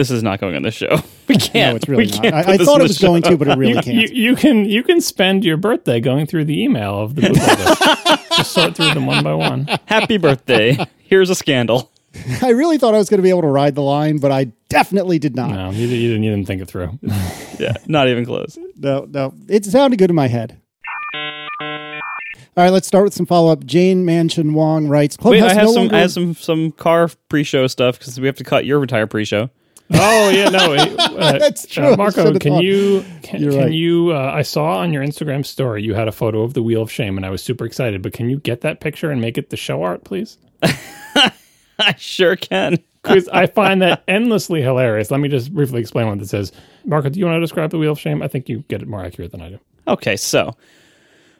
this is not going on the show. We can't. No, it's really we not. can't I, I thought it the was going to, but it really you, can't. you, you can you can spend your birthday going through the email of the bootleggers. Just sort through them one by one. Happy birthday. Here's a scandal. I really thought I was going to be able to ride the line, but I definitely did not. No, you, you didn't you didn't think it through. Yeah, not even close. No, no. It sounded good in my head. All right, let's start with some follow up. Jane Mansion Wong writes Wait, Clubhouse I have no some longer- I have some some car pre-show stuff because we have to cut your entire pre-show. Oh yeah, no, it- uh, That's true. uh, Marco, can thought. you can, You're can right. you? Uh, I saw on your Instagram story you had a photo of the Wheel of Shame, and I was super excited. But can you get that picture and make it the show art, please? I sure can. Because I find that endlessly hilarious. Let me just briefly explain what this is. Marco, do you want to describe the Wheel of Shame? I think you get it more accurate than I do. Okay, so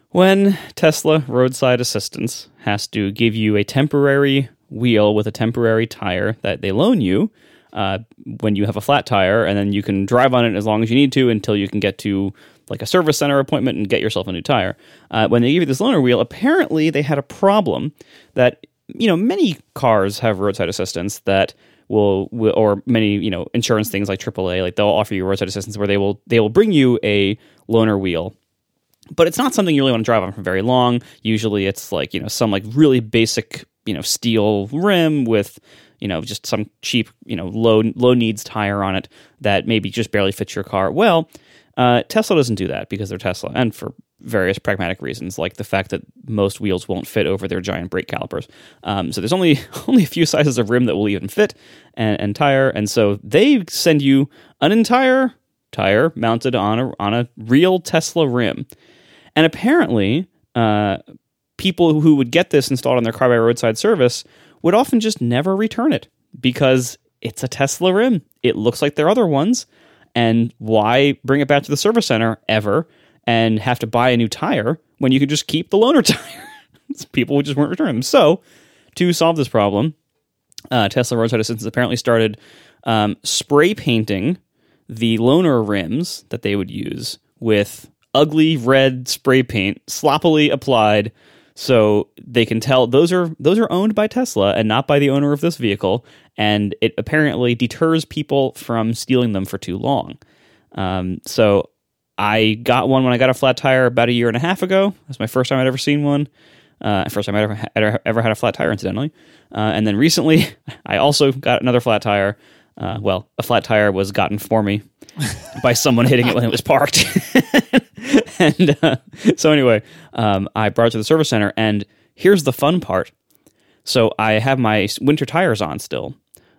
when Tesla roadside assistance has to give you a temporary wheel with a temporary tire that they loan you uh, when you have a flat tire, and then you can drive on it as long as you need to until you can get to like a service center appointment and get yourself a new tire. Uh, when they give you this loaner wheel, apparently they had a problem that you know many cars have roadside assistance that will, will or many you know insurance things like AAA like they'll offer you roadside assistance where they will they will bring you a loaner wheel but it's not something you really want to drive on for very long. Usually, it's like you know some like really basic you know steel rim with you know just some cheap you know low low needs tire on it that maybe just barely fits your car. Well, uh, Tesla doesn't do that because they're Tesla, and for various pragmatic reasons, like the fact that most wheels won't fit over their giant brake calipers. Um, so there's only only a few sizes of rim that will even fit and, and tire, and so they send you an entire tire mounted on a on a real Tesla rim. And apparently, uh, people who would get this installed on their car by roadside service would often just never return it because it's a Tesla rim. It looks like their other ones. And why bring it back to the service center ever and have to buy a new tire when you could just keep the loaner tire? people just weren't returning them. So, to solve this problem, uh, Tesla roadside assistance apparently started um, spray painting the loaner rims that they would use with ugly red spray paint sloppily applied so they can tell those are those are owned by Tesla and not by the owner of this vehicle. And it apparently deters people from stealing them for too long. Um, so I got one when I got a flat tire about a year and a half ago. That's my first time I'd ever seen one. Uh, first time I ever, ever ever had a flat tire incidentally. Uh, and then recently I also got another flat tire. Uh, well, a flat tire was gotten for me by someone hitting it when it was parked. and uh, so, anyway, um, I brought it to the service center. And here's the fun part. So, I have my winter tires on still.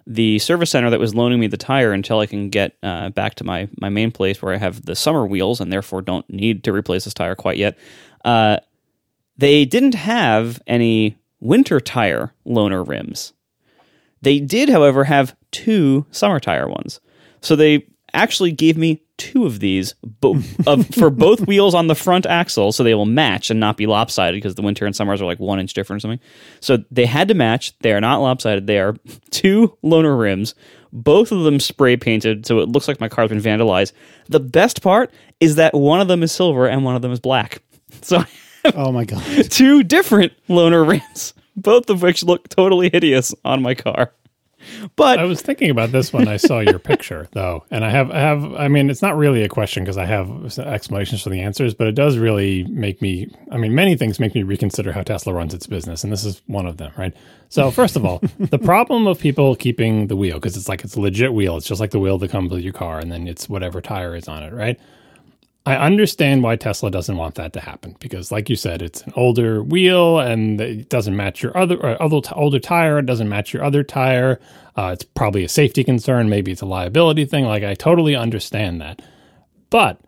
The service center that was loaning me the tire until I can get uh, back to my, my main place where I have the summer wheels and therefore don't need to replace this tire quite yet. Uh, they didn't have any winter tire loaner rims. They did, however, have two summer tire ones. So they actually gave me two of these bo- of, for both wheels on the front axle so they will match and not be lopsided because the winter and summers are like one inch different or something. So they had to match. They are not lopsided. They are two loaner rims, both of them spray painted so it looks like my car's been vandalized. The best part is that one of them is silver and one of them is black. So Oh my god. two different loaner rims, both of which look totally hideous on my car. But I was thinking about this when I saw your picture, though, and I have, I have, I mean, it's not really a question because I have explanations for the answers, but it does really make me. I mean, many things make me reconsider how Tesla runs its business, and this is one of them, right? So, first of all, the problem of people keeping the wheel because it's like it's a legit wheel. It's just like the wheel that comes with your car, and then it's whatever tire is on it, right? I understand why Tesla doesn't want that to happen because, like you said, it's an older wheel and it doesn't match your other or other older tire. It doesn't match your other tire. Uh, it's probably a safety concern. Maybe it's a liability thing. Like I totally understand that, but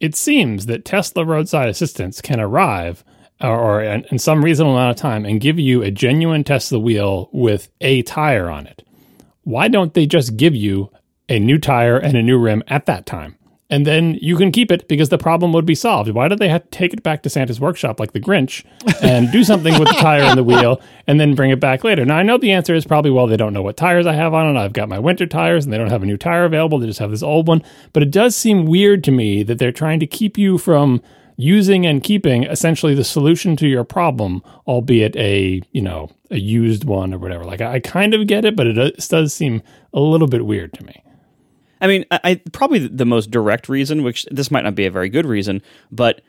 it seems that Tesla roadside assistance can arrive or, or in, in some reasonable amount of time and give you a genuine Tesla wheel with a tire on it. Why don't they just give you a new tire and a new rim at that time? And then you can keep it because the problem would be solved. Why did they have to take it back to Santa's workshop like the Grinch and do something with the tire and the wheel and then bring it back later? Now, I know the answer is probably, well, they don't know what tires I have on it. I've got my winter tires and they don't have a new tire available. They just have this old one. But it does seem weird to me that they're trying to keep you from using and keeping essentially the solution to your problem, albeit a, you know, a used one or whatever. Like I, kind of get it, but it does seem a little bit weird to me. I mean, I, I probably the most direct reason, which this might not be a very good reason, but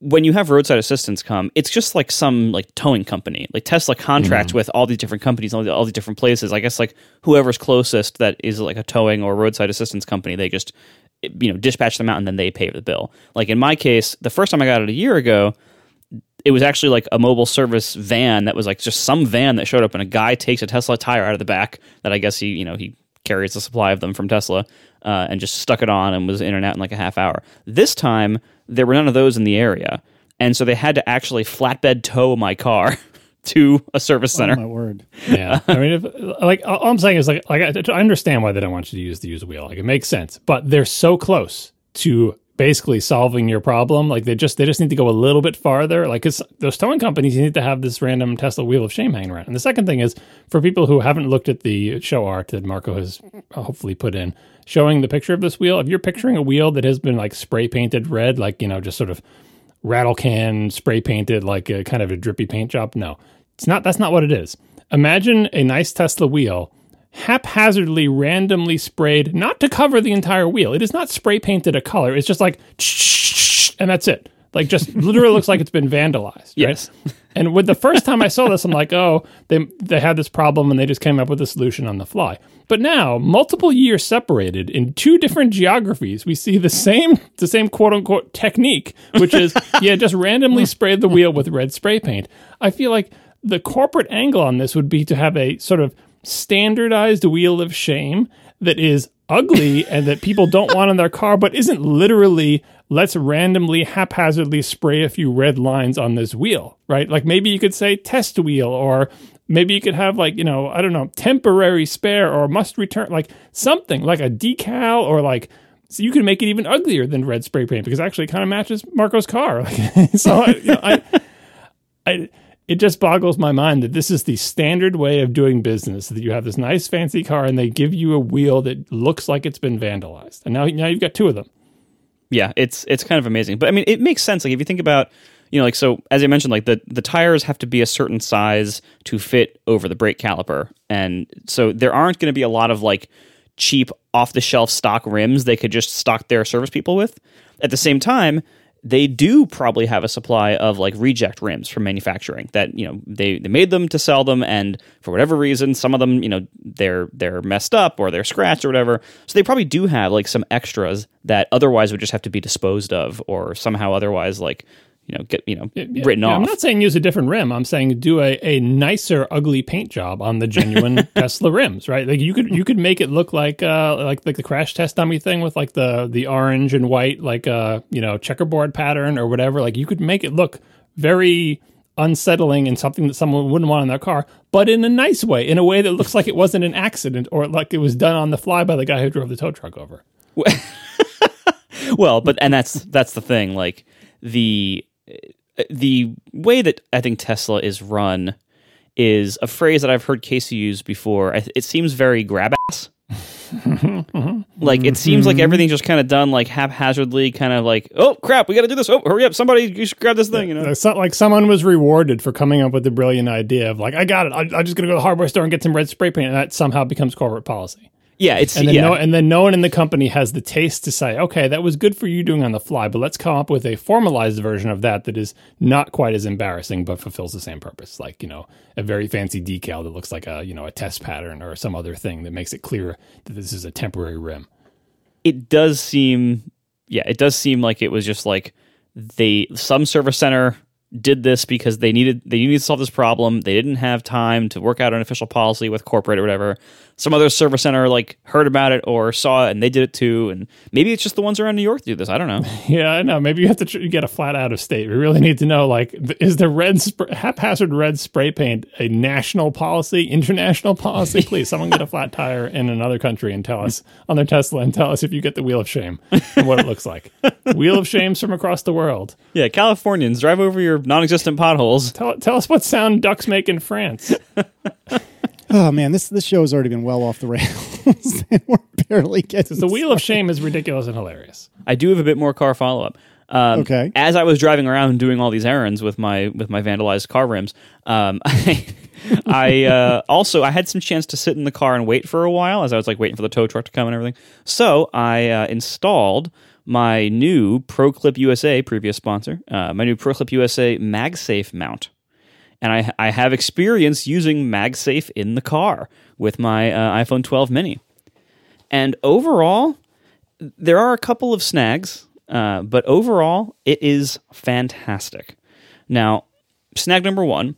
when you have roadside assistance come, it's just like some like towing company. Like Tesla contracts mm-hmm. with all these different companies, all, the, all these different places. I guess like whoever's closest that is like a towing or roadside assistance company, they just you know dispatch them out and then they pay the bill. Like in my case, the first time I got it a year ago, it was actually like a mobile service van that was like just some van that showed up and a guy takes a Tesla tire out of the back that I guess he you know he carries a supply of them from Tesla uh, and just stuck it on and was in and out in like a half hour. This time there were none of those in the area, and so they had to actually flatbed tow my car. To a service center. Oh, my word. yeah, I mean, if, like all I'm saying is like, like I, I understand why they don't want you to use the use wheel. Like it makes sense, but they're so close to basically solving your problem. Like they just they just need to go a little bit farther. Like cause those towing companies, need to have this random Tesla wheel of shame hanging around. And the second thing is for people who haven't looked at the show art that Marco has uh, hopefully put in, showing the picture of this wheel. If you're picturing a wheel that has been like spray painted red, like you know, just sort of rattle can spray painted, like a kind of a drippy paint job, no, it's not. That's not what it is. Imagine a nice Tesla wheel haphazardly randomly sprayed not to cover the entire wheel. It is not spray painted a color. It's just like and that's it. Like just literally looks like it's been vandalized right? Yes. and with the first time i saw this i'm like oh they they had this problem and they just came up with a solution on the fly. But now multiple years separated in two different geographies we see the same the same quote unquote technique which is yeah just randomly sprayed the wheel with red spray paint. I feel like the corporate angle on this would be to have a sort of standardized wheel of shame that is ugly and that people don't want in their car, but isn't literally let's randomly haphazardly spray a few red lines on this wheel, right? Like maybe you could say test wheel or maybe you could have like, you know, I don't know, temporary spare or must return, like something like a decal or like, so you can make it even uglier than red spray paint because actually it kind of matches Marco's car. so I, know, I, I, it just boggles my mind that this is the standard way of doing business that you have this nice fancy car and they give you a wheel that looks like it's been vandalized. And now now you've got two of them. Yeah it's it's kind of amazing. But i mean it makes sense. Like if you think about you know like so as i mentioned like the the tires have to be a certain size to fit over the brake caliper. And so there aren't going to be a lot of like cheap off the shelf stock rims they could just stock their service people with. At the same time they do probably have a supply of like reject rims from manufacturing that you know they, they made them to sell them and for whatever reason some of them you know they're they're messed up or they're scratched or whatever. So they probably do have like some extras that otherwise would just have to be disposed of or somehow otherwise like you know get you know Yeah, written yeah, off I'm not saying use a different rim. I'm saying do a, a nicer, ugly paint job on the genuine Tesla rims, right? Like you could you could make it look like uh like like the crash test dummy thing with like the the orange and white like uh you know checkerboard pattern or whatever. Like you could make it look very unsettling and something that someone wouldn't want in their car, but in a nice way, in a way that looks like it wasn't an accident or like it was done on the fly by the guy who drove the tow truck over. well but and that's that's the thing like the Uh, the way that i think tesla is run is a phrase that i've heard casey use before. It seems very grab ass. Like it seems like mm-hmm. everything's just kind of done like haphazardly kind of like oh crap we gotta do this. Oh hurry up somebody you should grab this thing you know? Like someone was rewarded for coming up with the brilliant idea of like, I got it. I'm just going to go to the hardware store and get some red spray paint, and that somehow becomes corporate policy. Yeah it's And then, yeah no, and then no one in the company has the taste to say, okay, that was good for you doing on the fly, but let's come up with a formalized version of that that is not quite as embarrassing, but fulfills the same purpose. Like you know, a very fancy decal that looks like a you know a test pattern or some other thing that makes it clear that this is a temporary rim. it does seem yeah it does seem like it was just like they some service center did this because they needed they needed to solve this problem they didn't have time to work out an official policy with corporate or whatever some other service center like heard about it or saw it and they did it too and maybe it's just the ones around new york do this i don't know Yeah, I know. Maybe you have to tr- get a flat out of state. We really need to know, like, th- is the red sp- haphazard red spray paint a national policy, international policy? Please, someone get a flat tire in another country and tell us on their Tesla and tell us if you get the wheel of shame and what it looks like. wheel of shames from across the world. yeah californians drive over your non-existent potholes Tell tell us what sound ducks make in France. Oh man, this this show has already been well off the rails, we're barely getting The wheel of shame is ridiculous and hilarious. I do have a bit more car follow up. Um, Okay. As I was driving around doing all these errands with my with my vandalized car rims, um, I, I uh, also I had some chance to sit in the car and wait for a while as I was like waiting for the tow truck to come and everything. So I uh, installed my new ProClip USA, previous sponsor, uh, my new ProClip USA MagSafe mount, and I I have experience using MagSafe in the car with my uh, iPhone 12 mini, and overall there are a couple of snags, uh, but overall it is fantastic. Now, snag number one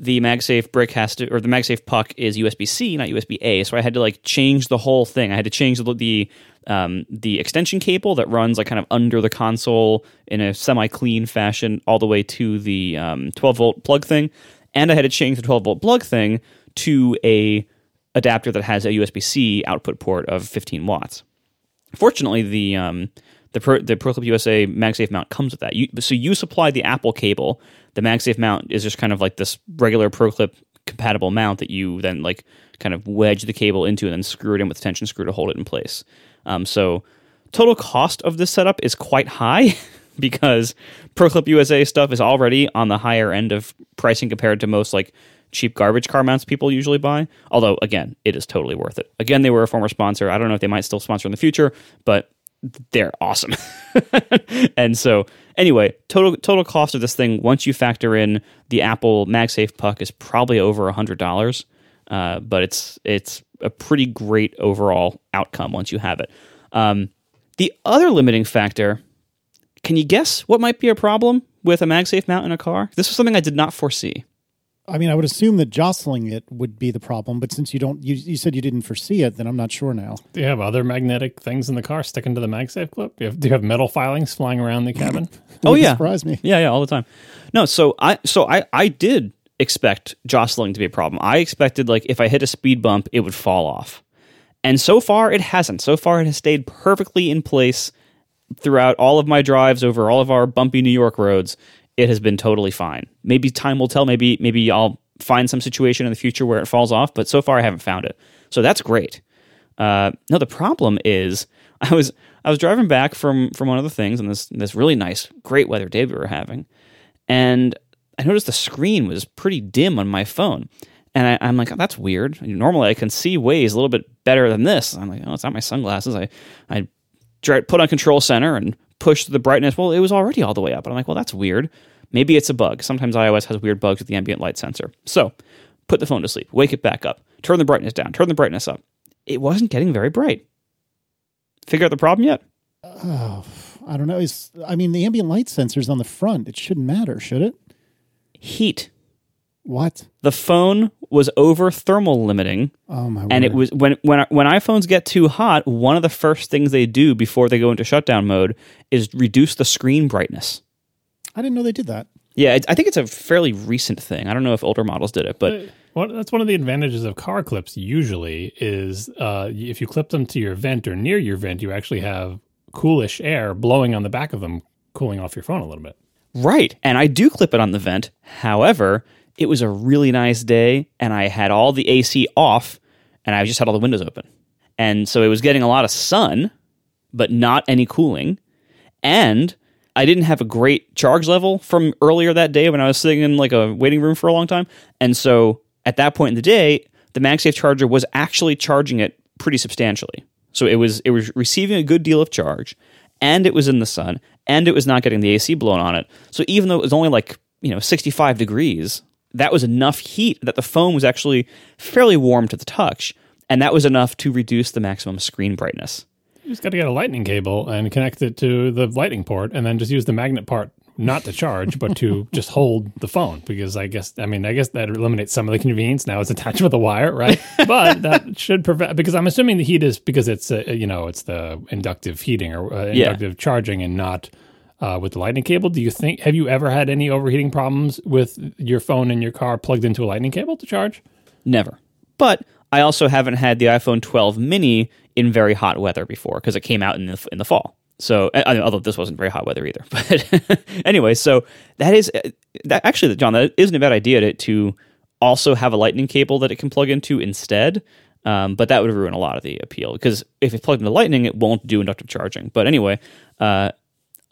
the MagSafe brick has to, or the MagSafe puck is USB C, not USB A. So I had to like change the whole thing. I had to change the the, um, the extension cable that runs like kind of under the console in a semi clean fashion, all the way to the um, 12 volt plug thing, and I had to change the 12 volt plug thing to a adapter that has a USB C output port of 15 watts. Fortunately, the um, the Pro, the ProClip USA MagSafe mount comes with that. You, so you supply the Apple cable. The MagSafe mount is just kind of like this regular ProClip compatible mount that you then like kind of wedge the cable into and then screw it in with a tension screw to hold it in place. Um, so total cost of this setup is quite high because ProClip USA stuff is already on the higher end of pricing compared to most like cheap garbage car mounts people usually buy. Although again, it is totally worth it. Again, they were a former sponsor. I don't know if they might still sponsor in the future, but they're awesome. and so anyway, total total cost of this thing once you factor in the Apple MagSafe puck is probably over a hundred dollars. Uh, but it's it's a pretty great overall outcome once you have it. Um, the other limiting factor, can you guess what might be a problem with a MagSafe mount in a car? This was something I did not foresee. I mean, I would assume that jostling it would be the problem, but since you don't, you, you said you didn't foresee it, then I'm not sure now. Do you have other magnetic things in the car sticking to the MagSafe clip? Do you have, do you have metal filings flying around the cabin? oh yeah, surprise me. Yeah, yeah, all the time. No, so I so I I did expect jostling to be a problem. I expected like if I hit a speed bump, it would fall off, and so far it hasn't. So far it has stayed perfectly in place throughout all of my drives over all of our bumpy New York roads it has been totally fine. Maybe time will tell. Maybe maybe I'll find some situation in the future where it falls off, but so far I haven't found it. So that's great. Uh, no, the problem is I was I was driving back from from one of the things on this this really nice, great weather day we were having, and I noticed the screen was pretty dim on my phone. And I, am like, oh, that's weird. Normally, I can see Waze a little bit better than this. I'm like, oh, it's not my sunglasses. I, I put on control center and push the brightness. Well, it was already all the way up. And I'm like, well, that's weird. Maybe it's a bug. Sometimes iOS has weird bugs with the ambient light sensor. So put the phone to sleep, wake it back up, turn the brightness down, turn the brightness up. It wasn't getting very bright. Figure out the problem yet? Oh, I don't know. Is I mean, the ambient light sensor's on the front. It shouldn't matter, should it? Heat. What? The phone was over thermal limiting. Oh my! And word. it was when when when iPhones get too hot, one of the first things they do before they go into shutdown mode is reduce the screen brightness. I didn't know they did that. Yeah, I think it's a fairly recent thing. I don't know if older models did it, but well, that's one of the advantages of car clips. Usually, is uh, if you clip them to your vent or near your vent, you actually have coolish air blowing on the back of them, cooling off your phone a little bit. Right, and I do clip it on the vent. However, it was a really nice day, and I had all the AC off, and I just had all the windows open, and so it was getting a lot of sun, but not any cooling, and I didn't have a great charge level from earlier that day when I was sitting in like a waiting room for a long time. And so at that point in the day, the MagSafe charger was actually charging it pretty substantially. So it was it was receiving a good deal of charge and it was in the sun and it was not getting the AC blown on it. So even though it was only like, you know, 65 degrees, that was enough heat that the phone was actually fairly warm to the touch and that was enough to reduce the maximum screen brightness. You just got to get a lightning cable and connect it to the lightning port, and then just use the magnet part not to charge, but to just hold the phone. Because I guess, I mean, I guess that eliminates some of the convenience. Now it's attached with a wire, right? But that should prevent because I'm assuming the heat is because it's uh, you know it's the inductive heating or uh, inductive yeah. charging and not. Uh, with the lightning cable, do you think have you ever had any overheating problems with your phone in your car plugged into a lightning cable to charge? Never. But I also haven't had the iPhone 12 mini in very hot weather before because it came out in the, in the fall. So, I mean, although this wasn't very hot weather either, but anyway, so that is that actually, John, that isn't a bad idea to, to also have a lightning cable that it can plug into instead. Um, but that would ruin a lot of the appeal because if it's plugged into lightning, it won't do inductive charging. But anyway, uh,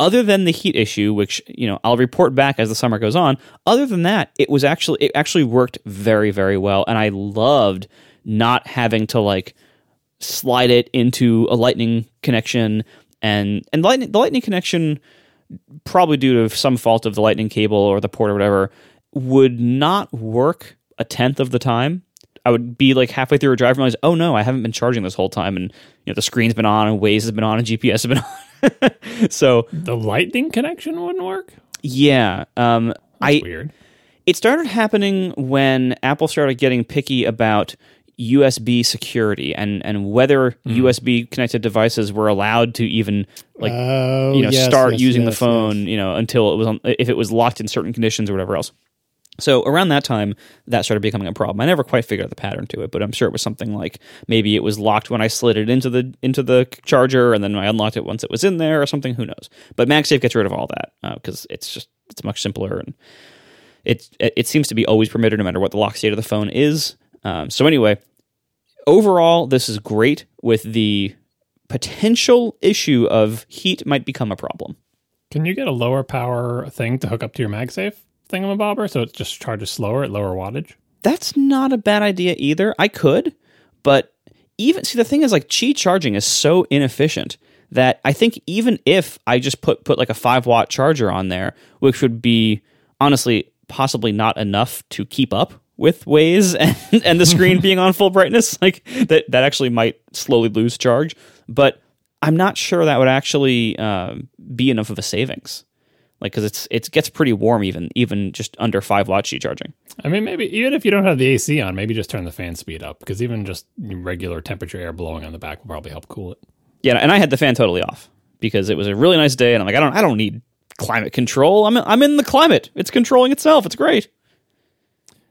other than the heat issue, which you know I'll report back as the summer goes on. Other than that, it was actually it actually worked very very well, and I loved not having to like slide it into a lightning connection and and lightning the lightning connection probably due to some fault of the lightning cable or the port or whatever would not work a tenth of the time I would be like halfway through a drive and realize, oh no, I haven't been charging this whole time, and you know the screen's been on, and Waze has been on, and GPS has been on. so the lightning connection wouldn't work. Yeah, um, I weird. It started happening when Apple started getting picky about USB security and and whether mm. USB connected devices were allowed to even like oh, you know yes, start yes, using yes, the phone you know until it was on if it was locked in certain conditions or whatever else. So around that time, that started becoming a problem. I never quite figured out the pattern to it, but I'm sure it was something like maybe it was locked when I slid it into the into the charger, and then I unlocked it once it was in there, or something. Who knows? But MagSafe gets rid of all that because uh, it's just it's much simpler and it it seems to be always permitted no matter what the lock state of the phone is. Um, so anyway, overall, this is great with the potential issue of heat might become a problem. Can you get a lower power thing to hook up to your MagSafe? thingamabobber, so it just charges slower at lower wattage? That's not a bad idea either. I could, but even see the thing is like Qi charging is so inefficient that I think even if I just put put like a five watt charger on there, which would be honestly possibly not enough to keep up with Waze and, and the screen being on full brightness, like that that actually might slowly lose charge. But I'm not sure that would actually uh, be enough of a savings like because it's it gets pretty warm even even just under five watts Qi charging. I mean, maybe even if you don't have the AC on, maybe just turn the fan speed up because even just regular temperature air blowing on the back will probably help cool it. Yeah, and I had the fan totally off because it was a really nice day, and I'm like, I don't I don't need climate control. I'm I'm in the climate. It's controlling itself. It's great.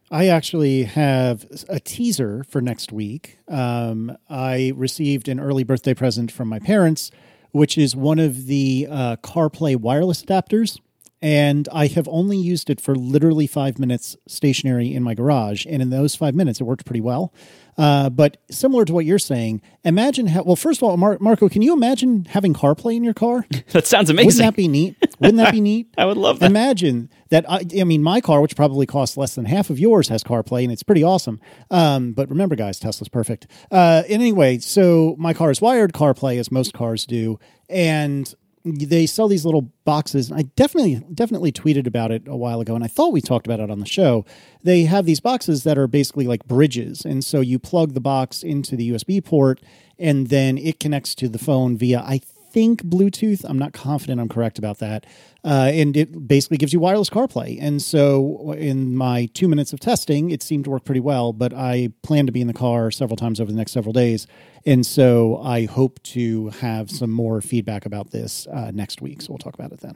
I actually have a teaser for next week. Um, I received an early birthday present from my parents which is one of the uh, CarPlay wireless adapters. And I have only used it for literally five minutes stationary in my garage. And in those five minutes, it worked pretty well. Uh, but similar to what you're saying, imagine how, well, first of all, Mar- Marco, can you imagine having CarPlay in your car? that sounds amazing. Wouldn't that be neat? Wouldn't that be neat? I would love that. Imagine that. I, I, mean, my car, which probably costs less than half of yours, has CarPlay, and it's pretty awesome. Um, but remember, guys, Tesla's perfect. Uh, anyway, so my car is wired CarPlay, as most cars do, and they sell these little boxes. I definitely definitely tweeted about it a while ago, and I thought we talked about it on the show. They have these boxes that are basically like bridges, and so you plug the box into the USB port, and then it connects to the phone via I think Bluetooth. I'm not confident I'm correct about that. Uh, and it basically gives you wireless CarPlay. And so, in my two minutes of testing, it seemed to work pretty well. But I plan to be in the car several times over the next several days. And so, I hope to have some more feedback about this uh, next week. So, we'll talk about it then.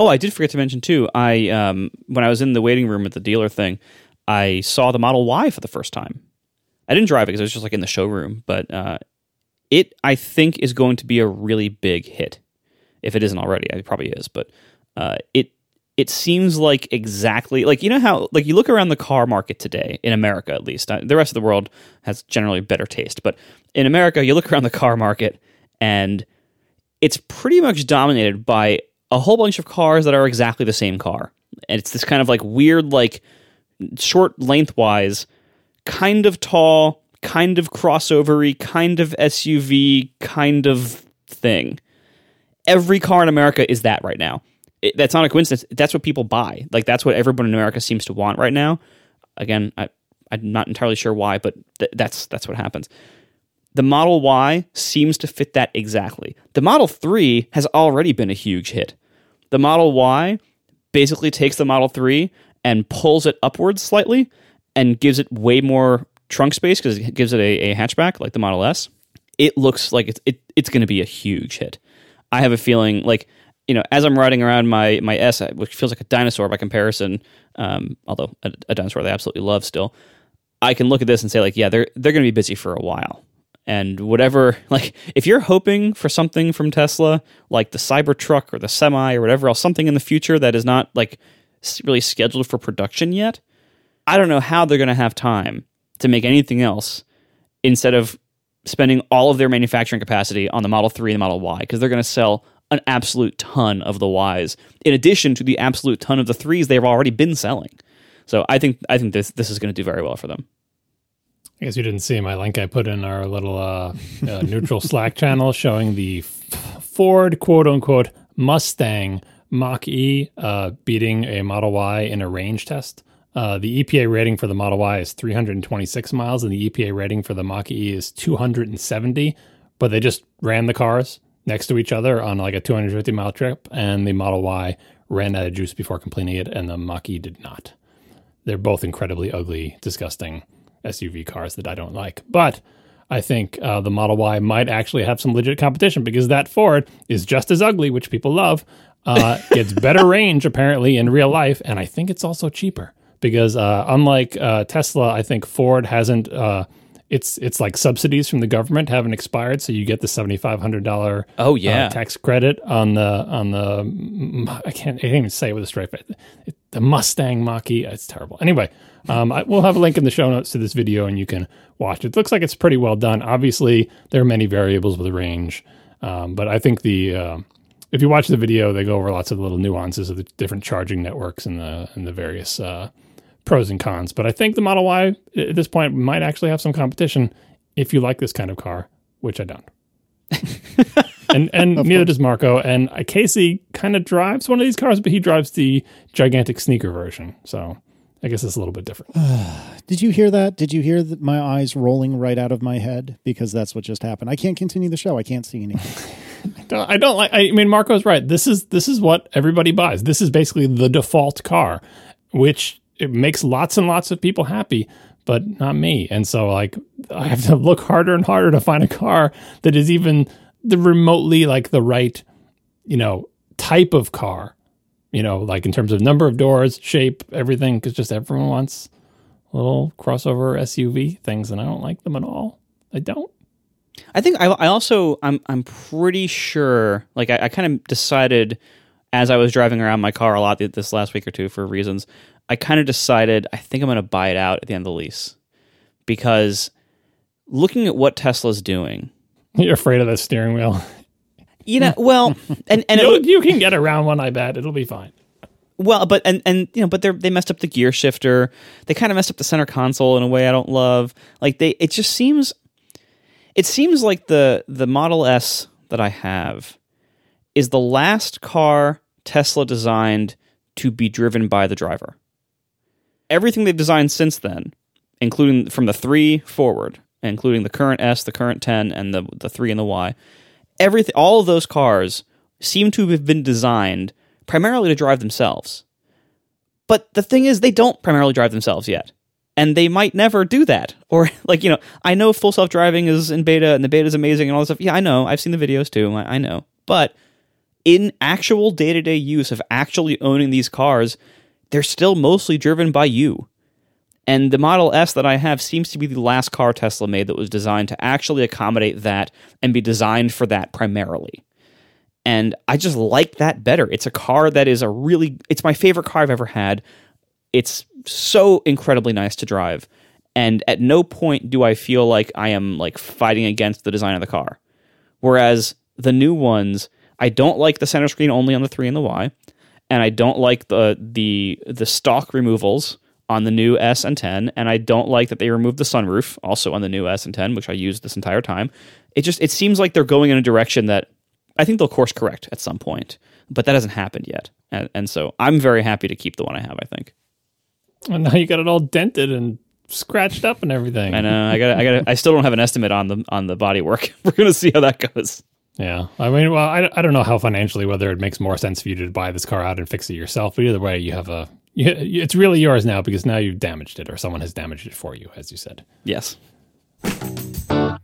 Oh, I did forget to mention too. I um, when I was in the waiting room at the dealer thing, I saw the Model Y for the first time. I didn't drive it because it was just like in the showroom, but uh, it I think is going to be a really big hit. If it isn't already, it probably is. But uh, it it seems like exactly like you know how like you look around the car market today in America at least. Uh, the rest of the world has generally better taste, but in America, you look around the car market and it's pretty much dominated by a whole bunch of cars that are exactly the same car. And it's this kind of like weird like short lengthwise, kind of tall, kind of crossovery, kind of SUV, kind of thing. Every car in America is that right now. It, that's not a coincidence. That's what people buy. Like that's what everyone in America seems to want right now. Again, I, I'm not entirely sure why, but th- that's that's what happens. The Model Y seems to fit that exactly. The Model 3 has already been a huge hit. The Model Y basically takes the Model 3 and pulls it upwards slightly and gives it way more trunk space because it gives it a, a, hatchback like the Model S. It looks like it's it, it's going to be a huge hit. I have a feeling like you know as I'm riding around my my S, which feels like a dinosaur by comparison, um, although a, a dinosaur they absolutely love still. I can look at this and say like, yeah, they're they're going to be busy for a while. And whatever, like, if you're hoping for something from Tesla, like the Cybertruck or the Semi or whatever else, something in the future that is not like really scheduled for production yet, I don't know how they're going to have time to make anything else instead of spending all of their manufacturing capacity on the Model 3 and the Model Y because they're going to sell an absolute ton of the Ys, in addition to the absolute ton of the threes they've already been selling. So I think I think this this is going to do very well for them. I guess you didn't see my link I put in our little uh, uh, neutral Slack channel showing the F- Ford quote unquote Mustang Mach E uh, beating a Model Y in a range test. Uh, the EPA rating for the Model Y is 326 miles, and the EPA rating for the Mach E is 270. But they just ran the cars next to each other on like a 250 mile trip, and the Model Y ran out of juice before completing it, and the Mach E did not. They're both incredibly ugly, disgusting SUV cars that I don't like. But I think uh, the Model Y might actually have some legit competition because that Ford is just as ugly, which people love. Uh, it's better range apparently in real life, and I think it's also cheaper because uh, unlike uh, Tesla, I think Ford hasn't. Uh, it's it's like subsidies from the government haven't expired, so you get the seventy five hundred dollar Oh yeah, tax credit on the on the I can't I can't even say it with a straight face. The Mustang Mach-E. It's terrible. Anyway, um, I, we'll have a link in the show notes to this video, and you can watch it. it looks like it's pretty well done. Obviously, there are many variables with the range, um, but I think the uh, if you watch the video, they go over lots of little nuances of the different charging networks and the and the various uh, pros and cons. But I think the Model Y at this point might actually have some competition if you like this kind of car, which I don't. and and neither does Marco. And uh, Casey kind of drives one of these cars, but he drives the gigantic sneaker version. So I guess it's a little bit different. Did you hear that? Did you hear that my eyes rolling right out of my head? Because that's what just happened. I can't continue the show. I can't see anything. I don't, I don't like. I mean, Marco's right. This is this is what everybody buys. This is basically the default car, which it makes lots and lots of people happy, but not me. And so, like, I have to look harder and harder to find a car that is even the remotely like the right, you know, type of car. You know, like in terms of number of doors, shape, everything. Because just everyone wants little crossover SUV things, and I don't like them at all. I don't. I think I, I also I'm I'm pretty sure like I, I kind of decided as I was driving around my car a lot this last week or two for reasons I kind of decided I think I'm going to buy it out at the end of the lease because looking at what Tesla's doing you're afraid of the steering wheel you know well and and you, you can get around one I bet it'll be fine well, but and and you know, but they they messed up the gear shifter. They kind of messed up the center console in a way I don't love. Like they, it just seems it seems like the the Model S that I have is the last car Tesla designed to be driven by the driver. Everything they've designed since then, including from the 3 forward, including the current S, the current X and the the 3 and the Y, everything all of those cars seem to have been designed primarily to drive themselves. But the thing is they don't primarily drive themselves yet and they might never do that. Or like you know, I know full self driving is in beta and the beta is amazing and all this stuff. Yeah, I know. I've seen the videos too. I, I know. But in actual day to day use of actually owning these cars, they're still mostly driven by you. And the Model S that I have seems to be the last car Tesla made that was designed to actually accommodate that and be designed for that primarily. And I just like that better. It's a car that is a really, it's my favorite car I've ever had. It's so incredibly nice to drive. And at no point do I feel like I am like fighting against the design of the car. Whereas the new ones, I don't like the center screen only on the 3 and the Y, and I don't like the the the stock removals on the new S and X, and I don't like that they removed the sunroof also on the new S and X, which I used this entire time. It just it seems like they're going in a direction that I think they'll course correct at some point, but that hasn't happened yet. And, and so I'm very happy to keep the one I have, I think. And now you got it all dented and scratched up and everything. I know. I got. I got. I still don't have an estimate on the on the body work. We're gonna see how that goes. Yeah, I mean, well, I, I don't know how financially whether it makes more sense for you to buy this car out and fix it yourself, but either way, you have a. You, it's really yours now because now you've damaged it, or someone has damaged it for you, as you said. Yes.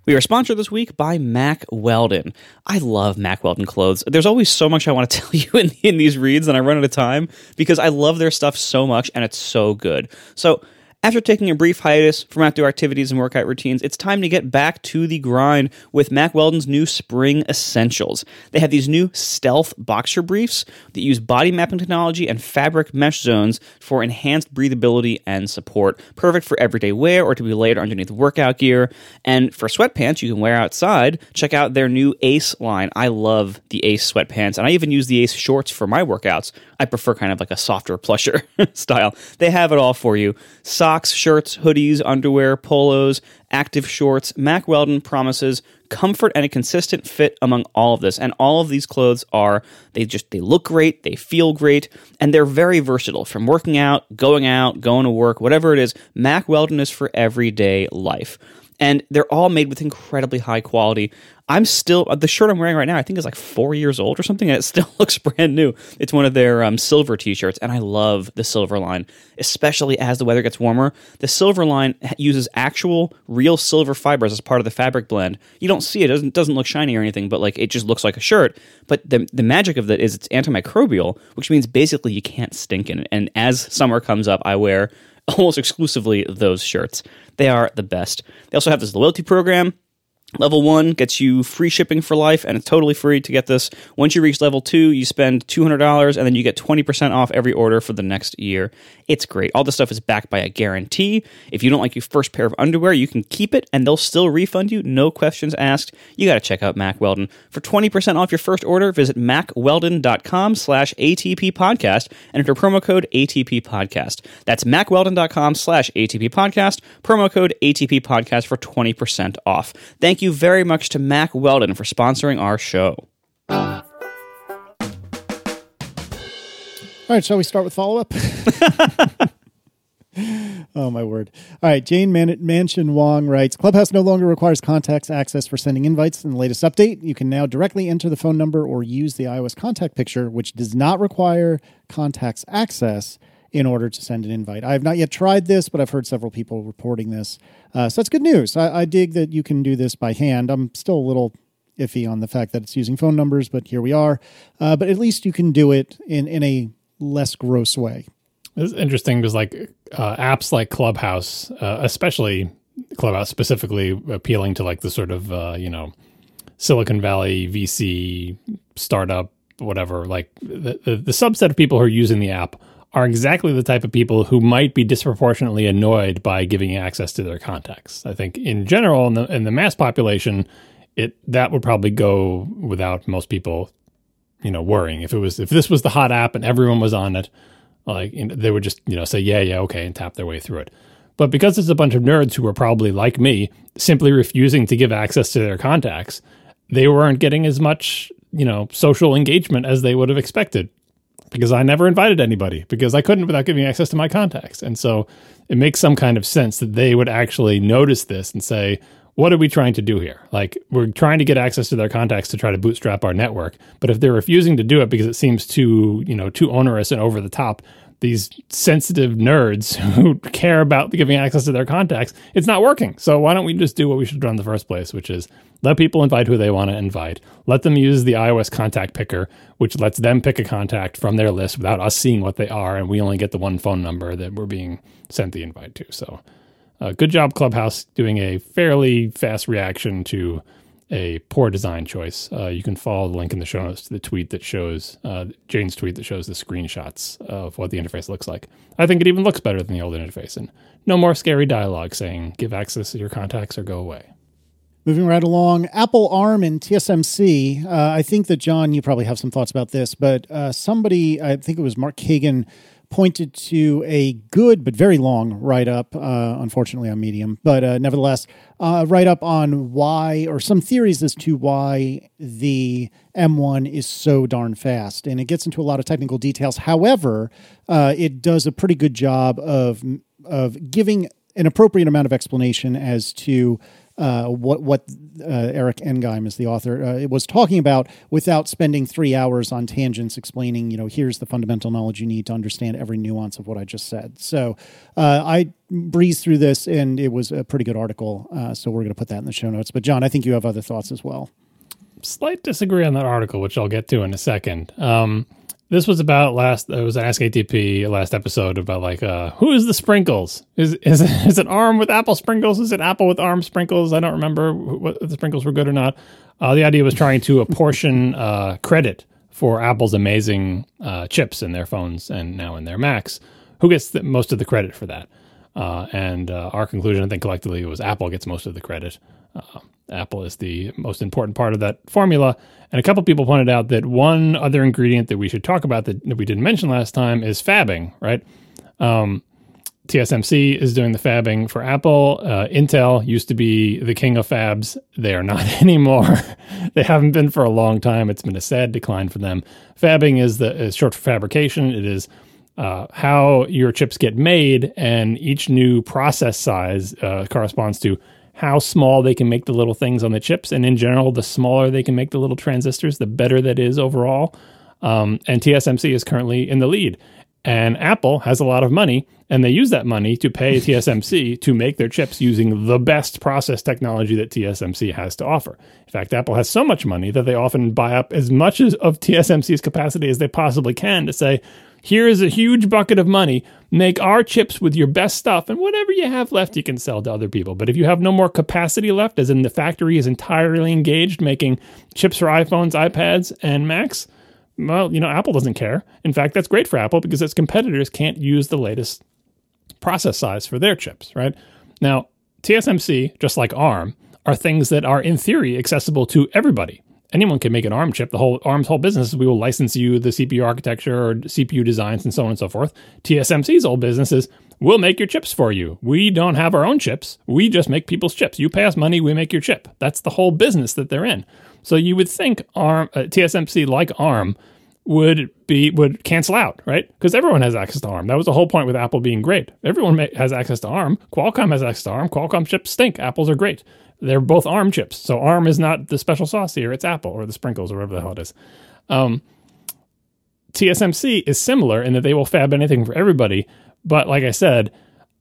We are sponsored this week by Mack Weldon. I love Mack Weldon clothes. There's always so much I want to tell you in, in these reads, and I run out of time because I love their stuff so much and it's so good. So, After taking a brief hiatus from outdoor activities and workout routines, it's time to get back to the grind with Mack Weldon's new spring essentials. They have these new stealth boxer briefs that use body mapping technology and fabric mesh zones for enhanced breathability and support. Perfect for everyday wear or to be layered underneath workout gear. And for sweatpants you can wear outside, check out their new Ace line. I love the Ace sweatpants, and I even use the Ace shorts for my workouts. I prefer kind of like a softer, plusher style. They have it all for you socks, shirts, hoodies, underwear, polos, active shorts. Mack Weldon promises comfort and a consistent fit among all of this. And all of these clothes are, they just, they look great, they feel great, and they're very versatile from working out, going out, going to work, whatever it is. Mack Weldon is for everyday life and they're all made with incredibly high quality. I'm still the shirt I'm wearing right now. I think is like four years old or something, and it still looks brand new. It's one of their um, silver T-shirts, and I love the silver line, especially as the weather gets warmer. The silver line uses actual, real silver fibers as part of the fabric blend. You don't see it; it doesn't doesn't look shiny or anything, but like it just looks like a shirt. But the the magic of that is it's antimicrobial, which means basically you can't stink in it. And as summer comes up, I wear almost exclusively those shirts. They are the best. They also have this loyalty program Level one gets you free shipping for life, and it's totally free to get this. Once you reach level two, you spend $200 and then you get 20% off every order for the next year. It's great. All this stuff is backed by a guarantee. If you don't like your first pair of underwear, you can keep it and they'll still refund you, no questions asked. You got to check out Mack Weldon. For 20% off your first order, visit mackweldon.com slash ATP podcast and enter promo code ATP podcast. That's mackweldon.com slash ATP podcast, promo code ATP podcast for 20% off. Thank you very much to Mack Weldon for sponsoring our show. All right, shall we start with follow up? oh my word! All right, Jane Man- Mansion Wong writes: Clubhouse no longer requires contacts access for sending invites. In the latest update, you can now directly enter the phone number or use the iOS contact picker, which does not require contacts access in order to send an invite. I have not yet tried this, but I've heard several people reporting this. Uh, so that's good news. I, I, dig that you can do this by hand. I'm still a little iffy on the fact that it's using phone numbers, but here we are. Uh, but at least you can do it in, in a less gross way. It's interesting because like uh, apps like Clubhouse, uh, especially Clubhouse specifically appealing to like the sort of, uh, you know, Silicon Valley VC startup, whatever, like the, the, the subset of people who are using the app are exactly the type of people who might be disproportionately annoyed by giving access to their contacts. I think in general, in the, in the mass population, it that would probably go without most people, you know, worrying. If it was if this was the hot app and everyone was on it, like they would just you know say yeah yeah okay and tap their way through it. But because it's a bunch of nerds who are probably like me, simply refusing to give access to their contacts, they weren't getting as much you know social engagement as they would have expected because I never invited anybody because I couldn't without giving access to my contacts. And so it makes some kind of sense that they would actually notice this and say, what are we trying to do here? Like, we're trying to get access to their contacts to try to bootstrap our network. But if they're refusing to do it because it seems too, you know, too onerous and over the top, these sensitive nerds who care about giving access to their contacts, it's not working. So why don't we just do what we should have done in the first place, which is let people invite who they want to invite. Let them use the iOS contact picker, which lets them pick a contact from their list without us seeing what they are, and we only get the one phone number that we're being sent the invite to. So, uh, good job, Clubhouse, doing a fairly fast reaction to a poor design choice. Uh, you can follow the link in the show notes to the tweet that shows uh, Jane's tweet that shows the screenshots of what the interface looks like. I think it even looks better than the old interface, and no more scary dialogue saying "give access to your contacts" or "go away." Moving right along, Apple ARM and TSMC. Uh, I think that John, you probably have some thoughts about this, but uh, somebody, I think it was Marc Kagan, pointed to a good but very long write up, uh, unfortunately on Medium, but uh, nevertheless, uh, write up on why, or some theories as to why the M1 is so darn fast. And it gets into a lot of technical details. However, uh, it does a pretty good job of, of giving an appropriate amount of explanation as to uh, what what uh, Erik Engheim is the author uh, was talking about without spending three hours on tangents explaining. You know, here's the fundamental knowledge you need to understand every nuance of what I just said. So uh, I breezed through this, and it was a pretty good article. Uh, so we're going to put that in the show notes. But John, I think you have other thoughts as well. Slight disagree on that article, which I'll get to in a second. Um, this was about last. It was an Ask ATP last episode about like uh, who is the sprinkles? Is is is it ARM with Apple sprinkles? Is it Apple with ARM sprinkles? I don't remember what the sprinkles were good or not. Uh, the idea was trying to apportion uh, credit for Apple's amazing uh, chips in their phones and now in their Macs. Who gets the, most of the credit for that? Uh, and uh, our conclusion, I think, collectively was Apple gets most of the credit. Uh, Apple is the most important part of that formula. And a couple people pointed out that one other ingredient that we should talk about that, that we didn't mention last time is fabbing, right? Um, TSMC is doing the fabbing for Apple. Uh, Intel used to be the king of fabs. They are not anymore. they haven't been for a long time. It's been a sad decline for them. Fabbing is the is short for fabrication. It is uh, how your chips get made, and each new process size uh, corresponds to how small they can make the little things on the chips. And in general, the smaller they can make the little transistors, the better that is overall. Um, and TSMC is currently in the lead. And Apple has a lot of money, and they use that money to pay TSMC to make their chips using the best process technology that TSMC has to offer. In fact, Apple has so much money that they often buy up as much as of TSMC's capacity as they possibly can to say, here is a huge bucket of money. Make our chips with your best stuff, and whatever you have left, you can sell to other people. But if you have no more capacity left, as in the factory is entirely engaged making chips for iPhones, iPads, and Macs, well, you know, Apple doesn't care. In fact, that's great for Apple because its competitors can't use the latest process size for their chips, right? Now, TSMC, just like ARM, are things that are in theory accessible to everybody anyone can make an ARM chip. The whole ARM's whole business is we will license you the CPU architecture or CPU designs and so on and so forth. TSMC's whole business is we'll make your chips for you. We don't have our own chips. We just make people's chips. You pay us money, we make your chip. That's the whole business that they're in. So you would think ARM, uh, TSMC, like ARM, would be would cancel out, right? Because everyone has access to ARM. That was the whole point with Apple being great. Everyone has access to ARM. Qualcomm has access to ARM. Qualcomm chips stink. Apple's are great. They're both ARM chips. So ARM is not the special sauce here. It's Apple or the sprinkles or whatever the hell it is. Um, TSMC is similar in that they will fab anything for everybody. But like I said,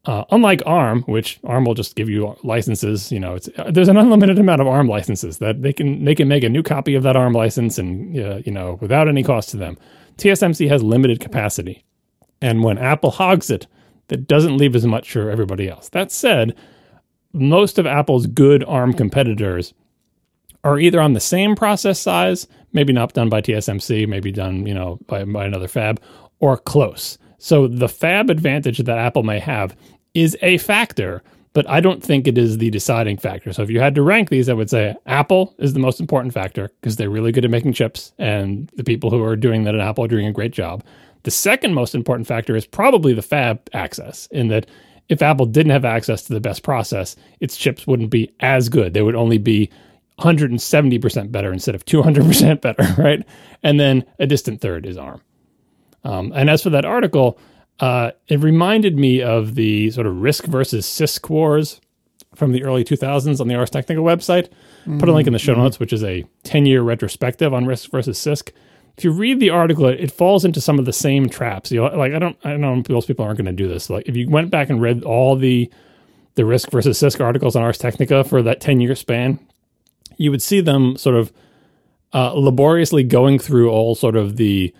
uh, unlike ARM, which ARM will just give you licenses, you know, uh, there's an unlimited amount of ARM licenses that they can they can make a new copy of that ARM license and uh, you know without any cost to them. TSMC has limited capacity, and when Apple hogs it, that doesn't leave as much for everybody else. That said, most of Apple's good ARM competitors are either on the same process size, maybe not done by TSMC, maybe done, you know, by, by another fab, or close. So the fab advantage that Apple may have is a factor, but I don't think it is the deciding factor. So if you had to rank these, I would say Apple is the most important factor because they're really good at making chips, and the people who are doing that at Apple are doing a great job. The second most important factor is probably the fab access, in that if Apple didn't have access to the best process, its chips wouldn't be as good. They would only be 170% better instead of 200% better, right? And then a distant third is ARM. Um, and as for that article, uh, it reminded me of the sort of RISC versus CISC wars from the early 2000s on the Ars Technica website. Mm-hmm. Put a link in the show mm-hmm. notes, which is a 10 year retrospective on RISC versus CISC if you read the article, it falls into some of the same traps. You know, like I don't, I don't know most people aren't going to do this. Like if you went back and read all the the RISC versus CISC articles on Ars Technica for that ten year span, you would see them sort of uh, laboriously going through all sort of the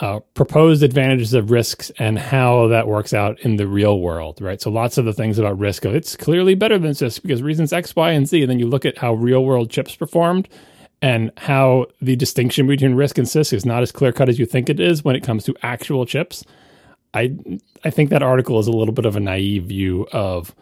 uh, proposed advantages of RISCs and how that works out in the real world, right? So lots of the things about RISC, it's clearly better than CISC because reasons X, Y, and Z. And then you look at how real world chips performed and how the distinction between RISC and CISC is not as clear cut as you think it is when it comes to actual chips. I I think that article is a little bit of a naive view of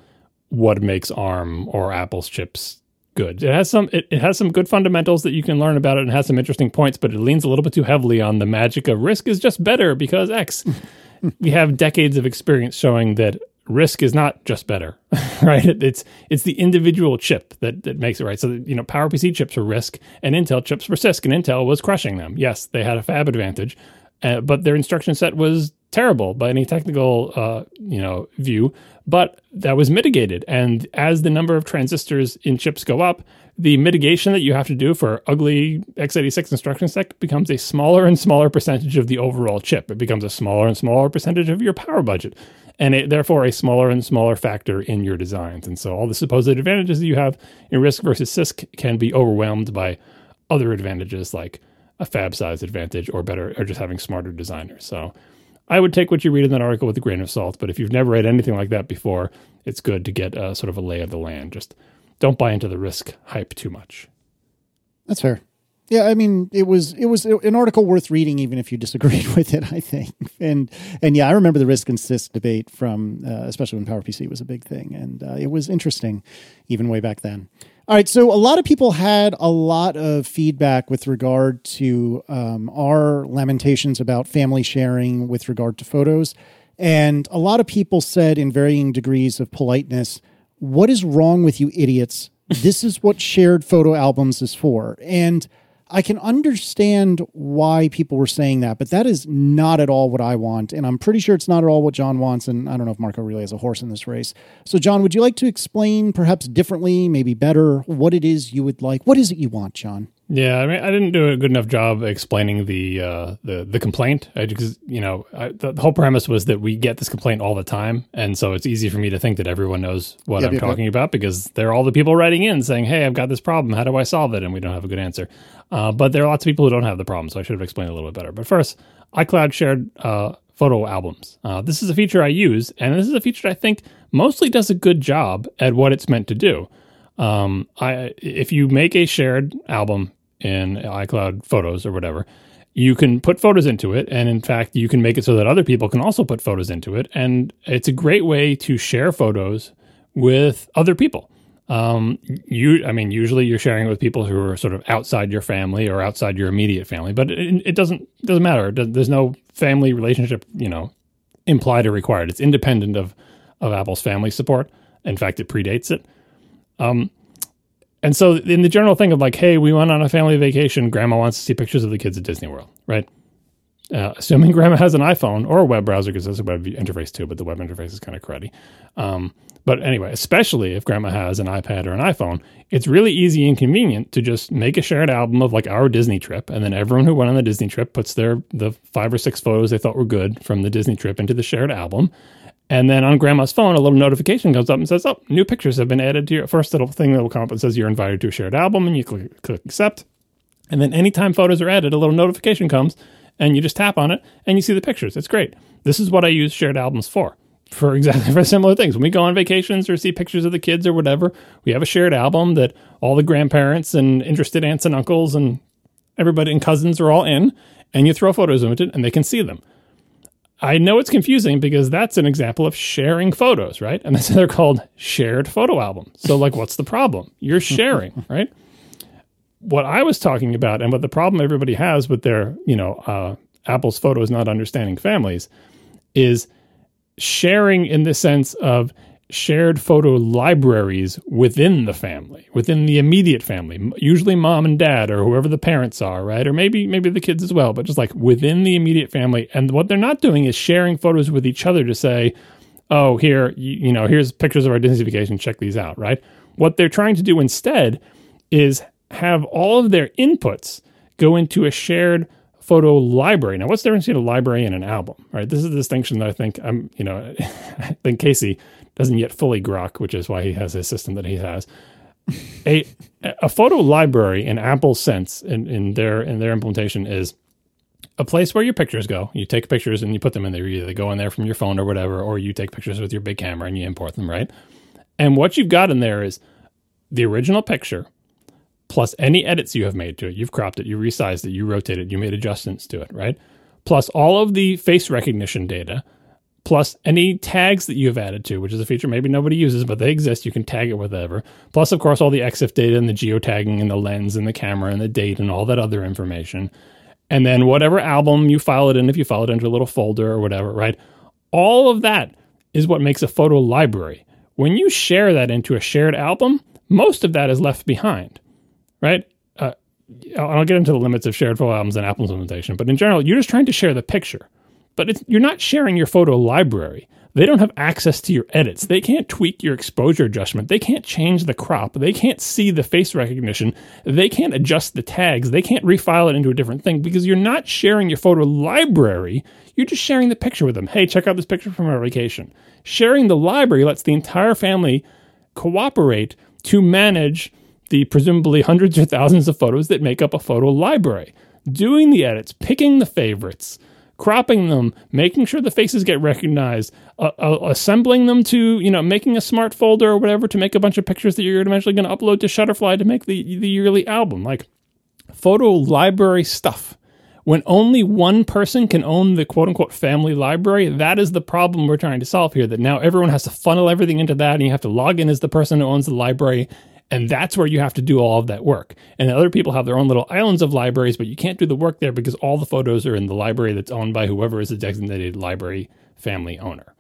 what makes ARM or Apple's chips good. It has some it, it has some good fundamentals that you can learn about it and has some interesting points, but it leans a little bit too heavily on the magic of RISC is just better because X. we have decades of experience showing that RISC is not just better, right? It's it's the individual chip that, that makes it right. So you know, PowerPC chips were RISC, and Intel chips were CISC, and Intel was crushing them. Yes, they had a fab advantage, uh, but their instruction set was terrible by any technical uh, you know view. But that was mitigated, and as the number of transistors in chips go up, the mitigation that you have to do for ugly x86 instruction set becomes a smaller and smaller percentage of the overall chip. It becomes a smaller and smaller percentage of your power budget and it, therefore a smaller and smaller factor in your designs. And so all the supposed advantages that you have in RISC versus CISC can be overwhelmed by other advantages like a fab size advantage or better, or just having smarter designers. So I would take what you read in that article with a grain of salt. But if you've never read anything like that before, it's good to get a, sort of a lay of the land. Just don't buy into the RISC hype too much. That's fair. Yeah, I mean, it was it was an article worth reading, even if you disagreed with it. I think, and and yeah, I remember the RISC insist debate from, uh, especially when PowerPC was a big thing, and uh, it was interesting, even way back then. All right, so a lot of people had a lot of feedback with regard to um, our lamentations about family sharing with regard to photos, and a lot of people said in varying degrees of politeness, "What is wrong with you idiots? This is what shared photo albums is for," and I can understand why people were saying that, but that is not at all what I want. And I'm pretty sure it's not at all what John wants. And I don't know if Marco really has a horse in this race. So, John, would you like to explain perhaps differently, maybe better, what it is you would like? What is it you want, John? Yeah, I mean, I didn't do a good enough job explaining the uh, the the complaint because you know I, the, whole premise was that we get this complaint all the time, and so it's easy for me to think that everyone knows what yep, I'm yep, talking yep. about because they're all the people writing in saying, "Hey, I've got this problem. How do I solve it?" And we don't have a good answer. Uh, but there are lots of people who don't have the problem, so I should have explained a little bit better. But first, iCloud shared uh, photo albums. Uh, this is a feature I use, and this is a feature I think mostly does a good job at what it's meant to do. Um, I if you make a shared album in iCloud Photos or whatever, you can put photos into it. And in fact, you can make it so that other people can also put photos into it. And it's a great way to share photos with other people. Um, you, I mean, usually you're sharing it with people who are sort of outside your family or outside your immediate family, but it, it doesn't doesn't matter. There's no family relationship, you know, implied or required. It's independent of of Apple's family support. In fact, it predates it. Um, and so, in the general thing of like, hey, we went on a family vacation, grandma wants to see pictures of the kids at Disney World, right? Uh, assuming grandma has an iPhone or a web browser, because there's a web interface too, but the web interface is kind of cruddy. Um, but anyway, especially if grandma has an iPad or an iPhone, it's really easy and convenient to just make a shared album of like our Disney trip, and then everyone who went on the Disney trip puts their the five or six photos they thought were good from the Disney trip into the shared album, and then on grandma's phone, a little notification comes up and says, Oh, new pictures have been added to your first little thing that will come up and says you're invited to a shared album. And you click, click accept. And then anytime photos are added, a little notification comes and you just tap on it and you see the pictures. It's great. This is what I use shared albums for. For exactly for similar things. When we go on vacations or see pictures of the kids or whatever, we have a shared album that all the grandparents and interested aunts and uncles and everybody and cousins are all in, and you throw photos into it and they can see them. I know it's confusing because that's an example of sharing photos, right? And they're called shared photo albums. So, like, what's the problem? You're sharing, right? What I was talking about, and what the problem everybody has with their, you know, uh, Apple's photos not understanding families, is sharing in the sense of shared photo libraries within the family, within the immediate family, usually mom and dad or whoever the parents are, right? Or maybe maybe the kids as well, but just like within the immediate family. And what they're not doing is sharing photos with each other to say, "Oh, here, you, you know, here's pictures of our Disney vacation, check these out," right? What they're trying to do instead is have all of their inputs go into a shared photo library. Now, what's the difference between a library and an album? Right. This is a distinction that I think I'm, you know, I think Casey doesn't yet fully grok, which is why he has his system that he has. a a photo library in Apple's sense in, in their in their implementation is a place where your pictures go. You take pictures and you put them in there. Either they go in there from your phone or whatever, or you take pictures with your big camera and you import them, right? And what you've got in there is the original picture plus any edits you have made to it. You've cropped it, you resized it, you rotated, you made adjustments to it, right? Plus all of the face recognition data plus any tags that you have added to, which is a feature maybe nobody uses, but they exist. You can tag it whatever. Plus, of course, all the EXIF data and the geotagging and the lens and the camera and the date and all that other information. And then whatever album you file it in, if you file it into a little folder or whatever, right? All of that is what makes a photo library. When you share that into a shared album, most of that is left behind, right? Uh, I'll get into the limits of shared photo albums and Apple's implementation, but in general, you're just trying to share the picture but you're not sharing your photo library. They don't have access to your edits. They can't tweak your exposure adjustment. They can't change the crop. They can't see the face recognition. They can't adjust the tags. They can't refile it into a different thing because you're not sharing your photo library. You're just sharing the picture with them. Hey, check out this picture from our vacation. Sharing the library lets the entire family cooperate to manage the presumably hundreds or thousands of photos that make up a photo library. doing the edits, picking the favorites, cropping them, making sure the faces get recognized, uh, uh, assembling them to, you know, making a smart folder or whatever to make a bunch of pictures that you're eventually going to upload to Shutterfly to make the the yearly album. Like photo library stuff. When only one person can own the quote unquote family library, that is the problem we're trying to solve here. That now everyone has to funnel everything into that, and you have to log in as the person who owns the library. And that's where you have to do all of that work. And other people have their own little islands of libraries, but you can't do the work there because all the photos are in the library that's owned by whoever is the designated library family owner.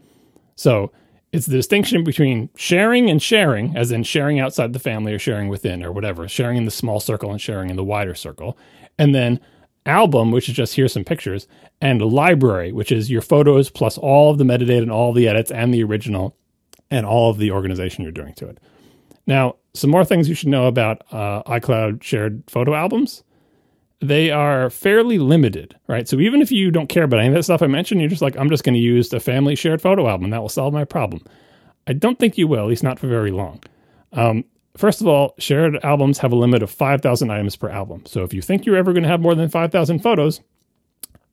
So it's the distinction between sharing and sharing, as in sharing outside the family or sharing within or whatever, sharing in the small circle and sharing in the wider circle. And then album, which is just here's some pictures, and library, which is your photos plus all of the metadata and all the edits and the original and all of the organization you're doing to it. Now, some more things you should know about uh, iCloud shared photo albums. They are fairly limited, right? So even if you don't care about any of that stuff I mentioned, you're just like, I'm just going to use the family shared photo album. That will solve my problem. I don't think you will, at least not for very long. Um, first of all, shared albums have a limit of 5,000 items per album. So if you think you're ever going to have more than 5,000 photos,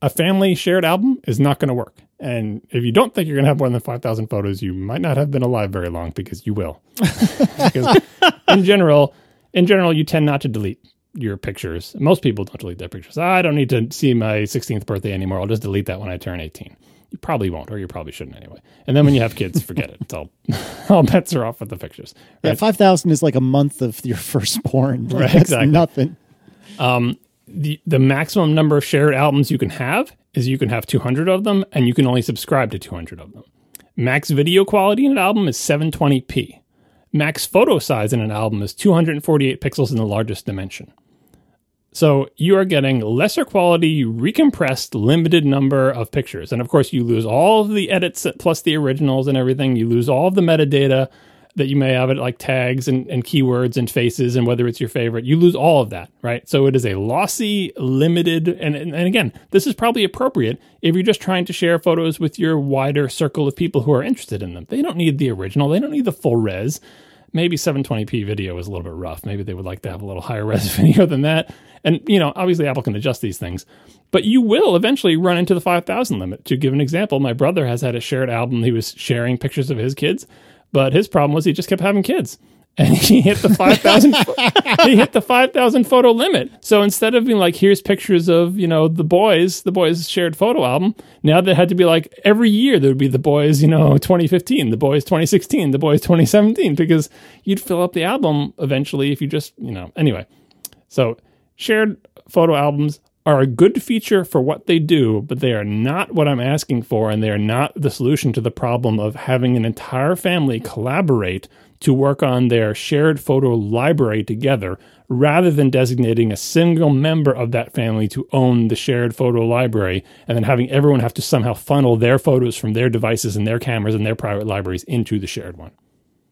a family shared album is not going to work. And if you don't think you're going to have more than 5,000 photos, you might not have been alive very long because you will. because in general, in general, you tend not to delete your pictures. Most people don't delete their pictures. I don't need to see my 16th birthday anymore. I'll just delete that when I turn 18. You probably won't, or you probably shouldn't anyway. And then when you have kids, forget it. It's all, all bets are off with the pictures. Yeah, five thousand is like a month of your firstborn. Like, Right, that's exactly. Nothing. Um, the the maximum number of shared albums you can have is you can have 200 of them and you can only subscribe to 200 of them. Max video quality in an album is 720p. Max photo size in an album is 248 pixels in the largest dimension. So you are getting lesser quality, recompressed, limited number of pictures. And of course, you lose all of the edits plus the originals and everything. You lose all of the metadata that you may have it like tags and, and keywords and faces and whether it's your favorite. You lose all of that, right? So it is a lossy, limited, and, and, and again, this is probably appropriate if you're just trying to share photos with your wider circle of people who are interested in them. They don't need the original, they don't need the full res maybe 720p video is a little bit rough. Maybe they would like to have a little higher res video than that. And, you know, obviously Apple can adjust these things, but you will eventually run into the 5,000 limit. To give an example, my brother has had a shared album. He was sharing pictures of his kids, but his problem was he just kept having kids. And he hit the 5,000 he hit the 5,000 photo limit. So instead of being like here's pictures of, you know, the boys, the boys shared photo album, now they had to be like every year there would be the boys, you know, 2015, the boys 2016, the boys 2017 because you'd fill up the album eventually if you just, you know. Anyway. So shared photo albums are a good feature for what they do, but they are not what I'm asking for, and they are not the solution to the problem of having an entire family collaborate to work on their shared photo library together rather than designating a single member of that family to own the shared photo library and then having everyone have to somehow funnel their photos from their devices and their cameras and their private libraries into the shared one.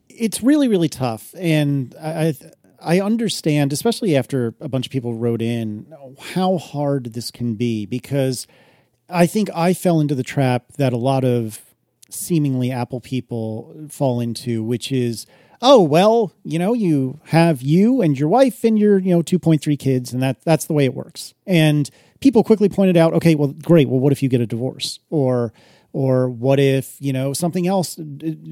it's really really tough and i i understand especially after a bunch of people wrote in how hard this can be because i think i fell into the trap that a lot of seemingly apple people fall into which is oh well you know you have you and your wife and your you know 2.3 kids and that that's the way it works. And people quickly pointed out okay well great. Well what if you get a divorce? Or or what if you know something else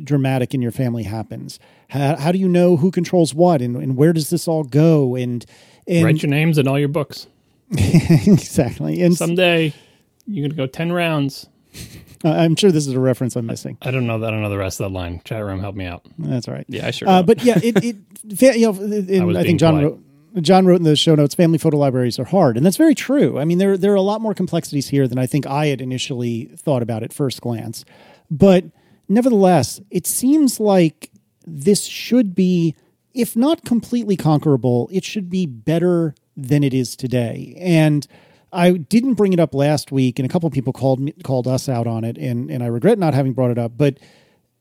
dramatic in your family happens how, how do you know who controls what and, and where does this all go and and Write your names in all your books. exactly and Someday you're going to go 10 rounds. uh, i'm sure this is a reference i'm missing I don't know that. I don't know the rest of that line. Chat room, help me out. that's all right Yeah, I sure. Uh, but yeah, it, it you know, was I, think John polite. John wrote in the show notes, family photo libraries are hard, and that's very true. I mean, there there are a lot more complexities here than I think I had initially thought about at first glance, but nevertheless, it seems like this should be, if not completely conquerable, it should be better than it is today, and. I didn't bring it up last week, and a couple of people called me, called us out on it, and and I regret not having brought it up. But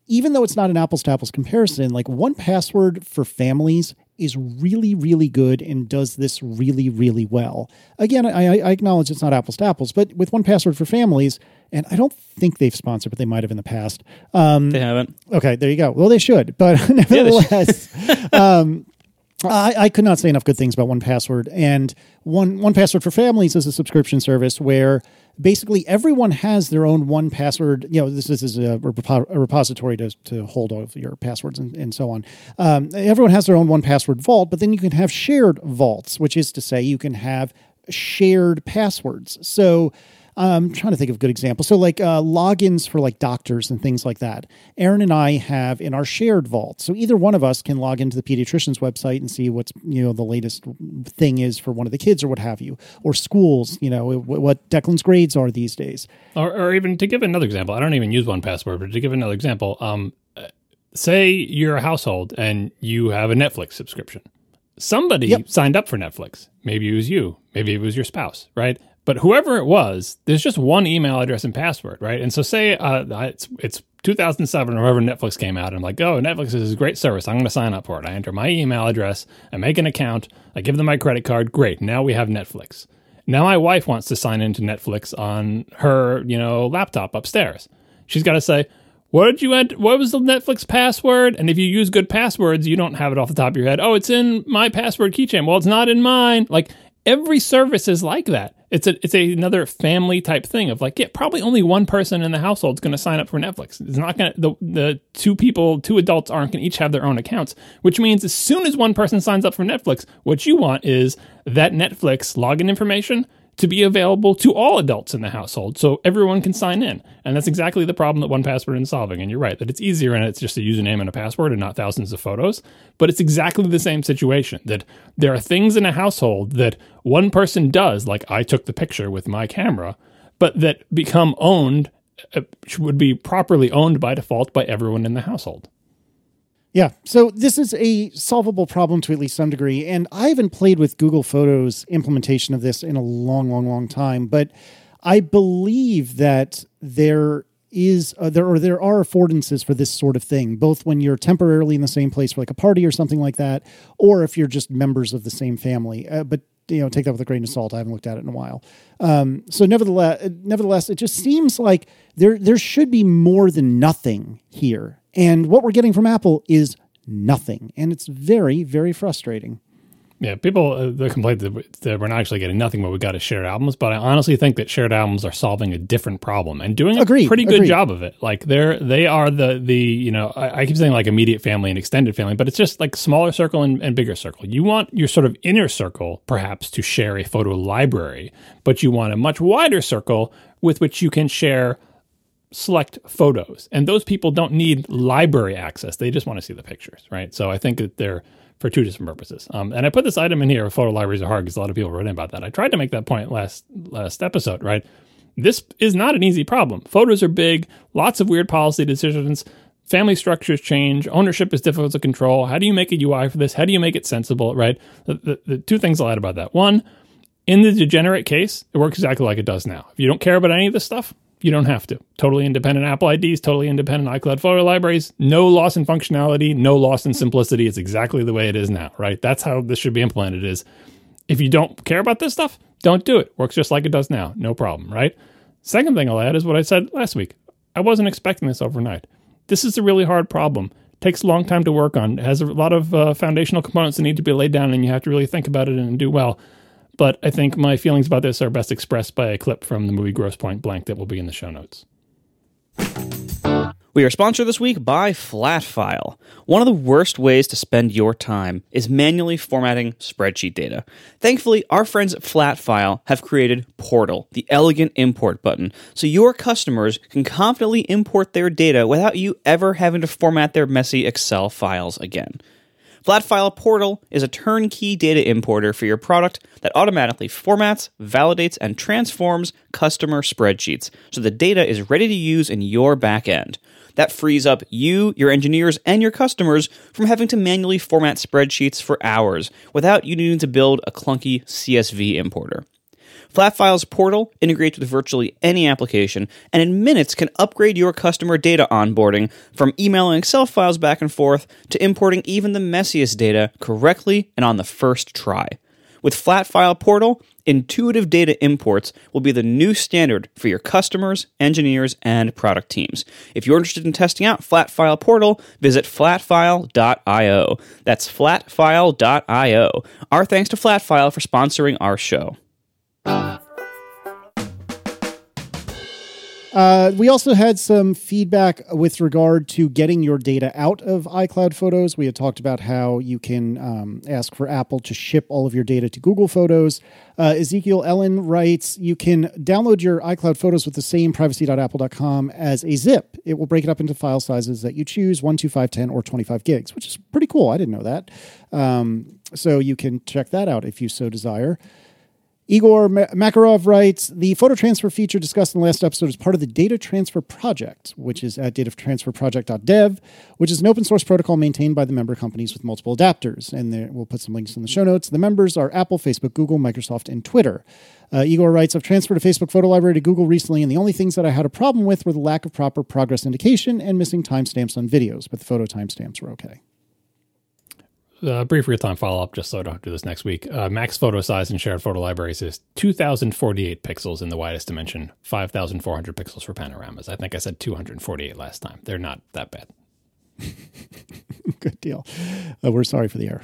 even though it's not an apples to apples comparison, like 1Password for families is really, really good and does this really, really well. Again, I, I acknowledge it's not apples to apples, but with 1Password for families, and I don't think they've sponsored, but they might have in the past. Um, they haven't. Okay, there you go. Well, they should, but nevertheless, um, I, I could not say enough good things about 1Password, and one 1Password for Families is a subscription service where basically everyone has their own 1Password. You know, this, this is a, a repository to to hold all of your passwords and, and so on. Um, everyone has their own 1Password vault, but then you can have shared vaults, which is to say you can have shared passwords. So I'm trying to think of a good example. So, like uh, logins for like doctors and things like that. Aaron and I have in our shared vault. So either one of us can log into the pediatrician's website and see what's you know the latest thing is for one of the kids or what have you, or schools. You know what Declan's grades are these days. Or, or even to give another example, I don't even use 1Password, but to give another example, um, say you're a household and you have a Netflix subscription. Somebody yep. signed up for Netflix. Maybe it was you. Maybe it was your spouse, right? But whoever it was, there's just one email address and password, right? And so say uh, it's it's 2007 or whenever Netflix came out. I'm like, oh, Netflix is a great service. I'm going to sign up for it. I enter my email address, I make an account, I give them my credit card. Great. Now we have Netflix. Now my wife wants to sign into Netflix on her, you know, laptop upstairs. She's got to say, what did you? What was the Netflix password? And if you use good passwords, you don't have it off the top of your head. Oh, it's in my password keychain. Well, it's not in mine. Like every service is like that. It's a it's a, another family type thing of like, yeah, probably only one person in the household is going to sign up for Netflix. It's not going to the the two people, two adults aren't going to each have their own accounts, which means as soon as one person signs up for Netflix, what you want is that Netflix login information to be available to all adults in the household so everyone can sign in. And that's exactly the problem that 1Password is solving. And you're right that it's easier and it's just a username and a password and not thousands of photos. But it's exactly the same situation that there are things in a household that one person does, like I took the picture with my camera, but that become owned, uh, would be properly owned by default by everyone in the household. Yeah. So this is a solvable problem to at least some degree. And I haven't played with Google Photos implementation of this in a long, long, long time. But I believe that there is uh, there or there are affordances for this sort of thing, both when you're temporarily in the same place for like a party or something like that, or if you're just members of the same family. Uh, but you know, take that with a grain of salt. I haven't looked at it in a while. Um, so nevertheless, nevertheless, it just seems like there there should be more than nothing here and what we're getting from Apple is nothing. And it's very, very frustrating. Yeah, people uh, they complain that, that we're not actually getting nothing, but we got to shared albums. But I honestly think that shared albums are solving a different problem and doing a agreed, pretty good agreed. job of it. Like they're they are the the you know I, I, keep saying like immediate family and extended family, but it's just like smaller circle and, and bigger circle. You want your sort of inner circle perhaps to share a photo library, but you want a much wider circle with which you can share select photos. And those people don't need library access. They just want to see the pictures, right? So I think that they're for two different purposes. Um, and I put this item in here, photo libraries are hard because a lot of people wrote in about that. I tried to make that point last last episode, right? This is not an easy problem. Photos are big, lots of weird policy decisions. Family structures change. Ownership is difficult to control. How do you make a UI for this? How do you make it sensible, right? The, the, the two things I'll add about that. One, in the degenerate case, it works exactly like it does now. If you don't care about any of this stuff, you don't have to. Totally independent Apple IDs, totally independent iCloud photo libraries, no loss in functionality, no loss in simplicity. It's exactly the way it is now, right? That's how this should be implemented is if you don't care about this stuff, don't do it. Works just like it does now. No problem, right? Second thing I'll add is what I said last week. I wasn't expecting this overnight. This is a really hard problem. It takes a long time to work on. It has a lot of uh, foundational components that need to be laid down, and you have to really think about it and do well. But I think my feelings about this are best expressed by a clip from the movie Grosse Point Blank that will be in the show notes. We are sponsored this week by Flatfile. One of the worst ways to spend your time is manually formatting spreadsheet data. Thankfully, our friends at Flatfile have created Portal, the elegant import button, so your customers can confidently import their data without you ever having to format their messy Excel files again. Flatfile Portal is a turnkey data importer for your product that automatically formats, validates, and transforms customer spreadsheets so the data is ready to use in your backend. That frees up you, your engineers, and your customers from having to manually format spreadsheets for hours without you needing to build a clunky CSV importer. Flatfile's portal integrates with virtually any application and in minutes can upgrade your customer data onboarding from emailing Excel files back and forth to importing even the messiest data correctly and on the first try. With Flatfile Portal, intuitive data imports will be the new standard for your customers, engineers, and product teams. If you're interested in testing out Flatfile Portal, visit flatfile.io. That's flatfile.io. Our thanks to Flatfile for sponsoring our show. Uh, we also had some feedback with regard to getting your data out of iCloud Photos. We had talked about how you can um, ask for Apple to ship all of your data to Google Photos. Uh, Ezekiel Elin writes You can download your iCloud Photos with the same privacy.apple.com as a zip. It will break it up into file sizes that you choose 1, 2, 5, 10, or 25 gigs, which is pretty cool. I didn't know that. Um, so you can check that out if you so desire. Igor Makarov writes The photo transfer feature discussed in the last episode is part of the Data Transfer Project, which is at datatransferproject.dev, which is an open source protocol maintained by the member companies with multiple adapters. And there, we'll put some links in the show notes. The members are Apple, Facebook, Google, Microsoft, and Twitter. Uh, Igor writes I've transferred a Facebook photo library to Google recently, and the only things that I had a problem with were the lack of proper progress indication and missing timestamps on videos, but the photo timestamps were okay uh, brief real time follow up, just so I don't do this next week. Uh, max photo size in shared photo libraries is 2048 pixels in the widest dimension, 5400 pixels for panoramas. I think I said 248 last time. They're not that bad. Good deal. Uh, we're sorry for the error.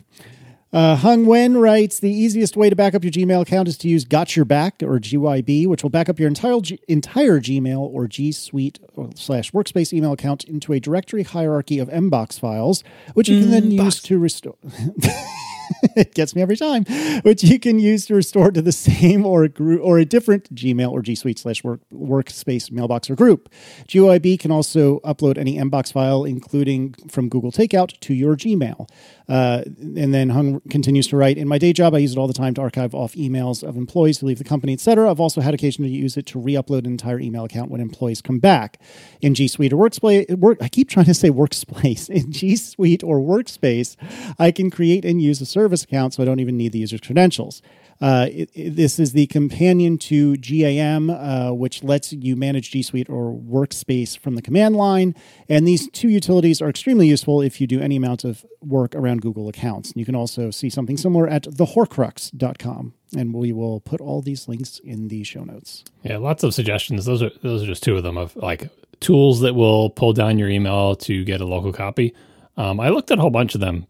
Uh, Hung Nguyen writes the easiest way to back up your Gmail account is to use Got Your Back or GYB, which will back up your entire G- entire Gmail or G Suite slash Workspace email account into a directory hierarchy of Mbox files, which you can mm, then box. use to restore. it gets me every time, which you can use to restore to the same or a group or a different Gmail or G Suite slash work, workspace mailbox or group. GYB can also upload any Mbox file, including from Google Takeout, to your Gmail. Uh, and then Hung continues to write In my day job, I use it all the time to archive off emails of employees who leave the company, etc. I've also had occasion to use it to re upload an entire email account when employees come back. In G Suite or Workspace, work, I keep trying to say Workspace. In G Suite or Workspace, I can create and use a service account so I don't even need the user's credentials. Uh, it, it, this is the companion to GAM, uh, which lets you manage G Suite or Workspace from the command line. And these two utilities are extremely useful if you do any amount of work around Google accounts. And you can also see something similar at thehorcrux.com. And we will put all these links in the show notes. Yeah, lots of suggestions. Those are those are just two of them of like tools that will pull down your email to get a local copy. Um, I looked at a whole bunch of them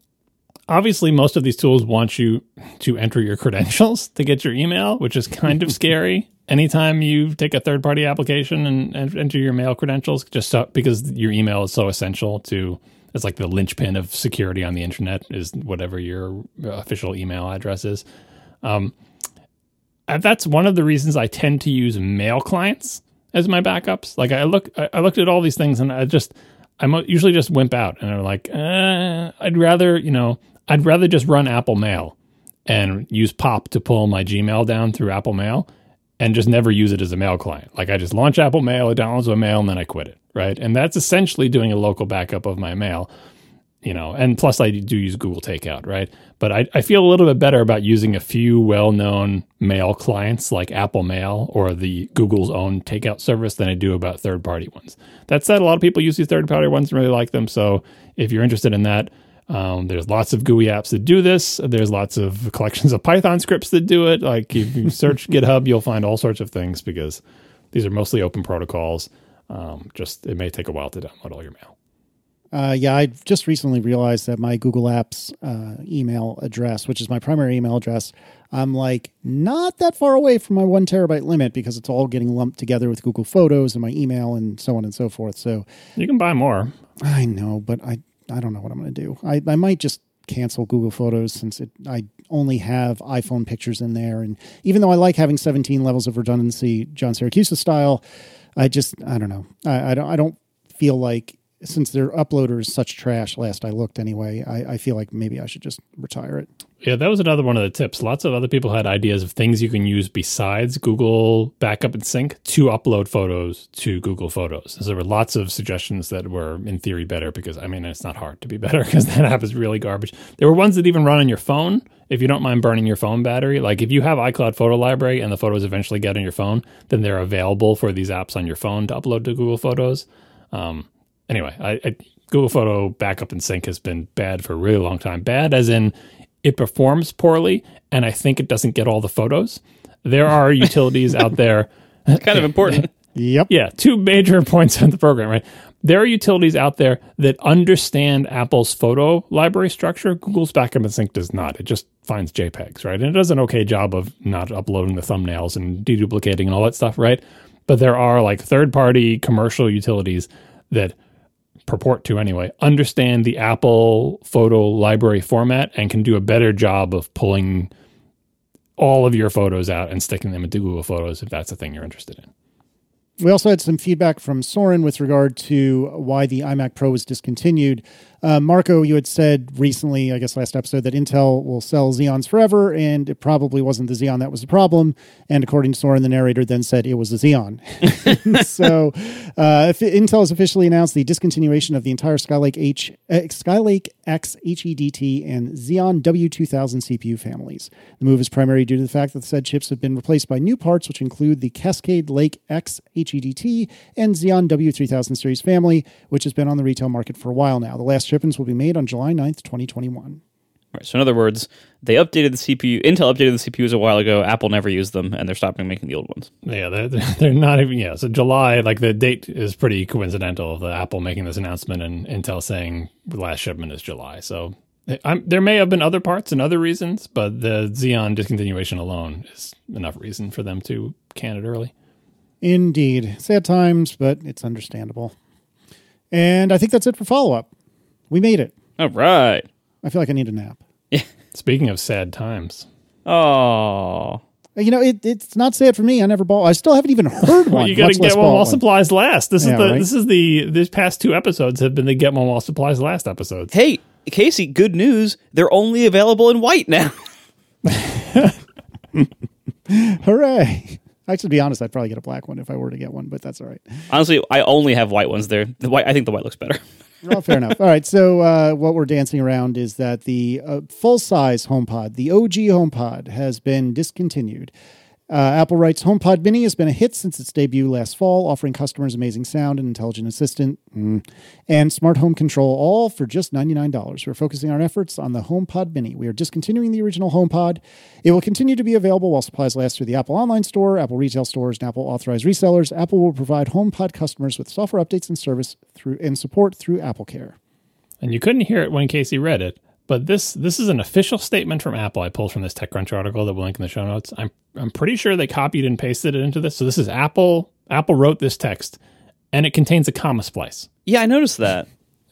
obviously most of these tools want you to enter your credentials to get your email, which is kind of scary. Anytime you take a third party application and, and, enter your mail credentials, just so, because your email is so essential to, it's like the linchpin of security on the internet is whatever your official email address is. Um, that's one of the reasons I tend to use mail clients as my backups. Like I look, I looked at all these things and I just, I usually just wimp out and I'm like, uh, I'd rather, you know, I'd rather just run Apple Mail and use Pop to pull my Gmail down through Apple Mail and just never use it as a mail client. Like I just launch Apple Mail, it downloads my mail, and then I quit it. Right. And that's essentially doing a local backup of my mail, you know, and plus I do use Google Takeout. Right. But I, I feel a little bit better about using a few well known mail clients like Apple Mail or the Google's own takeout service than I do about third party ones. That said, a lot of people use these third party ones and really like them. So if you're interested in that, um, there's lots of GUI apps that do this. There's lots of collections of Python scripts that do it. Like if you search GitHub, you'll find all sorts of things because these are mostly open protocols. Um, just it may take a while to download all your mail. Uh, yeah, I just recently realized that my Google Apps uh, email address, which is my primary email address, I'm like not that far away from my one terabyte limit because it's all getting lumped together with Google Photos and my email and so on and so forth. So you can buy more. I know, but I I don't know what I'm going to do. I, I might just cancel Google Photos since it, I only have iPhone pictures in there. And even though I like having 17 levels of redundancy, John Siracusa style, I just I don't know. I, I don't I don't feel like since their uploader is such trash. Last I looked, anyway, I, I feel like maybe I should just retire it. Yeah, that was another one of the tips. Lots of other people had ideas of things you can use besides Google Backup and Sync to upload photos to Google Photos. So there were lots of suggestions that were, in theory, better because, I mean, it's not hard to be better because that app is really garbage. There were ones that even run on your phone if you don't mind burning your phone battery. Like if you have iCloud Photo Library and the photos eventually get on your phone, then they're available for these apps on your phone to upload to Google Photos. Um, anyway, I, I, Google Photo Backup and Sync has been bad for a really long time. Bad as in it performs poorly, and I think it doesn't get all the photos. There are utilities out there. kind of important. Yep. Yeah, two major points of the program, right? There are utilities out there that understand Apple's photo library structure. Google's backup and sync does not. It just finds JPEGs, right? And it does an okay job of not uploading the thumbnails and deduplicating and all that stuff, right? But there are like third party commercial utilities that purport to anyway understand the Apple photo library format and can do a better job of pulling all of your photos out and sticking them into Google Photos if that's the thing you're interested in. We also had some feedback from Soren with regard to why the iMac Pro was discontinued. Uh, Marco, you had said recently, I guess last episode, that Intel will sell Xeons forever, and it probably wasn't the Xeon that was the problem. And according to Soren, the narrator then said it was the Xeon. so uh, Intel has officially announced the discontinuation of the entire Skylake H, uh, Skylake X HEDT and Xeon W2000 CPU families. The move is primarily due to the fact that the said chips have been replaced by new parts, which include the Cascade Lake X HEDT and Xeon W3000 series family, which has been on the retail market for a while now. The last shipments will be made on July 9th, 2021. Right. So in other words, they updated the CPU. Intel updated the CPUs a while ago. Apple never used them, and they're stopping making the old ones. Yeah, they're, they're not even. Yeah, so July, like the date is pretty coincidental. The Apple making this announcement and Intel saying last shipment is July. So eh, I'm, there may have been other parts and other reasons, but the Xeon discontinuation alone is enough reason for them to can it early. Indeed, sad times, but it's understandable. And I think that's it for follow up. We made it. All right. I feel like I need a nap. Speaking of sad times, Oh. You know, it, it's not sad for me. I never bought. I still haven't even heard one. well, you got to get one bought while supplies last. This Yeah, is the right. this is the these past two episodes have been the get one while supplies last episodes. Hey, Casey, good news. They're only available in white now. Hooray! Actually, to be honest, I'd probably get a black one if I were to get one, but that's all right. Honestly, I only have white ones there. The white, I think the white looks better. Well, fair enough. All right. So, uh, what we're dancing around is that the uh, full size HomePod, the OG HomePod, has been discontinued. Uh, Apple writes HomePod Mini has been a hit since its debut last fall, offering customers amazing sound and intelligent assistant mm, and smart home control, all for just $99. We're focusing our efforts on the HomePod Mini. We are discontinuing the original HomePod. It will continue to be available while supplies last through the Apple Online Store, Apple retail stores, and Apple authorized resellers. Apple will provide HomePod customers with software updates and service through and support through Apple Care. And you couldn't hear it when Casey read it, but this this is an official statement from Apple. I pulled from this TechCrunch article that we'll link in the show notes. I'm I'm pretty sure they copied and pasted it into this. So this is Apple. Apple wrote this text, and it contains a comma splice. yeah, I noticed that.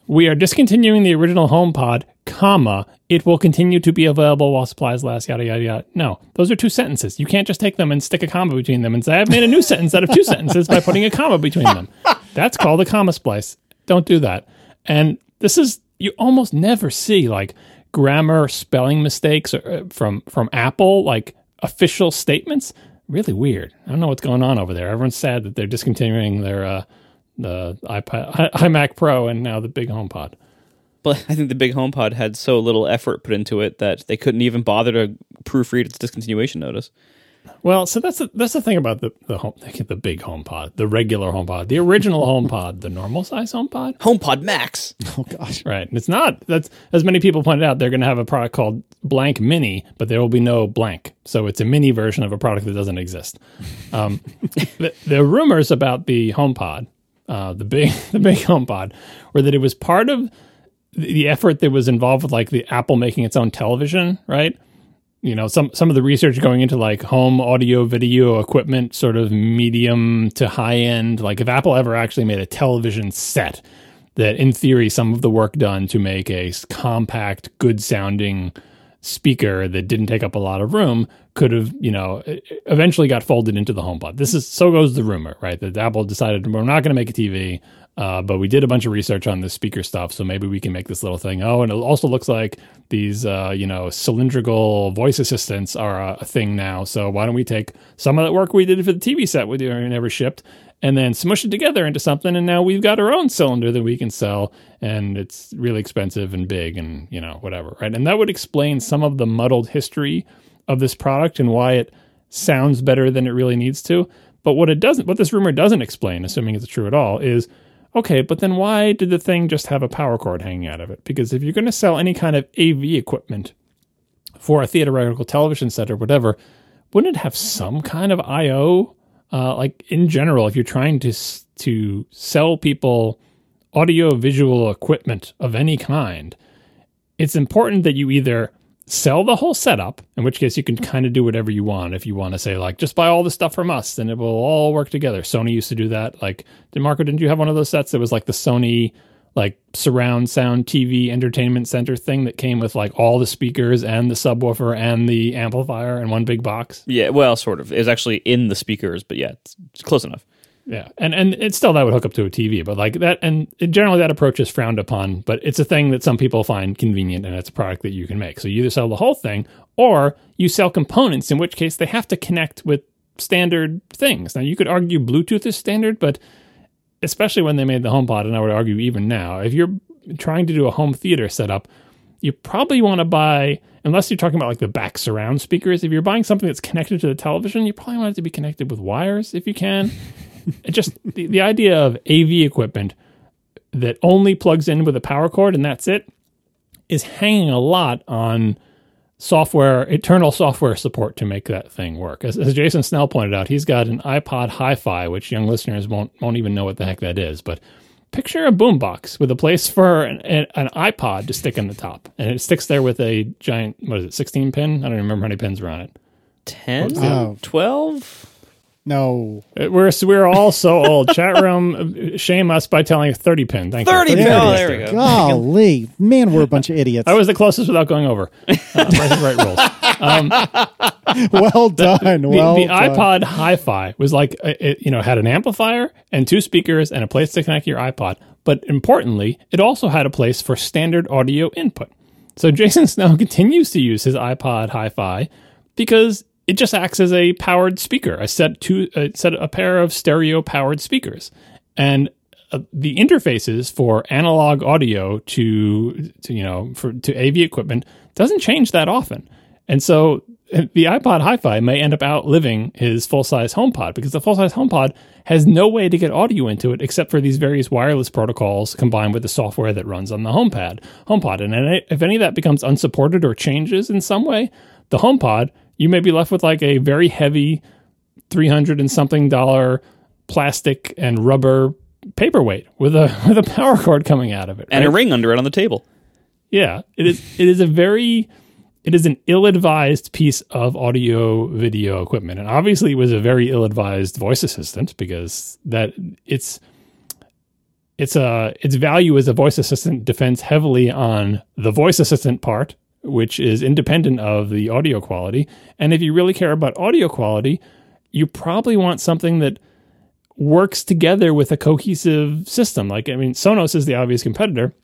We are discontinuing the original HomePod, comma. It will continue to be available while supplies last. Yada yada yada. No, those are two sentences. You can't just take them and stick a comma between them and say I've made a new sentence out of two sentences by putting a comma between them. That's called a comma splice. Don't do that. And this is you almost never see like grammar spelling mistakes uh, from from Apple like official statements. Really weird. I don't know what's going on over there. Everyone's sad that they're discontinuing their uh, the iPad, iMac Pro, and now the big HomePod. But I think the big HomePod had so little effort put into it that they couldn't even bother to proofread its discontinuation notice. Well, so that's the, that's the thing about the the home, the big HomePod, the regular HomePod, the original HomePod, the normal size HomePod. HomePod Max. Oh, gosh. Right. And it's not that's as many people pointed out, they're going to have a product called blank mini, but there will be no blank. So it's a mini version of a product that doesn't exist. Um, the, the rumors about the HomePod, uh, the big the big HomePod, were that it was part of the the effort that was involved with like the Apple making its own television, right? You know, some some of the research going into like home audio video equipment, sort of medium to high end. Like if Apple ever actually made a television set, that in theory some of the work done to make a compact, good sounding speaker that didn't take up a lot of room could have, you know, eventually got folded into the Home HomePod. This is so goes the rumor, right? That Apple decided we're not going to make a TV, uh, but we did a bunch of research on the speaker stuff, so maybe we can make this little thing. Oh, and it also looks like these, uh, you know, cylindrical voice assistants are a, a thing now. So why don't we take some of that work we did for the TV set we never shipped, and then smush it together into something, and now we've got our own cylinder that we can sell, and it's really expensive and big, and you know, whatever, right? And that would explain some of the muddled history of this product and why it sounds better than it really needs to. But what it doesn't, what this rumor doesn't explain, assuming it's true at all, is okay, but then why did the thing just have a power cord hanging out of it? Because if you're going to sell any kind of AV equipment, for a theoretical television set or whatever, wouldn't it have some kind of I/O? Uh, like in general, if you're trying to to sell people audio visual equipment of any kind, it's important that you either sell the whole setup, in which case you can kind of do whatever you want. If you want to say like, just buy all the stuff from us, and it will all work together. Sony used to do that. Like, did Marco? Didn't you have one of those sets that was like the Sony like surround sound TV entertainment center thing that came with like all the speakers and the subwoofer and the amplifier in one big box? Yeah, well, sort of. It's actually in the speakers, but yeah, it's close enough. Yeah, and and it's still that would hook up to a TV, but like that, and generally that approach is frowned upon. But it's a thing that some people find convenient, and it's a product that you can make. So you either sell the whole thing, or you sell components. In which case, they have to connect with standard things. Now you could argue Bluetooth is standard, but especially when they made the HomePod, and I would argue even now, if you're trying to do a home theater setup, you probably want to buy, unless you're talking about like the back surround speakers. If you're buying something that's connected to the television, you probably want it to be connected with wires if you can. It just the, the idea of AV equipment that only plugs in with a power cord and that's it is hanging a lot on software, eternal software support to make that thing work. As, as Jason Snell pointed out, he's got an iPod Hi-Fi, which young listeners won't won't even know what the heck that is. But picture a boombox with a place for an, an, an iPod to stick in the top, and it sticks there with a giant what is it, sixteen pin? I don't remember how many pins are on it. 10? Oh. 12? No. Uh, We're we're all so old. Chat room, uh, shame us by telling thirty pin. Thank 30 you. pin. Oh, there we go. Golly, man, we're a bunch of idiots. I was the closest without going over. Uh, Price is right rules. well done. The, well the done. iPod Hi-Fi was like uh, it, you know had an amplifier and two speakers and a place to connect your iPod. But importantly, it also had a place for standard audio input. So Jason Snell continues to use his iPod Hi-Fi because it just acts as a powered speaker, a set two, a set a pair of stereo powered speakers, and uh, the interfaces for analog audio to, to you know for to AV equipment doesn't change that often, and so uh, the iPod Hi-Fi may end up outliving his full-size HomePod because the full-size HomePod has no way to get audio into it except for these various wireless protocols combined with the software that runs on the HomePad. HomePod, and if any of that becomes unsupported or changes in some way, the HomePod you may be left with like a very heavy, three hundred and something dollar plastic and rubber paperweight with a with a power cord coming out of it. And a ring under it on the table. Yeah, it is. It is a very, it is an ill-advised piece of audio video equipment, and obviously, it was a very ill-advised voice assistant because that it's it's a its value as a voice assistant depends heavily on the voice assistant part, which is independent of the audio quality. And if you really care about audio quality, you probably want something that works together with a cohesive system. Like, I mean, Sonos is the obvious competitor.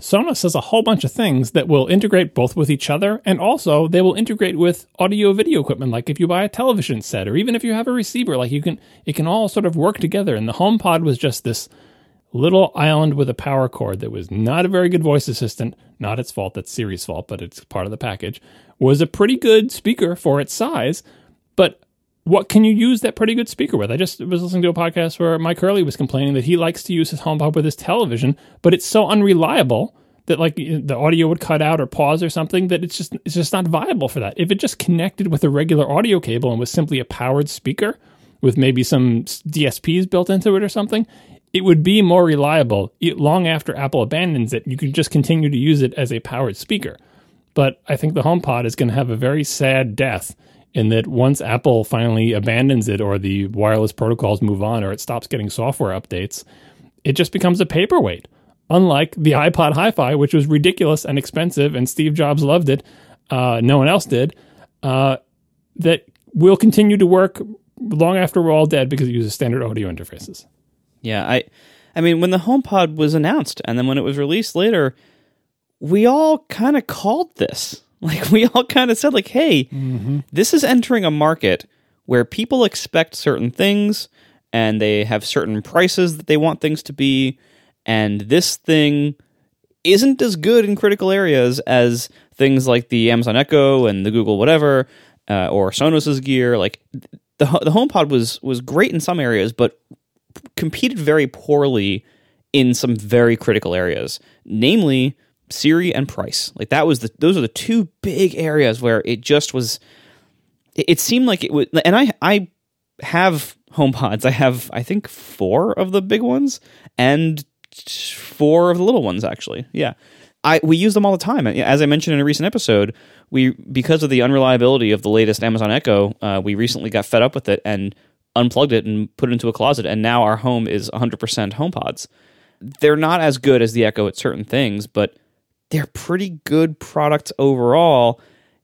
Sonos has a whole bunch of things that will integrate both with each other and also they will integrate with audio video equipment like if you buy a television set or even if you have a receiver like you can it can all sort of work together and the HomePod was just this little island with a power cord that was not a very good voice assistant, not its fault, that's Siri's fault, but it's part of the package. Was a pretty good speaker for its size, but what can you use that pretty good speaker with? I just was listening to a podcast where Mike Hurley was complaining that he likes to use his HomePod with his television, but it's so unreliable that like the audio would cut out or pause or something that it's just it's just not viable for that. If it just connected with a regular audio cable and was simply a powered speaker with maybe some DSPs built into it or something, it would be more reliable. Long after Apple abandons it, you could just continue to use it as a powered speaker. But I think the HomePod is going to have a very sad death in that once Apple finally abandons it or the wireless protocols move on or it stops getting software updates, it just becomes a paperweight. Unlike the iPod Hi Fi, which was ridiculous and expensive, and Steve Jobs loved it, uh, no one else did, uh, that will continue to work long after we're all dead because it uses standard audio interfaces. Yeah, I I mean when the HomePod was announced and then when it was released later, we all kind of called this. Like we all kind of said like, "Hey, this is entering a market where people expect certain things and they have certain prices that they want things to be and this thing isn't as good in critical areas as things like the Amazon Echo and the Google whatever uh, or Sonos's gear. Like the the HomePod was was great in some areas, but competed very poorly in some very critical areas, namely Siri and price. Like that was the those are the two big areas where it just was. It, it seemed like it would, and I I have HomePods. I have I think four of the big ones and four of the little ones actually. Yeah. I we use them all the time. As I mentioned in a recent episode, we because of the unreliability of the latest Amazon Echo, uh, we recently got fed up with it and unplugged it and put it into a closet, and now our home is 100% HomePods. They're not as good as the Echo at certain things, but they're pretty good products overall.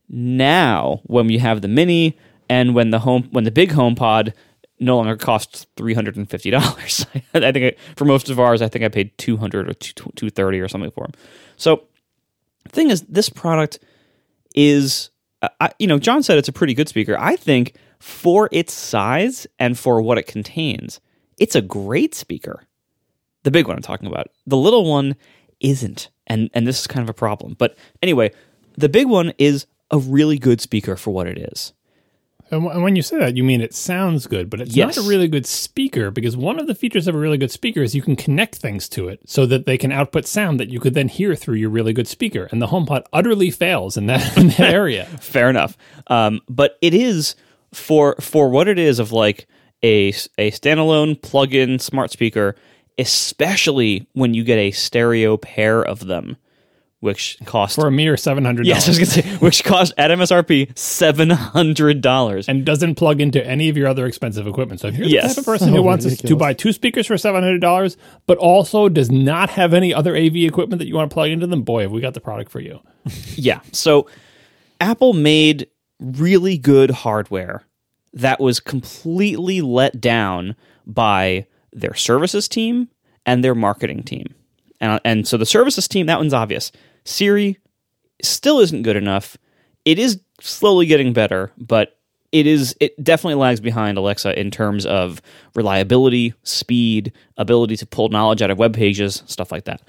Now, when you have the Mini and when the home when the big HomePod no longer costs three hundred and fifty dollars. I think I, for most of ours, I think I paid two hundred or two thirty or something for them. So, thing is, this product is, uh, I, you know, John said it's a pretty good speaker. I think for its size and for what it contains, it's a great speaker. The big one I'm talking about. The little one isn't, and and this is kind of a problem. But anyway, the big one is a really good speaker for what it is. And when you say that, you mean it sounds good, but it's yes. not a really good speaker because one of the features of a really good speaker is you can connect things to it so that they can output sound that you could then hear through your really good speaker. And the HomePod utterly fails in that, in that area. Fair enough. Um, but it is for for what it is of like a a standalone plug-in smart speaker, especially when you get a stereo pair of them which cost for a mere seven hundred. Yes, I was going to say, which cost at MSRP seven hundred dollars, and doesn't plug into any of your other expensive equipment. So if you're yes. the type of person who oh, wants ridiculous. to buy two speakers for seven hundred dollars, but also does not have any other AV equipment that you want to plug into them, boy, have we got the product for you. yeah. So Apple made really good hardware that was completely let down by their services team and their marketing team. And, and so the services team, that one's obvious. Siri still isn't good enough. It is slowly getting better, but it is it definitely lags behind Alexa in terms of reliability, speed, ability to pull knowledge out of web pages, stuff like that.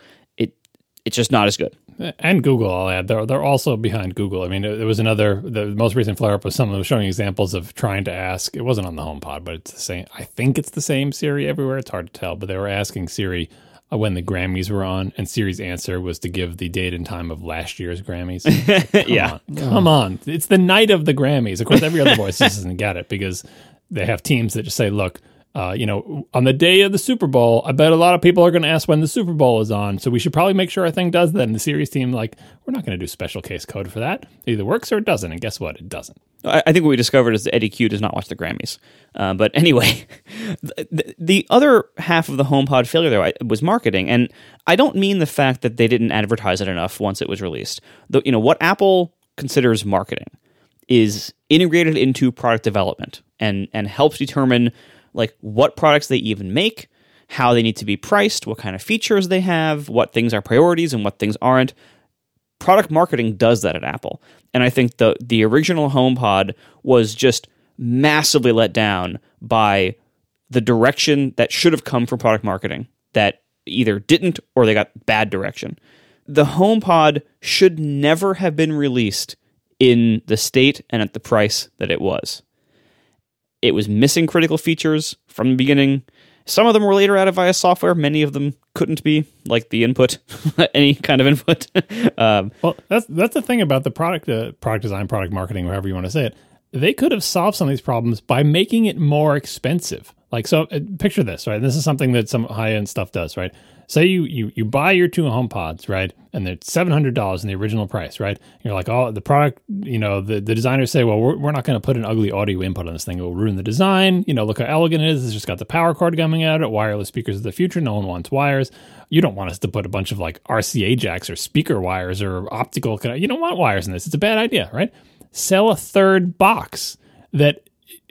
It it's just not as good. And Google, I'll add, they're they're also behind Google. I mean, there was another the most recent flare up was someone was showing examples of trying to ask. It wasn't on the HomePod, but it's the same. I think it's the same Siri everywhere. It's hard to tell, but they were asking Siri uh, when the Grammys were on, and Siri's answer was to give the date and time of last year's Grammys. Come yeah, on. come on, it's the night of the Grammys. Of course, every other voice doesn't get it because they have teams that just say, "Look, uh, you know, on the day of the Super Bowl, I bet a lot of people are going to ask when the Super Bowl is on. So we should probably make sure our thing does that. And the Siri's team, like, we're not going to do special case code for that. It either works or it doesn't. And guess what? It doesn't. I, think what we discovered is that Eddy Cue does not watch the Grammys. Uh, but anyway, the, the, other half of the HomePod failure there was marketing, and I don't mean the fact that they didn't advertise it enough once it was released. The, you know what Apple considers marketing is integrated into product development and and helps determine like what products they even make, how they need to be priced, what kind of features they have, what things are priorities and what things aren't. Product marketing does that at Apple. And I think the the original HomePod was just massively let down by the direction that should have come from product marketing that either didn't or they got bad direction. The HomePod should never have been released in the state and at the price that it was. It was missing critical features from the beginning. Some of them were later added via software. Many of them couldn't be, like the input, any kind of input. um, well, that's that's the thing about the product, uh, product design, product marketing, however you want to say it. They could have solved some of these problems by making it more expensive. Like so, uh, picture this, right? This is something that some high end stuff does, right? Say you you you buy your two home pods, right? And they're seven hundred dollars in the original price, right? You're like, oh, the product, you know, the, the designers say, well, we're, we're not going to put an ugly audio input on this thing; it will ruin the design. You know, look how elegant it is. It's just got the power cord coming out of it. Wireless speakers of the future. No one wants wires. You don't want us to put a bunch of like RCA jacks or speaker wires or optical. You don't want wires in this. It's a bad idea, right? Sell a third box that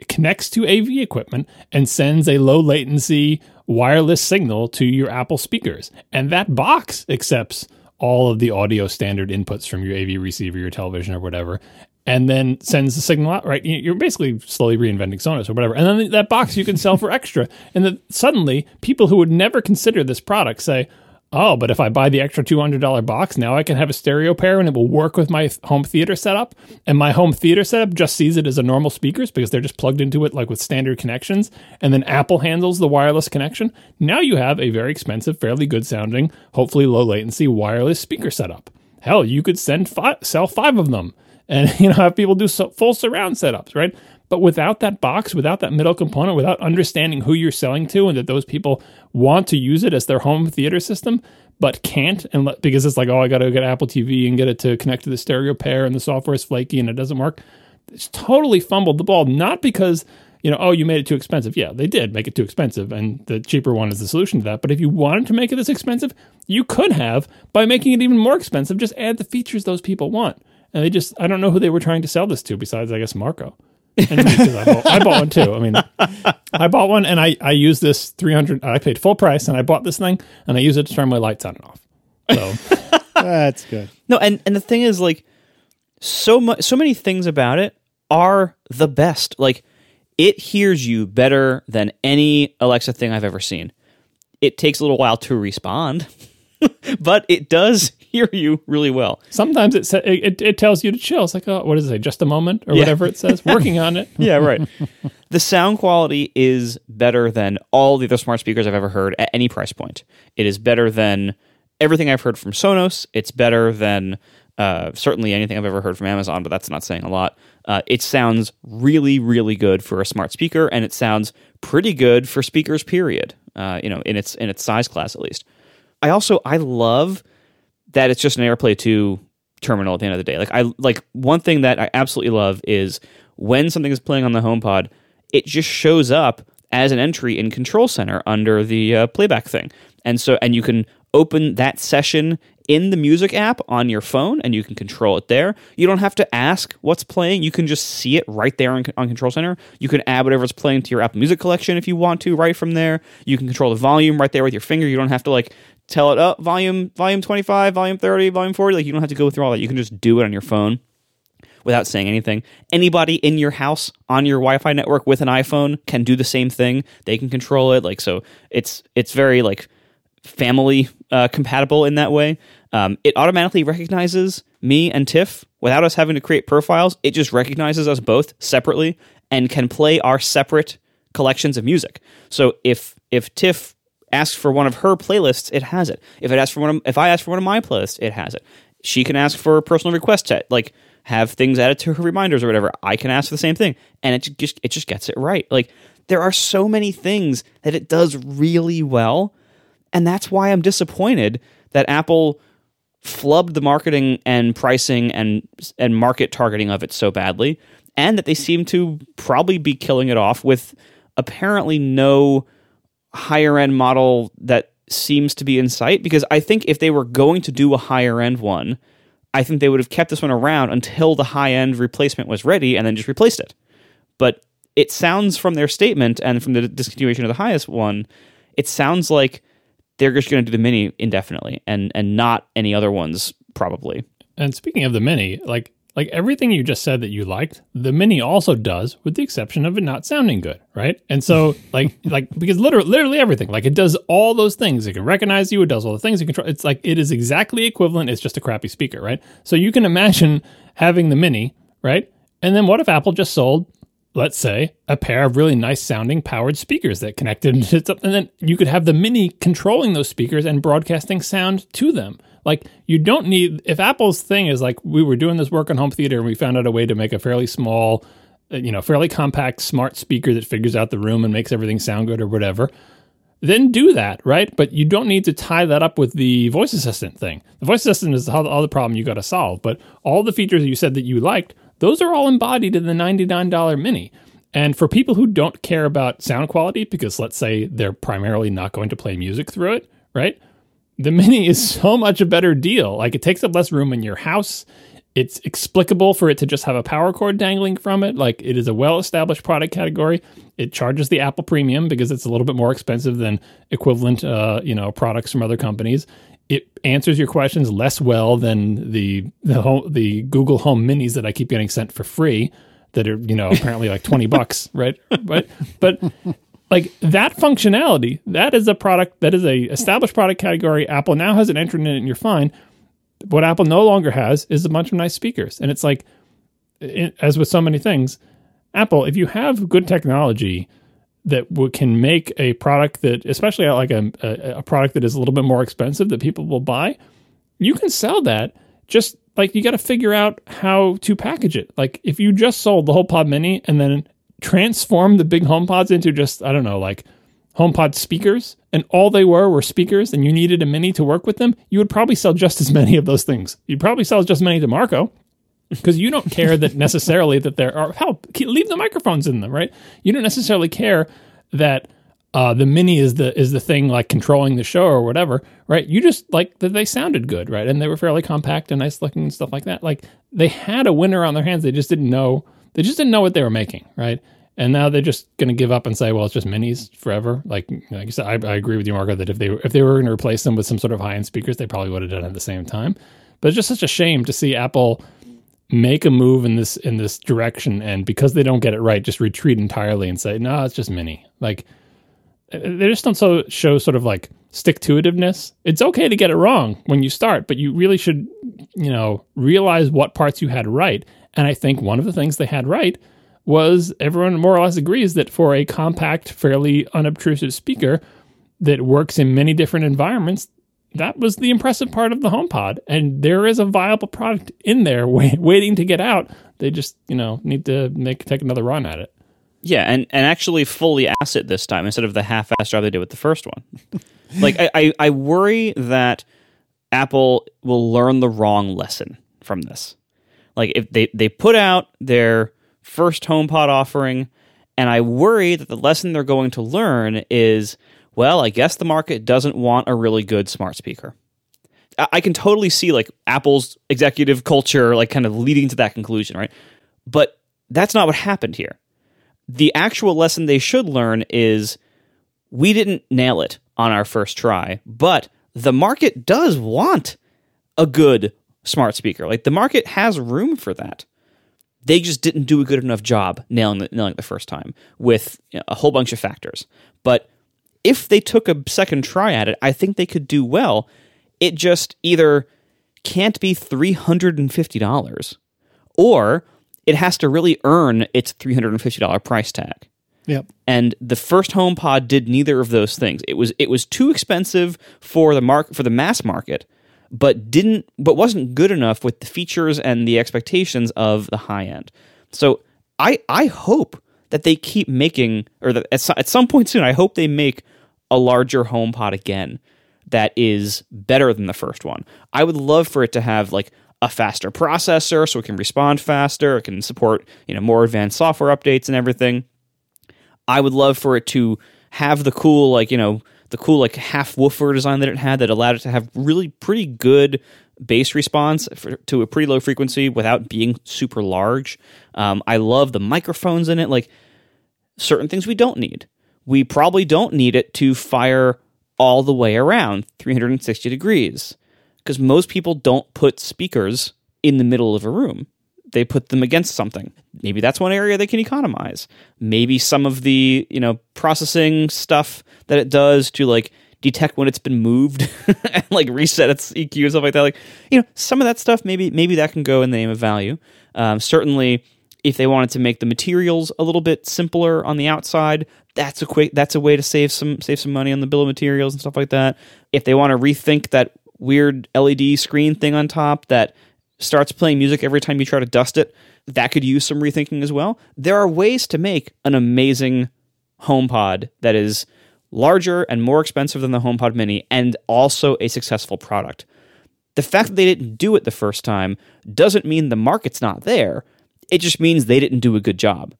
connects to AV equipment and sends a low latency wireless signal to your Apple speakers. And that box accepts all of the audio standard inputs from your AV receiver, your television, or whatever, and then sends the signal out, right? You're basically slowly reinventing Sonos or whatever. And then that box you can sell for extra. And then suddenly, people who would never consider this product say, oh, but if I buy the extra $200 box, now I can have a stereo pair and it will work with my home theater setup. And my home theater setup just sees it as a normal speakers because they're just plugged into it like with standard connections. And then Apple handles the wireless connection. Now you have a very expensive, fairly good sounding, hopefully low latency wireless speaker setup. Hell, you could send sell five of them and you know have people do so, full surround setups, right? But without that box, without that middle component, without understanding who you're selling to and that those people want to use it as their home theater system, but can't, and let, because it's like, oh, I got to get Apple TV and get it to connect to the stereo pair, and the software is flaky and it doesn't work. It's totally fumbled the ball, not because you know, oh, you made it too expensive. Yeah, they did make it too expensive, and the cheaper one is the solution to that. But if you wanted to make it this expensive, you could have by making it even more expensive. Just add the features those people want, and they just I don't know who they were trying to sell this to besides I guess Marco. And I, bought, I bought one too. I mean, I bought one and I I used this three hundred. I paid full price and I bought this thing and I use it to turn my lights on and off. So That's good. No, and and the thing is like so much so many things about it are the best. Like it hears you better than any Alexa thing I've ever seen. It takes a little while to respond, but it does hear you really well. sometimes it, sa- it it tells you to chill. It's like oh, what does it say? Just a moment or Yeah. whatever it says. Working on it. Yeah, right. the sound quality is better than all the other smart speakers I've ever heard at any price point. It is better than everything I've heard from Sonos. It's better than uh, certainly anything I've ever heard from Amazon, but that's not saying a lot. Uh, it sounds really, really good for a smart speaker, and it sounds pretty good for speakers. Period. Uh, you know, in its in its size class at least. I also I love that it's just an AirPlay 2 terminal at the end of the day. Like I like one thing that I absolutely love is when something is playing on the HomePod, it just shows up as an entry in Control Center under the uh, playback thing. And so and you can open that session in the music app on your phone and you can control it there. You don't have to ask what's playing. You can just see it right there on, on Control Center. You can add whatever's playing to your Apple Music collection if you want to right from there. You can control the volume right there with your finger. You don't have to like tell it up volume volume 25, volume 30, volume 40. Like you don't have to go through all that. You can just do it on your phone without saying anything. Anybody in your house on your Wi-Fi network with an iPhone can do the same thing. They can control it. Like so, it's it's very like family uh, compatible in that way. Um, it automatically recognizes me and Tiff without us having to create profiles. It just recognizes us both separately and can play our separate collections of music. So if if Tiff asks for one of her playlists, it has it. If it asks for one of, if I ask for one of my playlists, it has it. She can ask for personal request to like have things added to her reminders or whatever. I can ask for the same thing, and it just it just gets it right. Like there are so many things that it does really well, and that's why I'm disappointed that Apple flubbed the marketing and pricing and and market targeting of it so badly, and that they seem to probably be killing it off with apparently no higher end model that seems to be in sight. Because I think if they were going to do a higher end one, I think they would have kept this one around until the high end replacement was ready and then just replaced it. But it sounds from their statement and from the discontinuation of the highest one, it sounds like they're just going to do the mini indefinitely and and not any other ones probably. And speaking of the mini, like like everything you just said that you liked, the mini also does, with the exception of it not sounding good, right? And so like like because literally literally everything, like it does all those things. It can recognize you, it does all the things you control. It's like it is exactly equivalent. It's just a crappy speaker, right? So you can imagine having the mini, right? And then what if Apple just sold let's say, a pair of really nice sounding powered speakers that connected into something. And then you could have the mini controlling those speakers and broadcasting sound to them. Like you don't need if Apple's thing is like we were doing this work on home theater and we found out a way to make a fairly small, uh, you know, fairly compact smart speaker that figures out the room and makes everything sound good or whatever. Then do that, right? But you don't need to tie that up with the voice assistant thing. The voice assistant is the other problem you got to solve. But all the features you said that you liked, those are all embodied in the $99 mini. And for people who don't care about sound quality, because let's say they're primarily not going to play music through it, right? The mini is so much a better deal. Like it takes up less room in your house. It's explicable for it to just have a power cord dangling from it. Like it is a well established product category. It charges the Apple premium because it's a little bit more expensive than equivalent, uh, you know, products from other companies. It answers your questions less well than the the, home, the Google Home Minis that I keep getting sent for free that are you know apparently like 20 bucks right right but like that functionality, that is a product that is a established product category. Apple now has an entrant in it, and you're fine. What Apple no longer has is a bunch of nice speakers, and it's like, it, as with so many things, Apple, if you have good technology that w- can make a product that, especially like a, a, a product that is a little bit more expensive that people will buy, you can sell that. Just like you got to figure out how to package it. Like if you just sold the HomePod Mini and then transform the big HomePods into just I don't know like HomePod speakers, and all they were were speakers, and you needed a Mini to work with them, you would probably sell just as many of those things. You'd probably sell just as many to Marco because you don't care that necessarily that there are help leave the microphones in them, right? You don't necessarily care that uh, the mini is the is the thing like controlling the show or whatever, right? You just like that they sounded good, right? And they were fairly compact and nice looking and stuff like that. Like they had a winner on their hands. They just didn't know they just didn't know what they were making, right? And now they're just going to give up and say, well, it's just minis forever. Like, like I said, I, I agree with you, Marco, that if they if they were going to replace them with some sort of high end speakers, they probably would have done it at the same time. But it's just such a shame to see Apple make a move in this in this direction, and because they don't get it right, just retreat entirely and say, no, it's just mini. Like, uh, uh, they just don't so show sort of like stick to itiveness. It's okay to get it wrong when you start, but you really should, you know, realize what parts you had right. And I think one of the things they had right was everyone more or less agrees that for a compact, fairly unobtrusive speaker that works in many different environments, that was the impressive part of the HomePod. And there is a viable product in there wait, waiting to get out. They just, you know, need to make take another run at it. Yeah, and, and actually fully ass it this time instead of the half-assed job they did with the first one. like I, I, I worry that Apple will learn the wrong lesson from this. Like if they, they put out their first HomePod offering, and I worry that the lesson they're going to learn is, well, I guess the market doesn't want a really good smart speaker. I, can totally see like Apple's executive culture like kind of leading to that conclusion, right? But that's not what happened here. The actual lesson they should learn is we didn't nail it on our first try, but the market does want a good smart speaker. Like the market has room for that they just didn't do a good enough job nailing it, nailing the first time with you know, a whole bunch of factors. But if they took a second try at it, I think they could do well. It just either can't be $350 or it has to really earn its $350 price tag. Yep. And the first HomePod did neither of those things. It was it was too expensive for the mark for the mass market but didn't but wasn't good enough with the features and the expectations of the high end. So I I hope that they keep making or that at, at some point soon I hope they make a larger HomePod again that is better than the first one. I would love for it to have like a faster processor so it can respond faster, it can support, you know, more advanced software updates and everything. I would love for it to have the cool like, you know, the cool like half woofer design that it had that allowed it to have really pretty good bass response for, to a pretty low frequency without being super large. Um, I love the microphones in it. Like certain things we don't need. We probably don't need it to fire all the way around 360 degrees because most people don't put speakers in the middle of a room they put them against something. Maybe that's one area they can economize. Maybe some of the, you know, processing stuff that it does to like detect when it's been moved and like reset its EQ and stuff like that. Like, you know, some of that stuff maybe maybe that can go in the name of value. Um, certainly if they wanted to make the materials a little bit simpler on the outside, that's a quick that's a way to save some save some money on the bill of materials and stuff like that. If they want to rethink that weird LED screen thing on top that starts playing music every time you try to dust it, that could use some rethinking as well. There are ways to make an amazing HomePod that is larger and more expensive than the HomePod Mini and also a successful product. The fact that they didn't do it the first time doesn't mean the market's not there. It just means they didn't do a good job.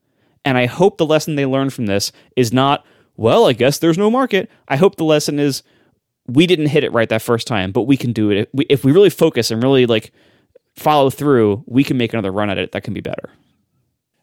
And I hope the lesson they learned from this is not, well, I guess there's no market. I hope the lesson is we didn't hit it right that first time, but we can do it. If we really focus and really like follow through, we can make another run at it that can be better.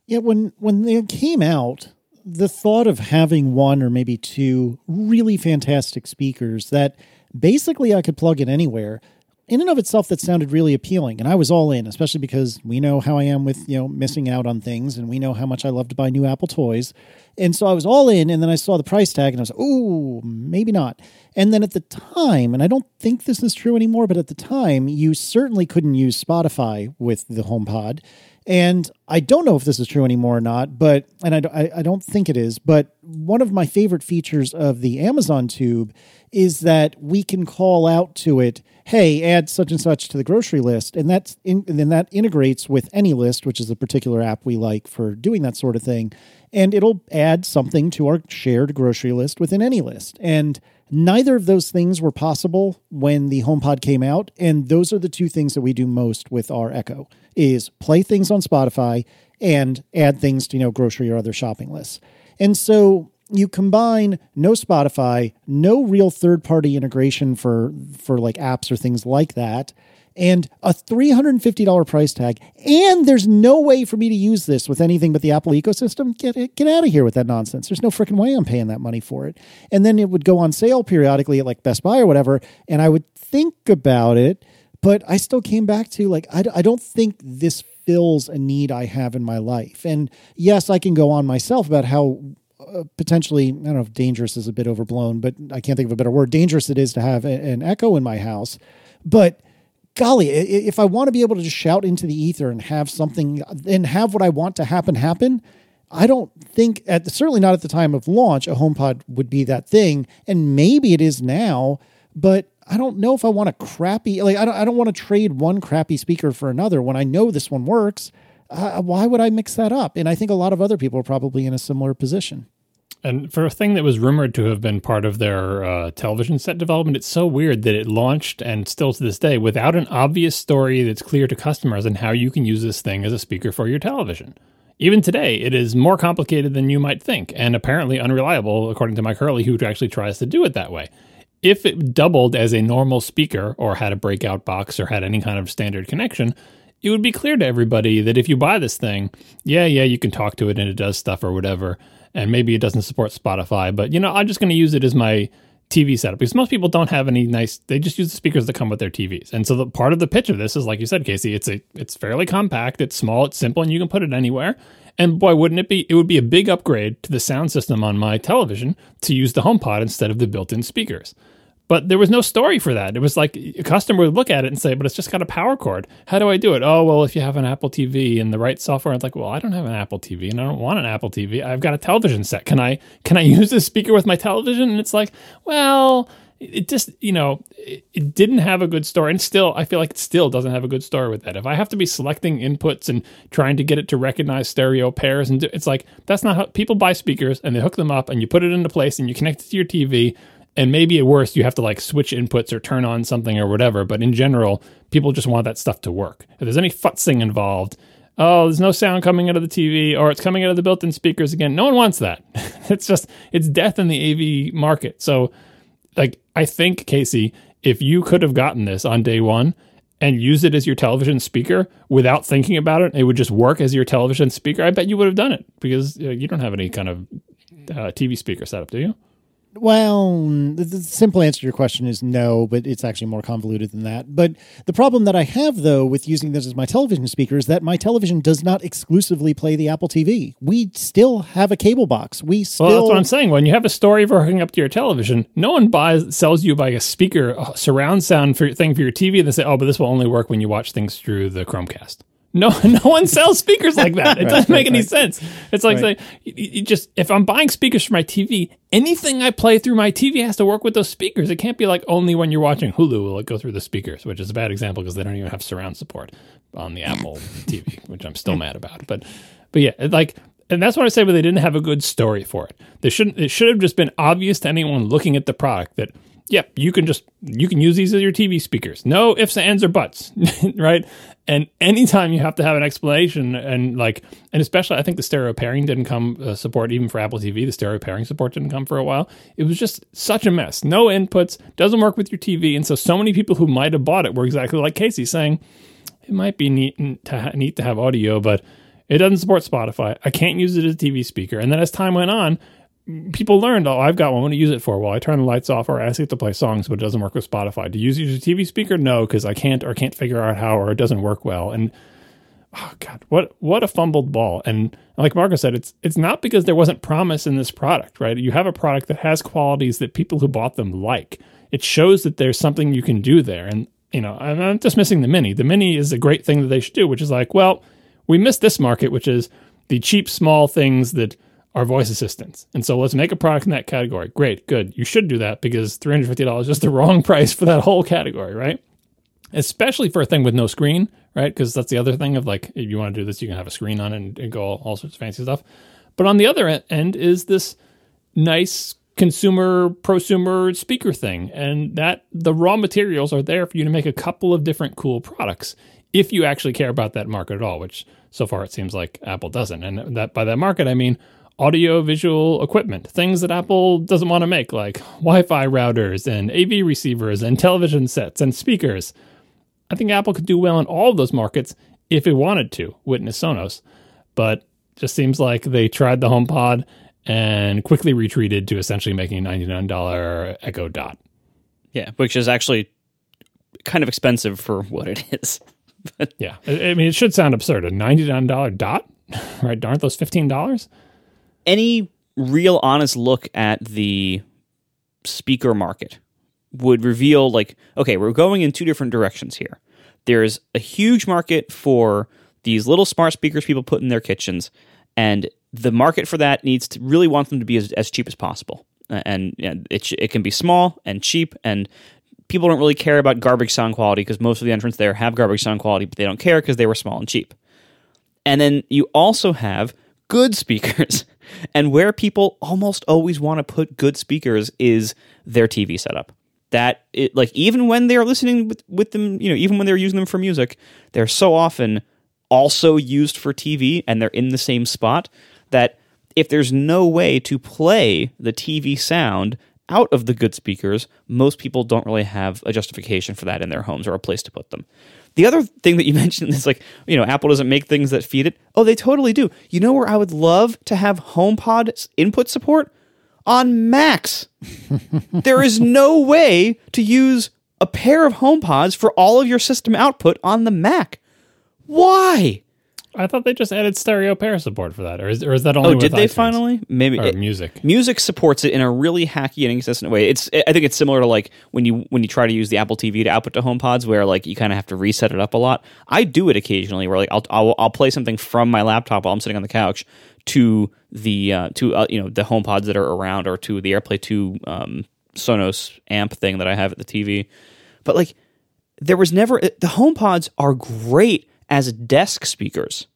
Yeah, when when they came out, the thought of having one or maybe two really fantastic speakers that basically I could plug in anywhere in and of itself that sounded really appealing and i was all in especially because we know how i am with you know missing out on things and we know how much i love to buy new apple toys. And so i was all in and then i saw the price tag and i was like oh maybe not. And then at the time and i don't think this is true anymore but at the time you certainly couldn't use spotify with the homepod. And I don't know if this is true anymore or not, but, and I, I, don't think it is, but one of my favorite features of the Amazon Tube is that we can call out to it, hey, add such and such to the grocery list. And that's in, and then that integrates with AnyList, which is a particular app we like for doing that sort of thing. And it'll add something to our shared grocery list within AnyList. And Neither of those things were possible when the HomePod came out, and those are the two things that we do most with our Echo: is play things on Spotify and add things to you know grocery or other shopping lists. And so you combine no Spotify, no real third-party integration for for like apps or things like that, and a $350 price tag. And there's no way for me to use this with anything but the Apple ecosystem. Get, get out of here with that nonsense. There's no freaking way I'm paying that money for it. And then it would go on sale periodically at like Best Buy or whatever. And I would think about it, but I still came back to like, I, I don't think this fills a need I have in my life. And yes, I can go on myself about how uh, potentially, I don't know if dangerous is a bit overblown, but I can't think of a better word, dangerous it is to have a, an echo in my house. But golly, if I want to be able to just shout into the ether and have something and have what I want to happen happen, I don't think at certainly not at the time of launch a HomePod would be that thing, and maybe it is now, but I don't know if I want a crappy like I don't I don't want to trade one crappy speaker for another when I know this one works. Uh, why would I mix that up? And I think a lot of other people are probably in a similar position. And for a thing that was rumored to have been part of their uh, television set development, it's so weird that it launched and still to this day without an obvious story that's clear to customers on how you can use this thing as a speaker for your television. Even today, it is more complicated than you might think, and apparently unreliable, according to Mike Hurley, who actually tries to do it that way. If it doubled as a normal speaker, or had a breakout box, or had any kind of standard connection, it would be clear to everybody that if you buy this thing, yeah, yeah, you can talk to it and it does stuff or whatever and maybe it doesn't support Spotify, but you know, I'm just going to use it as my TV setup because most people don't have any nice. They just use the speakers that come with their TVs, and so the part of the pitch of this is like you said, Casey. It's a it's fairly compact, it's small, it's simple, and you can put it anywhere. And boy, wouldn't it be? It would be a big upgrade to the sound system on my television to use the HomePod instead of the built-in speakers. But there was no story for that. It was like a customer would look at it and say, but it's just got a power cord. How do I do it? Oh, well, if you have an Apple TV and the right software, it's like, well, I don't have an Apple TV and I don't want an Apple TV. I've got a television set. Can I can I use this speaker with my television? And it's like, well, it just, you know, it, didn't have a good story. And still, I feel like it still doesn't have a good story with that. If I have to be selecting inputs and trying to get it to recognize stereo pairs, and do, it's like, that's not how people buy speakers and they hook them up and you put it into place and you connect it to your TV and maybe at worst you have to like switch inputs or turn on something or whatever but in general people just want that stuff to work. If there's any futzing involved oh there's no sound coming out of the tv or it's coming out of the built-in speakers again. No one wants that. It's just it's death in the av market. So like i think casey if you could have gotten this on day one and used it as your television speaker without thinking about it it would just work as your television speaker i bet you would have done it because you don't have any kind of uh, tv speaker setup do you well, the, the, simple answer to your question is no, but it's actually more convoluted than that. But the problem that I have, though, with using this as my television speaker is that my television does not exclusively play the Apple TV. We still have a cable box. We still. Well, that's what I'm saying. When you have a story for hooking up to your television, no one buys sells you by a speaker a surround sound for, thing for your TV, and they say, "Oh, but this will only work when you watch things through the Chromecast." No, no one sells speakers like that. It doesn't make any right. sense. It's like saying, you, you just if I'm buying speakers for my TV, anything I play through my TV has to work with those speakers. It can't be like only when you're watching Hulu will it go through the speakers, which is a bad example because they don't even have surround support on the Apple TV, which I'm still mad about. But but yeah, like and that's what I say. But they didn't have a good story for it. They shouldn't. It should have just been obvious to anyone looking at the product that yep, you can just you can use these as your TV speakers. No ifs, ands, or buts, right? And anytime you have to have an explanation, and like, and especially, I think the stereo pairing didn't come uh, support even for Apple TV. The stereo pairing support didn't come for a while. It was just such a mess. No inputs, doesn't work with your TV, and so so many people who might have bought it were exactly like Casey saying, it might be neat to ha- neat to have audio, but it doesn't support Spotify. I can't use it as a TV speaker. And then as time went on, people learned, oh, I've got one. Want to use it for. Well, I turn the lights off or I ask it to play songs, but it doesn't work with Spotify. To use your TV speaker, no, because I can't or can't figure out how or it doesn't work well. And oh god, what what a fumbled ball. And like Marco said, it's it's not because there wasn't promise in this product, right? You have a product that has qualities that people who bought them like. It shows that there's something you can do there. And you know, I'm not dismissing the mini. The mini is a great thing that they should do, which is like, well, we missed this market, which is the cheap small things that are voice assistants. And so let's make a product in that category. Great, good. You should do that because $350 is just the wrong price for that whole category, right? Especially for a thing with no screen, right? Because that's the other thing of like, if you want to do this, you can have a screen on it and, and go all, all sorts of fancy stuff. But on the other end is this nice consumer prosumer speaker thing and that the raw materials are there for you to make a couple of different cool products if you actually care about that market at all which so far it seems like apple doesn't and that by that market i mean audio visual equipment, things that Apple doesn't want to make, like Wi Fi routers and AV receivers and television sets and speakers. I think Apple could do well in all of those markets if it wanted to, witness Sonos. But just seems like they tried the HomePod and quickly retreated to essentially making a $99 Echo Dot. Yeah, which is actually kind of expensive for what it is. yeah, I mean, it should sound absurd. A $99 dot, right? Aren't those $15? Any real honest look at the speaker market would reveal like okay we're going in two different directions here. There's a huge market for these little smart speakers people put in their kitchens and the market for that needs to really want them to be as, as cheap as possible. And know, it, it can be small and cheap and people don't really care about garbage sound quality because most of the entrants there have garbage sound quality but they don't care because they were small and cheap. And then you also have good speakers And where people almost always want to put good speakers is their TV setup. That it like even when they're listening with, with them, you know, even when they're using them for music, they're so often also used for TV and they're in the same spot that if there's no way to play the TV sound out of the good speakers, most people don't really have a justification for that in their homes or a place to put them. The other thing that you mentioned is like, you know, Apple doesn't make things that feed it. Oh, they totally do. You know where I would love to have HomePod input support? On Macs. there is no way to use a pair of HomePods for all of your system output on the Mac. Why? I thought they just added stereo pair support for that, or is, or is that only? With Oh, did they iTunes? finally? Maybe or it, music. Music supports it in a really hacky and inconsistent way. It's I think it's similar to like when you when you try to use the Apple TV to output to HomePods, where like you kind of have to reset it up a lot. I do it occasionally, where like I'll I'll, I'll play something from my laptop while I'm sitting on the couch to the uh, to uh, you know the HomePods that are around, or to the AirPlay two um, Sonos amp thing that I have at the TV. But like there was never the HomePods are great as desk speakers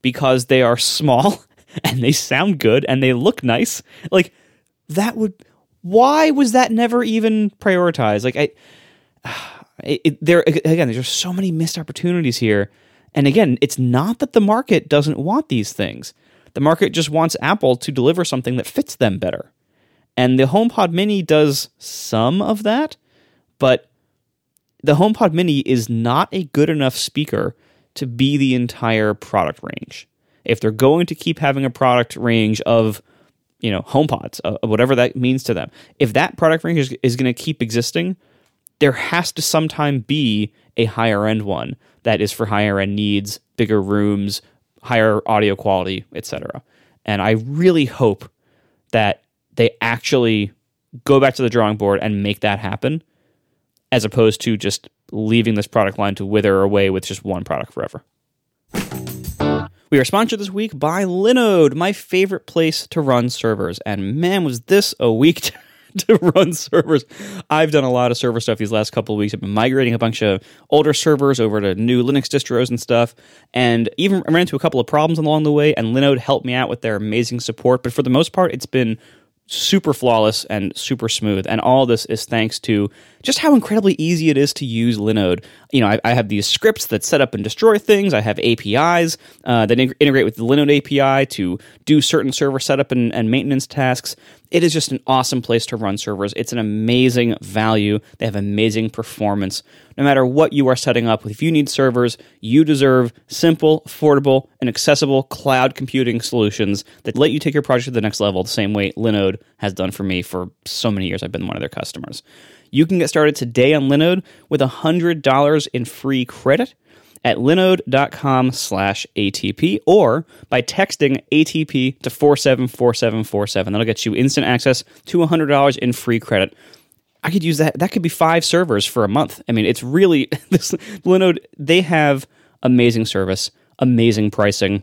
because they are small and they sound good and they look nice. Like that would why was that never even prioritized? Like I it, it, there again there's just so many missed opportunities here. And again, it's not that the market doesn't want these things. The market just wants Apple to deliver something that fits them better. And the HomePod Mini does some of that, but the HomePod Mini is not a good enough speaker to be the entire product range. If they're going to keep having a product range of, you know, HomePods, uh, whatever that means to them, if that product range is, is going to keep existing, there has to sometime be a higher end one that is for higher end needs, bigger rooms, higher audio quality, etc. And I really hope that they actually go back to the drawing board and make that happen as opposed to just leaving this product line to wither away with just one product forever. We are sponsored this week by Linode, my favorite place to run servers. And man, was this a week to, to run servers. I've done a lot of server stuff these last couple of weeks. I've been migrating a bunch of older servers over to new Linux distros and stuff. And even I ran into a couple of problems along the way, and Linode helped me out with their amazing support. But for the most part, it's been super flawless and super smooth. And all this is thanks to just how incredibly easy it is to use Linode. You know, I, I have these scripts that set up and destroy things. I have APIs uh, that integrate with the Linode API to do certain server setup and, and maintenance tasks. It is just an awesome place to run servers. It's an amazing value. They have amazing performance. No matter what you are setting up, if you need servers, you deserve simple, affordable, and accessible cloud computing solutions that let you take your project to the next level the same way Linode has done for me for so many years. I've been one of their customers. You can get started today on Linode with $100 in free credit at linode.com slash ATP or by texting ATP to 474747. That'll get you instant access to $100 in free credit. I could use that. That could be five servers for a month. I mean, it's really this Linode. They have amazing service, amazing pricing.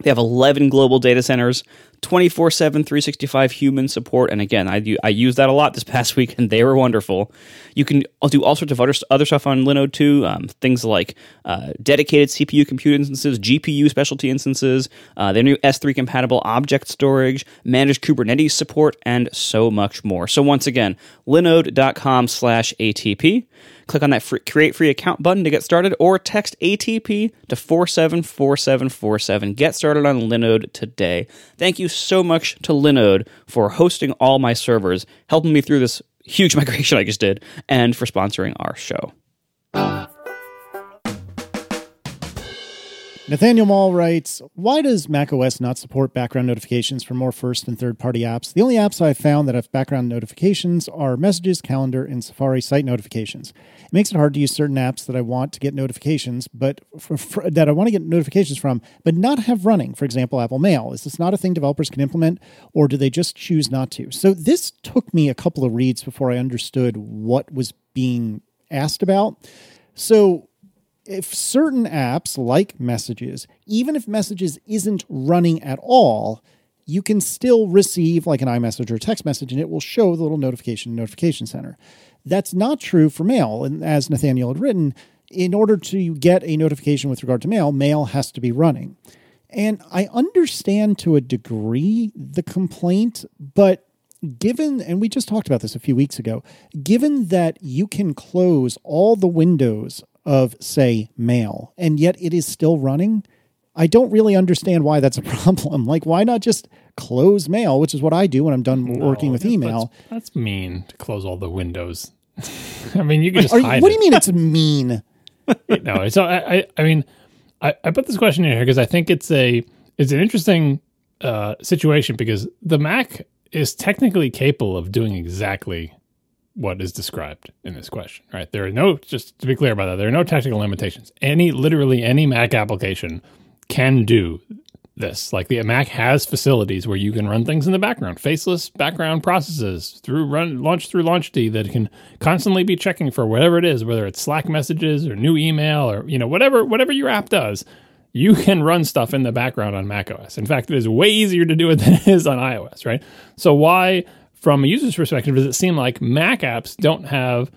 They have 11 global data centers, 24 7, 365 human support. And again, I, I used that a lot this past week and they were wonderful. You can do all sorts of other, other stuff on Linode too. Um, things like uh, dedicated CPU compute instances, GPU specialty instances, uh, their new S3 compatible object storage, managed Kubernetes support, and so much more. So once again, linode.com slash ATP. Click on that free, create free account button to get started or text ATP to 474747. Get started on Linode today. Thank you so much to Linode for hosting all my servers, helping me through this huge migration I just did, and for sponsoring our show. Nathanael Mol writes, Why does macOS not support background notifications for more first and third party apps? The only apps I've found that have background notifications are Messages, Calendar, and Safari site notifications. It makes it hard to use certain apps that I want to get notifications, but for, for, that I want to get notifications from, but not have running. For example, Apple Mail. Is this not a thing developers can implement, or do they just choose not to? So this took me a couple of reads before I understood what was being asked about. So if certain apps like messages, even if messages isn't running at all, you can still receive like an iMessage or text message and it will show the little notification notification center. That's not true for mail. And as Nathanael had written, in order to get a notification with regard to mail, mail has to be running. And I understand to a degree the complaint, but given, and we just talked about this a few weeks ago, given that you can close all the windows of, say, mail, and yet it is still running. I don't really understand why that's a problem. Like, why not just close mail, which is what I do when I'm done no, working with email? That's, that's, mean to close all the windows. I mean, you can just Are, hide. What do you mean it's mean? no, it's. I. I, I mean, I, I put this question in here because I think it's a it's an interesting uh, situation because the Mac is technically capable of doing exactly what is described in this question, right? There are no, just to be clear about that, there are no technical limitations. Any, literally any Mac application can do this. Like the Mac has facilities where you can run things in the background, faceless background processes through run launch through LaunchD that can constantly be checking for whatever it is, whether it's Slack messages or new email or you know whatever whatever your app does. You can run stuff in the background on macOS. In fact, it is way easier to do it than it is on iOS, right? So why from a user's perspective, does it seem like Mac apps don't have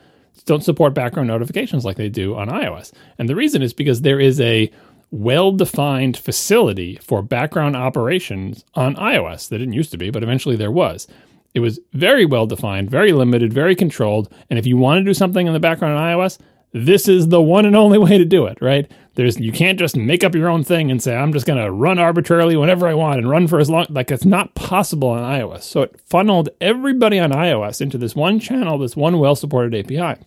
don't support background notifications like they do on iOS? And the reason is because there is a well-defined facility for background operations on iOS that didn't used to be, but eventually there was. It was very well defined, very limited, very controlled, and if you want to do something in the background on iOS, this is the one and only way to do it, right? There's you can't just make up your own thing and say I'm just going to run arbitrarily whenever I want and run for as long like it's not possible on iOS. So it funneled everybody on iOS into this one channel, this one well-supported API.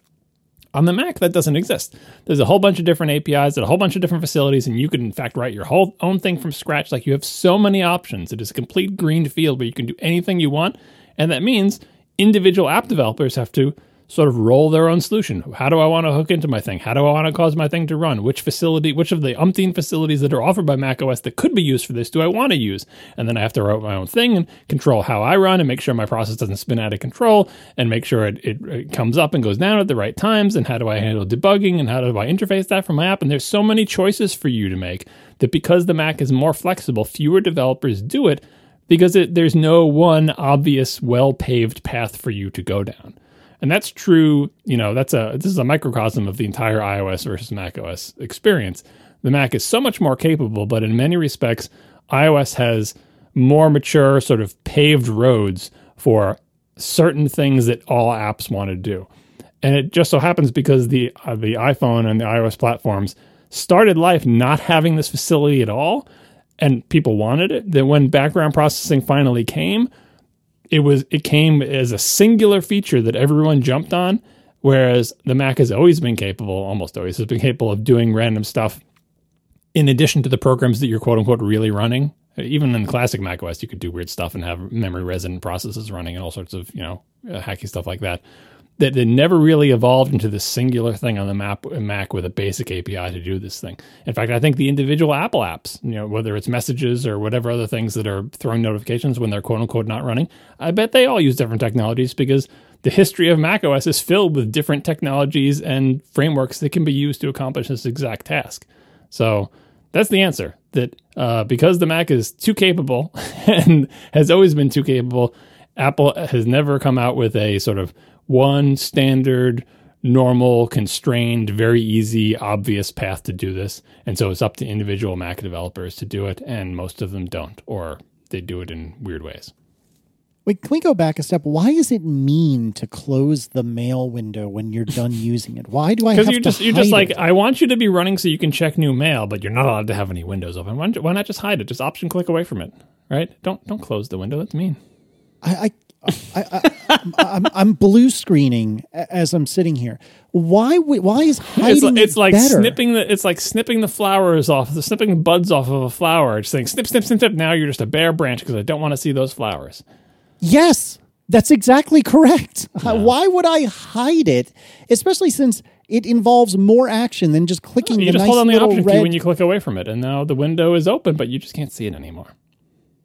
On the Mac, that doesn't exist. There's a whole bunch of different APIs and a whole bunch of different facilities, and you can, in fact, write your whole own thing from scratch. Like you have so many options. It is a complete green field where you can do anything you want. And that means individual app developers have to sort of roll their own solution. How do I want to hook into my thing? How do I want to cause my thing to run? Which facility, which of the umpteen facilities that are offered by macOS that could be used for this do I want to use? And then I have to write my own thing and control how I run and make sure my process doesn't spin out of control and make sure it, it, it comes up and goes down at the right times. And how do I handle debugging and how do I interface that from my app? And there's so many choices for you to make that because the Mac is more flexible, fewer developers do it because it, there's no one obvious, well paved path for you to go down. And that's true, you know, that's a this is a microcosm of the entire iOS versus macOS experience. The Mac is so much more capable, but in many respects, iOS has more mature, sort of paved roads for certain things that all apps want to do. And it just so happens because the uh, the iPhone and the iOS platforms started life not having this facility at all, and people wanted it. That when background processing finally came, it was it came as a singular feature that everyone jumped on, whereas the Mac has always been capable, almost always has been capable of doing random stuff in addition to the programs that you're quote unquote really running. Even in classic Mac OS, you could do weird stuff and have memory resident processes running and all sorts of you know uh, hacky stuff like that that it never really evolved into this singular thing on the map Mac with a basic API to do this thing. In fact, I think the individual Apple apps, you know, whether it's messages or whatever other things that are throwing notifications when they're quote unquote not running, I bet they all use different technologies because the history of Mac OS is filled with different technologies and frameworks that can be used to accomplish this exact task. So that's the answer. That uh, because the Mac is too capable and has always been too capable, Apple has never come out with a sort of one standard, normal, constrained, very easy, obvious path to do this. And so it's up to individual Mac developers to do it, and most of them don't, or they do it in weird ways. Wait, can we go back a step? Why is it mean to close the mail window when you're done using it? Why do I have Because you're just you're just like it? I want you to be running so you can check new mail, but you're not allowed to have any windows open. Why, why not just hide it? Just option click away from it, right? Don't don't close the window. That's mean. I, I, I, I, I'm, I'm blue screening as I'm sitting here. Why? Why is hiding It's, like- it's it like snipping the it's like snipping the flowers off, the snipping the buds off of a flower. Just saying snip snip snip snip. Now you're just a bare branch because I don't want to see those flowers. Yes, that's exactly correct. Uh, Why would I hide it? Especially since it involves more action than just clicking You the just nice hold on the option red. key when you click away from it, and now the window is open, but you just can't see it anymore.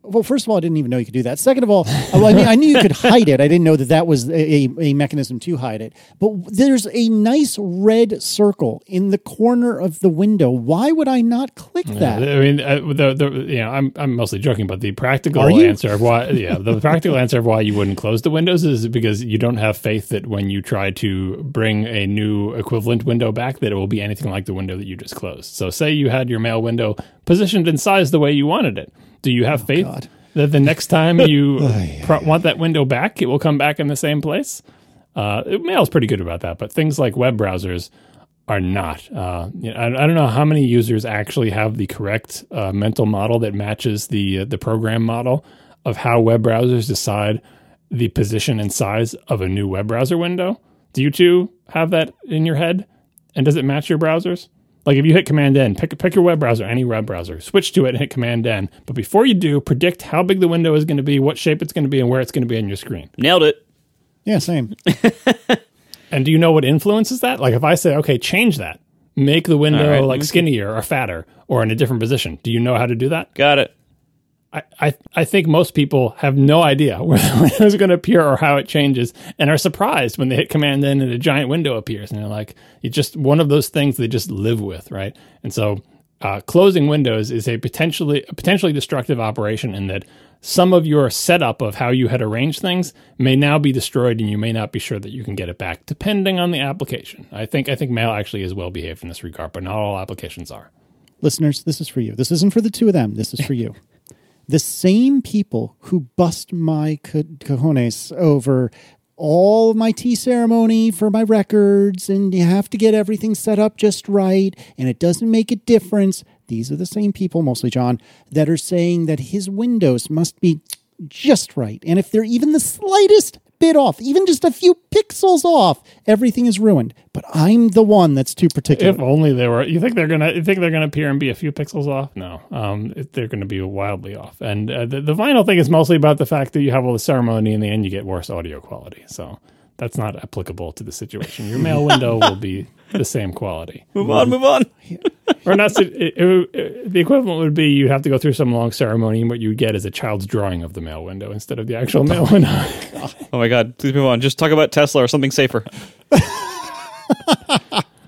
Well, first of all, I didn't even know you could do that. Second of all, well, I mean, I knew you could hide it. I didn't know that that was a, a mechanism to hide it. But there's a nice red circle in the corner of the window. Why would I not click that? I mean, uh, the, the you know, I'm I'm mostly joking, but the practical answer of why, yeah, the practical answer of why you wouldn't close the windows is because you don't have faith that when you try to bring a new equivalent window back, that it will be anything like the window that you just closed. So, say you had your mail window positioned and sized the way you wanted it. Do you have faith God. that the next time you pro- want that window back, it will come back in the same place? Uh, Mail's pretty good about that, but things like web browsers are not. Uh, you know, I, I don't know how many users actually have the correct uh, mental model that matches the uh, the program model of how web browsers decide the position and size of a new web browser window. Do you two have that in your head? And does it match your browsers? Like if you hit Command N, pick pick your web browser, any web browser, switch to it and hit Command N. But before you do, predict how big the window is going to be, what shape it's going to be, and where it's going to be on your screen. Nailed it. Yeah, same. And do you know what influences that? Like if I say, okay, change that, make the window All right, let like mm-hmm. skinnier or fatter or in a different position. Do you know how to do that? Got it. I, I, I think most people have no idea where it's going to appear or how it changes and are surprised when they hit command N and a giant window appears. And they're like, it's just one of those things they just live with, right? And so uh, closing windows is a potentially a potentially destructive operation in that some of your setup of how you had arranged things may now be destroyed and you may not be sure that you can get it back depending on the application. I think I think Mail actually is well behaved in this regard, but not all applications are. Listeners, this is for you. This isn't for the two of them. This is for you. the same people who bust my co- cojones over all my tea ceremony for my records and you have to get everything set up just right and it doesn't make a difference. These are the same people, mostly John, that are saying that his windows must be just right. And if they're even the slightest bit off, even just a few pixels off, everything is ruined. But I'm the one that's too particular. If only they were. You think they're gonna? You think they're gonna appear and be a few pixels off? No, um, they're gonna be wildly off. And uh, the, the vinyl thing is mostly about the fact that you have all the ceremony. In the end, you get worse audio quality. So that's not applicable to the situation. Your mail window will be the same quality, Move on, move on. or not. It, it, it- the equivalent would be you'd have to go through some long ceremony, and what you get is a child's drawing of the mail window instead of the actual mail window. Oh my god, please move on. Just talk about Tesla or something safer.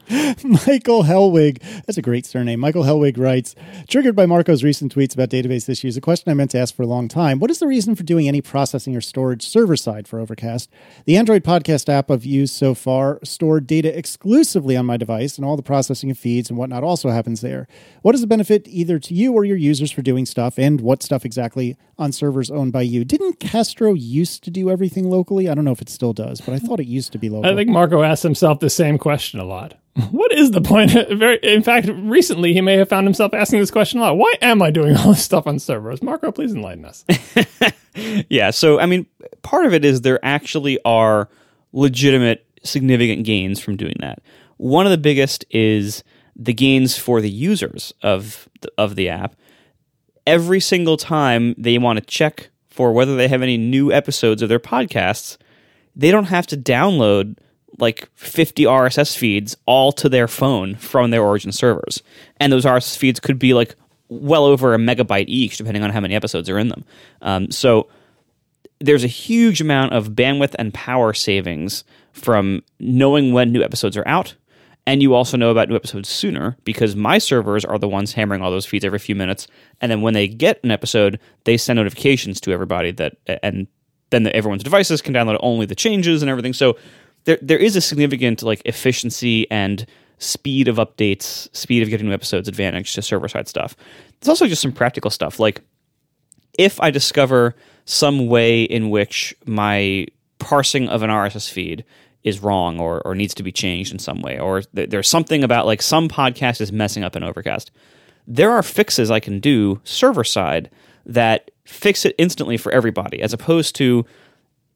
Michael Hellwig, that's a great surname. Michael Hellwig writes, triggered by Marco's recent tweets about database issues, a question I meant to ask for a long time. What is the reason for doing any processing or storage server side for Overcast? The Android podcast app I've used so far stored data exclusively on my device, and all the processing of feeds and whatnot also happens there. What is the benefit either to you or your users for doing stuff, and what stuff exactly on servers owned by you? Didn't Castro used to do everything locally? I don't know if it still does, but I thought it used to be local. I think Marco asks himself the same question a lot. What is the point? Very, in fact, recently he may have found himself asking this question a lot. Why am I doing all this stuff on servers? Marco, please enlighten us. Yeah, so I mean, part of it is there actually are legitimate, significant gains from doing that. One of the biggest is the gains for the users of the, of the app. Every single time they want to check for whether they have any new episodes of their podcasts, they don't have to download like 50 RSS feeds all to their phone from their origin servers. And those RSS feeds could be like well over a megabyte each, depending on how many episodes are in them. Um, so there's a huge amount of bandwidth and power savings from knowing when new episodes are out. And you also know about new episodes sooner because my servers are the ones hammering all those feeds every few minutes. And then when they get an episode, they send notifications to everybody that, and then the, everyone's devices can download only the changes and everything. So there, there is a significant like efficiency and speed of updates, speed of getting new episodes advantage to server side stuff. There's also just some practical stuff like if I discover some way in which my parsing of an RSS feed is wrong or, or needs to be changed in some way, or th- there's something about like some podcast is messing up an Overcast, there are fixes I can do server side that fix it instantly for everybody, as opposed to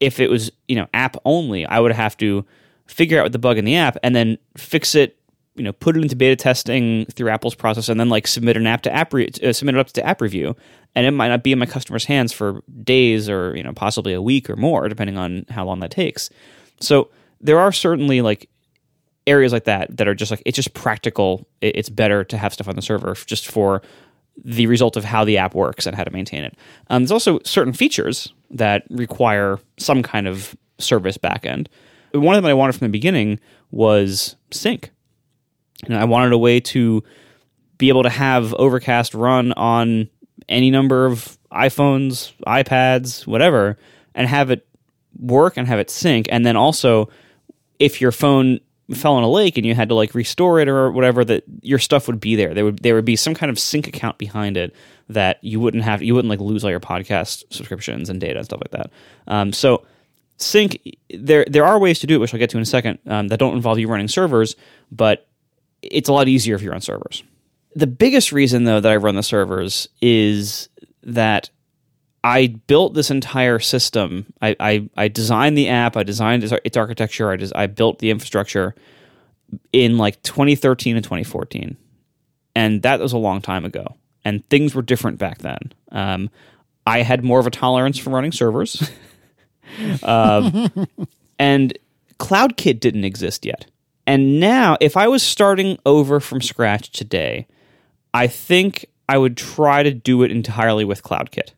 if it was you know app only, I would have to figure out the bug in the app and then fix it you know put it into beta testing through Apple's process and then like submit an app to app re- uh, submit it up to app review. And it might not be in my customer's hands for days or you know possibly a week or more depending on how long that takes. So there are certainly like areas like that that are just like it's just practical. It's better to have stuff on the server just for the result of how the app works and how to maintain it. Um, there's also certain features that require some kind of service backend. One of them i wanted from the beginning was sync. And I wanted a way to be able to have Overcast run on any number of iPhones, iPads, whatever, and have it work and have it sync. And then also, if your phone fell in a lake and you had to like restore it or whatever, that your stuff would be there. There would there would be some kind of sync account behind it that you wouldn't have. You wouldn't like lose all your podcast subscriptions and data and stuff like that. Um, so sync there there are ways to do it, which I'll get to in a second, um, that don't involve you running servers, but it's a lot easier if you're on servers. The biggest reason, though, that I run the servers is that I built this entire system. I, I, I designed the app, I designed its architecture, I, des- I built the infrastructure in like 2013 and 2014. And that was a long time ago. And things were different back then. Um, I had more of a tolerance for running servers. um, and CloudKit didn't exist yet. And now, if I was starting over from scratch today, I think I would try to do it entirely with CloudKit.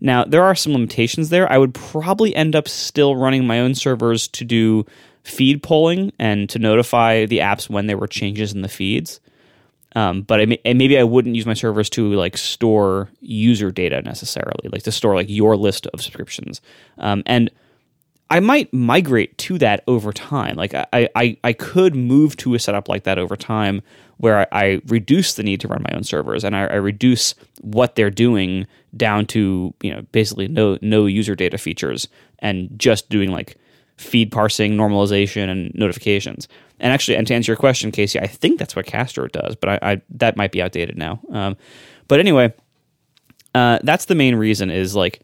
Now, there are some limitations there. I would probably end up still running my own servers to do feed polling and to notify the apps when there were changes in the feeds. Um, but I may, maybe I wouldn't use my servers to like store user data necessarily, like to store like your list of subscriptions. Um, and I might migrate to that over time. Like I, I, I could move to a setup like that over time where I, I reduce the need to run my own servers and I, I, reduce what they're doing down to you know basically no no user data features and just doing like feed parsing, normalization, and notifications. And actually, and to answer your question, Casey, I think that's what Castro does, but I, I that might be outdated now. Um, but anyway, uh, that's the main reason. Is like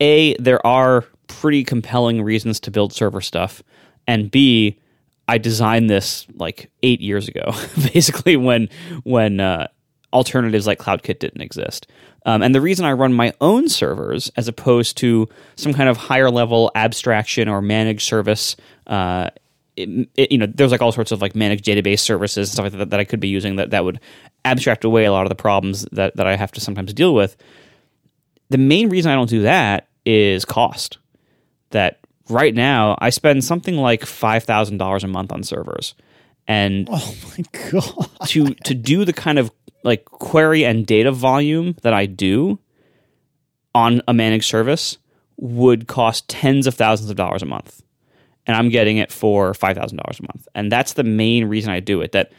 a there are pretty compelling reasons to build server stuff, and B, I designed this like eight years ago, basically when when uh, alternatives like CloudKit didn't exist. Um, and the reason I run my own servers as opposed to some kind of higher level abstraction or managed service, uh, it, it, you know, there's like all sorts of like managed database services and stuff like that that I could be using that, that would abstract away a lot of the problems that, that I have to sometimes deal with. The main reason I don't do that is cost. That right now I spend something like five thousand dollars a month on servers, and oh my god, to to do the kind of like query and data volume that I do on a managed service would cost tens of thousands of dollars a month, and I'm getting it for five thousand dollars a month, and that's the main reason I do it. That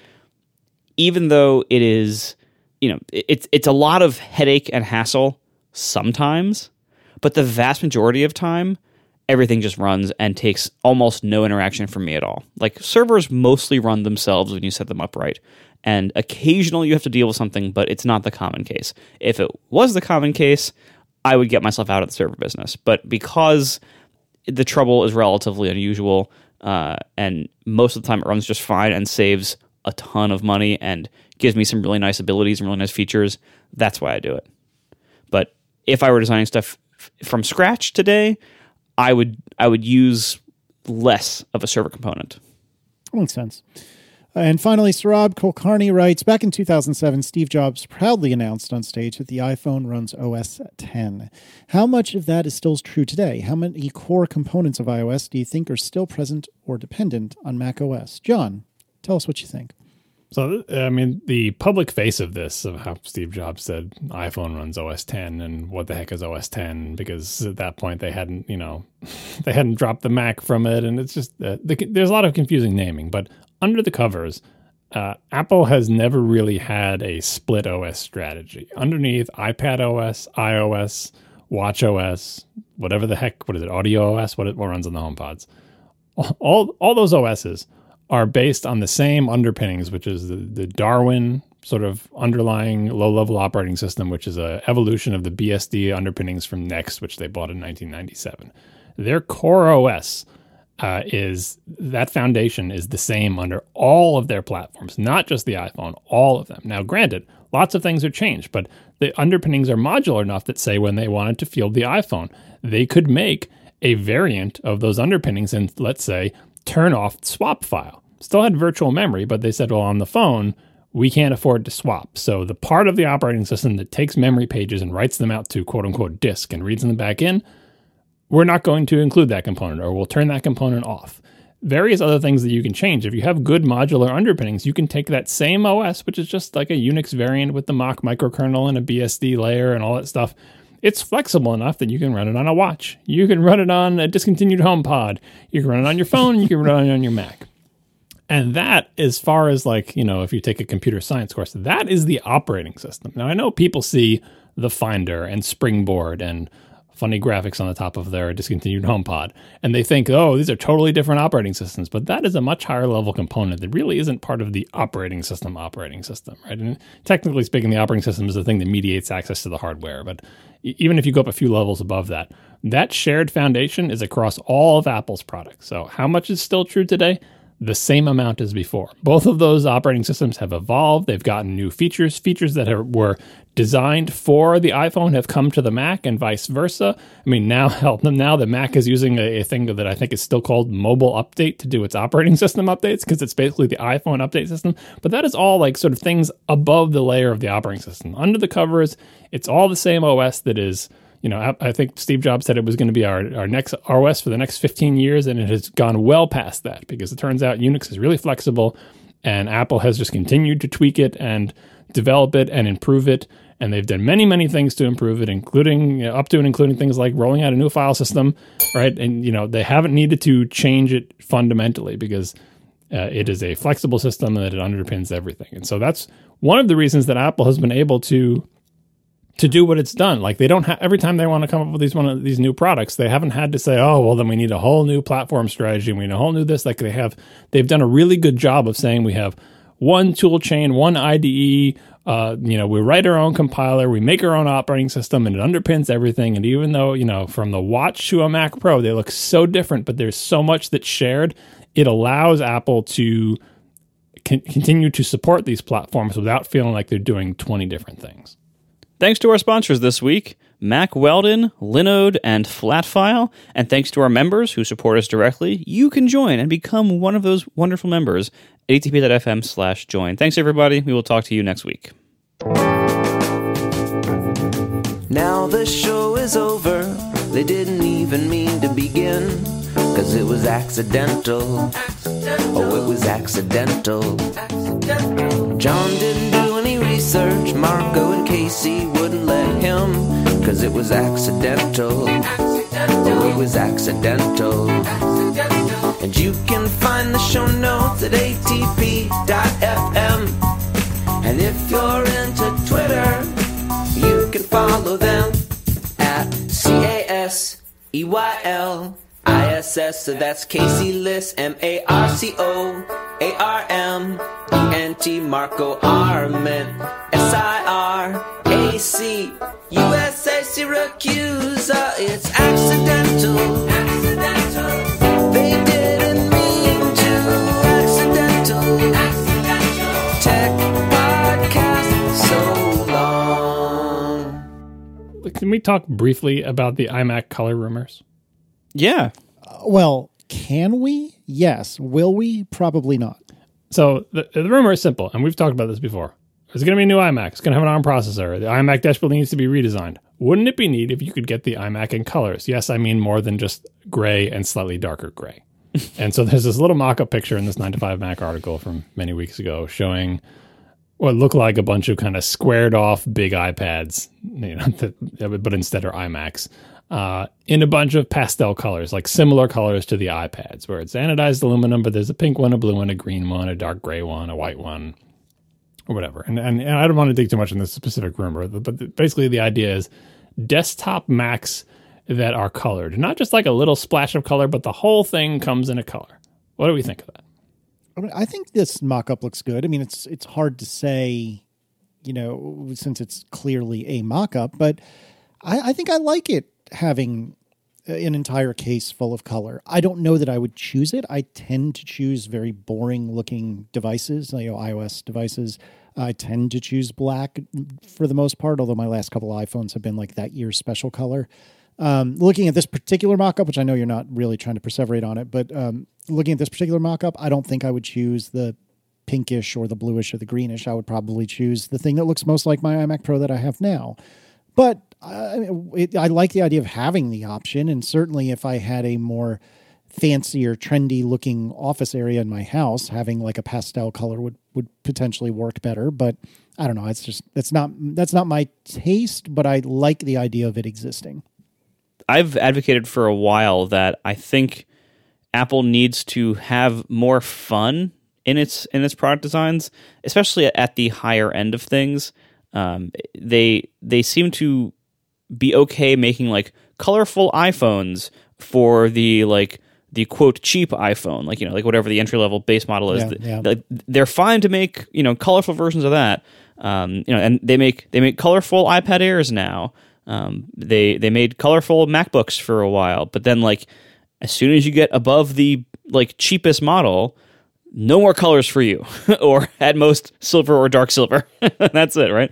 even though it is, you know, it's it's a lot of headache and hassle sometimes, but the vast majority of time everything just runs and takes almost no interaction from me at all. Like servers mostly run themselves when you set them up right. And occasionally you have to deal with something, but it's not the common case. If it was the common case, I would get myself out of the server business. But because the trouble is relatively unusual, uh, and most of the time it runs just fine and saves a ton of money and gives me some really nice abilities and really nice features. That's why I do it. But if I were designing stuff f- from scratch today, I would I would use less of a server component. That Makes sense. And finally, Surabh Kulkarni writes Back in 2007, Steve Jobs proudly announced on stage that the iPhone runs OS 10. How much of that is still true today? How many core components of iOS do you think are still present or dependent on Mac OS? John, tell us what you think. So, I mean, the public face of this, of how Steve Jobs said iPhone runs OS 10 and what the heck is OS 10, because at that point they hadn't, you know, they hadn't dropped the Mac from it. And it's just, uh, the, there's a lot of confusing naming. But under the covers, uh, Apple has never really had a split OS strategy. Underneath iPad OS, iOS, Watch OS, whatever the heck, what is it, Audio OS, what, it, what runs on the HomePods. All, all those OSs are based on the same underpinnings, which is the, the Darwin sort of underlying low level operating system, which is a evolution of the BSD underpinnings from NeXT, which they bought in 1997. Their core OS uh, is that foundation is the same under all of their platforms, not just the iPhone, all of them. Now, granted, lots of things are changed, but the underpinnings are modular enough that say when they wanted to field the iPhone, they could make a variant of those underpinnings and let's say turn off swap file still had virtual memory, but they said, well, on the phone, we can't afford to swap. So the part of the operating system that takes memory pages and writes them out to quote unquote disk and reads them back in, we're not going to include that component or we'll turn that component off. Various other things that you can change. If you have good modular underpinnings, you can take that same OS, which is just like a Unix variant with the Mach microkernel and a BSD layer and all that stuff. It's flexible enough that you can run it on a watch. You can run it on a discontinued HomePod. You can run it on your phone. You can run it on your Mac. And that, as far as like, you know, if you take a computer science course, that is the operating system. Now, I know people see the Finder and Springboard and funny graphics on the top of their discontinued HomePod, and they think, oh, these are totally different operating systems. But that is a much higher level component that really isn't part of the operating system operating system, right? And technically speaking, the operating system is the thing that mediates access to the hardware. But even if you go up a few levels above that, that shared foundation is across all of Apple's products. So, how much is still true today? The same amount as before. Both of those operating systems have evolved. They've gotten new features. Features that were designed for the iPhone have come to the Mac and vice versa. I mean, now help them now the Mac is using a, a, thing that I think is still called mobile update to do its operating system updates because it's basically the iPhone update system. But that is all like sort of things above the layer of the operating system. Under the covers, it's all the same OS that is you know, I think Steve Jobs said it was going to be our, our next OS for the next 15 years, and it has gone well past that because it turns out Unix is really flexible, and Apple has just continued to tweak it and develop it and improve it. And they've done many, many things to improve it, including you know, up to and including things like rolling out a new file system, right? And you know, they haven't needed to change it fundamentally because uh, it is a flexible system that it underpins everything. And so that's one of the reasons that Apple has been able to to do what it's done. Like they don't have every time they want to come up with these one of these new products, they haven't had to say, "Oh, well, then we need a whole new platform strategy. We need a whole new this." Like they have, they've done a really good job of saying we have one tool chain, one IDE. Uh, you know, we write our own compiler, we make our own operating system, and it underpins everything. And even though you know, from the Watch to a Mac Pro, they look so different, but there's so much that's shared. It allows Apple to continue to support these platforms without feeling like they're doing 20 different things. Thanks to our sponsors this week, Mack Weldon, Linode, and Flatfile. And thanks to our members who support us directly, you can join and become one of those wonderful members at atp.fm slash join. Thanks, everybody. We will talk to you next week. Now the show is over. They didn't even mean to begin. Cause it was accidental. accidental. Oh, it was accidental. accidental. John didn't research. Marco and Casey wouldn't let him. Cause it was accidental. accidental. Oh, it was accidental. accidental. And you can find the show notes at atp.fm. And if you're into Twitter, you can follow them at C A S E Y L. ISS, so that's Casey Liss, M A R C O A R M E N T Marco Arment, S I R A C U S A Siracusa. It's accidental. Accidental. They didn't mean to. Accidental. Accidental. Tech podcast. So long. Can we talk briefly about the iMac color rumors? Yeah. Well, can we? Yes. Will we? Probably not. So the, the rumor is simple, and we've talked about this before. There's going to be a new iMac. It's going to have an ARM processor. The iMac desperately needs to be redesigned. Wouldn't it be neat if you could get the iMac in colors? Yes, I mean more than just gray and slightly darker gray. and so there's this little mock-up picture in this 9 to 5 Mac article from many weeks ago showing what looked like a bunch of kind of squared off big iPads, you know, that, but instead are iMacs, uh, in a bunch of pastel colors, like similar colors to the iPads, where it's anodized aluminum, but there's a pink one, a blue one, a green one, a dark gray one, a white one, or whatever. And, and, and I don't want to dig too much in this specific rumor, but basically the idea is desktop Macs that are colored, not just like a little splash of color, but the whole thing comes in a color. What do we think of that? I, mean, I think this mock-up looks good. I mean, it's it's hard to say, you know, since it's clearly a mock-up, but I, I think I like it having an entire case full of color. I don't know that I would choose it. I tend to choose very boring looking devices, you know, iOS devices. I tend to choose black for the most part, although my last couple iPhones have been like that year's special color. Um, looking at this particular mock-up, which I know you're not really trying to perseverate on it, but um, looking at this particular mock-up, I don't think I would choose the pinkish or the bluish or the greenish. I would probably choose the thing that looks most like my iMac Pro that I have now. But I, it, I like the idea of having the option, and certainly if I had a more fancy or trendy looking office area in my house, having like a pastel color would would potentially work better. But I don't know. It's just that's not that's not my taste, but I like the idea of it existing. I've advocated for a while that I think Apple needs to have more fun in its in its product designs, especially at the higher end of things. Um, they they seem to be okay making like colorful iPhones for the like the quote cheap iPhone, like you know, like whatever the entry level base model is. Yeah, yeah. They're fine to make you know colorful versions of that. Um, you know, and they make they make colorful iPad Airs now. Um, they they made colorful MacBooks for a while, but then like as soon as you get above the like cheapest model, no more colors for you, or at most silver or dark silver. That's it, right?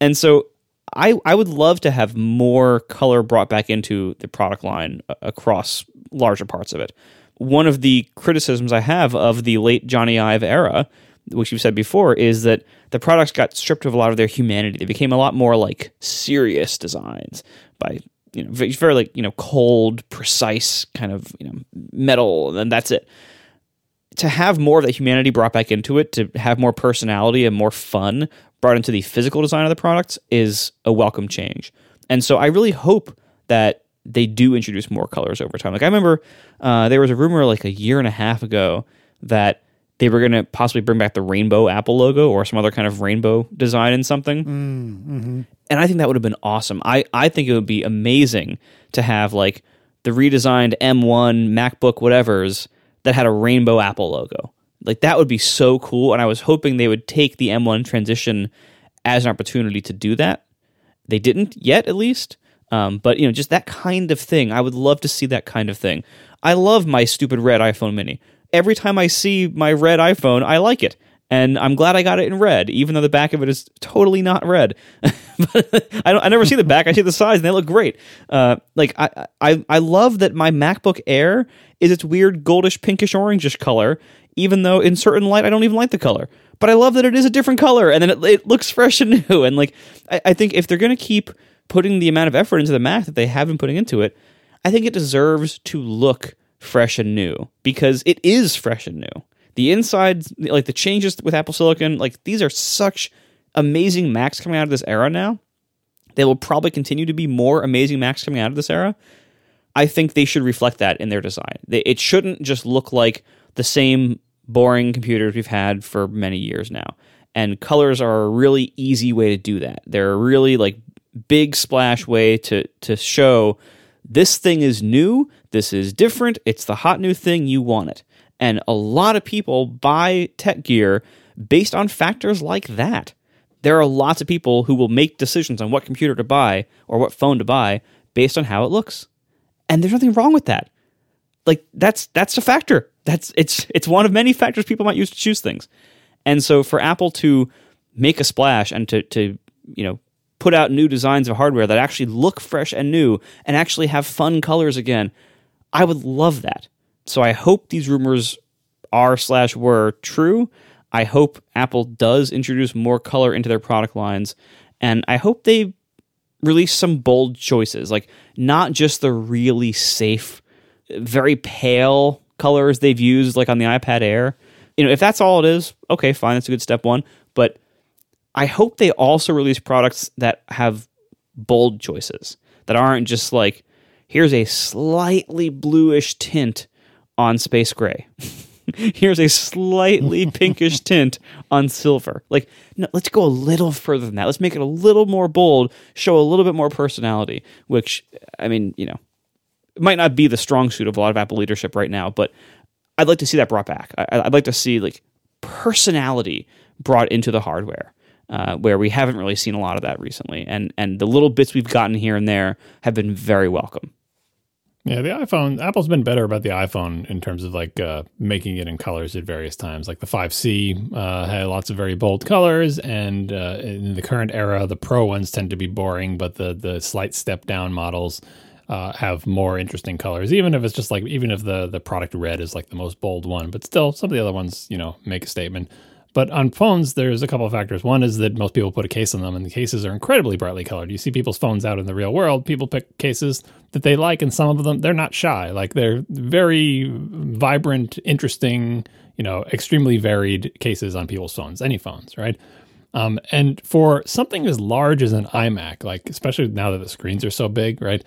And so I I would love to have more color brought back into the product line uh, across larger parts of it. One of the criticisms I have of the late Jony Ive era, which you've said before, is that the products got stripped of a lot of their humanity. They became a lot more like serious designs by you know very like you know cold, precise kind of you know metal, and that's it. To have more of that humanity brought back into it, to have more personality and more fun brought into the physical design of the products is a welcome change. And so I really hope that they do introduce more colors over time. Like I remember uh, there was a rumor like a year and a half ago that they were going to possibly bring back the rainbow Apple logo or some other kind of rainbow design in something. Mm, mm-hmm. And I think that would have been awesome. I, I think it would be amazing to have like the redesigned M1 MacBook whatever's that had a rainbow Apple logo. Like that would be so cool. And I was hoping they would take the M1 transition as an opportunity to do that. They didn't yet, at least. Um, but you know, just that kind of thing. I would love to see that kind of thing. I love my stupid red iPhone Mini. Every time I see my red iPhone, I like it, and I'm glad I got it in red, even though the back of it is totally not red. but I. I never see the back. I see the sides, and they look great. Uh, like I, I, I love that my MacBook Air is its weird goldish, pinkish, orangish color, even though in certain light I don't even like the color. But I love that it is a different color, and then it, it looks fresh and new. And like I, I think if they're gonna keep putting the amount of effort into the Mac that they have been putting into it, I think it deserves to look fresh and new because it is fresh and new. The inside, like the changes with Apple Silicon, like these are such amazing Macs coming out of this era now. They will probably continue to be more amazing Macs coming out of this era. I think they should reflect that in their design. It shouldn't just look like the same boring computers we've had for many years now. And colors are a really easy way to do that. They're a really like big splash way to to show this thing is new, this is different, it's the hot new thing, you want it. And a lot of people buy tech gear based on factors like that. There are lots of people who will make decisions on what computer to buy or what phone to buy based on how it looks. And there's nothing wrong with that. Like that's that's a factor. That's it's it's one of many factors people might use to choose things. And so for Apple to make a splash and to to you know put out new designs of hardware that actually look fresh and new and actually have fun colors again, I would love that. So I hope these rumors are slash were true. I hope Apple does introduce more color into their product lines, and I hope they release some bold choices, like not just the really safe, very pale colors they've used, like on the iPad Air. You know, if that's all it is, okay, fine, that's a good step one. But I hope they also release products that have bold choices that aren't just like, here's a slightly bluish tint on space gray. here's a slightly pinkish tint on silver. Like, no, let's go a little further than that. Let's make it a little more bold, show a little bit more personality, which, I mean, you know, it might not be the strong suit of a lot of Apple leadership right now, but I'd like to see that brought back. I, would like to see like personality brought into the hardware. Uh, where we haven't really seen a lot of that recently, and and the little bits we've gotten here and there have been very welcome. Yeah, the iPhone, Apple's been better about the iPhone in terms of like uh, making it in colors at various times. Like the 5C uh, had lots of very bold colors, and uh, in the current era, the Pro ones tend to be boring, but the the slight step down models uh, have more interesting colors. Even if it's just like, even if the the product red is like the most bold one, but still, some of the other ones, you know, make a statement. But on phones, there's a couple of factors. One is that most people put a case on them, and the cases are incredibly brightly colored. You see people's phones out in the real world. People pick cases that they like, and some of them they're not shy. Like they're very vibrant, interesting, you know, extremely varied cases on people's phones, any phones, right? Um, and for something as large as an iMac, like especially now that the screens are so big, right?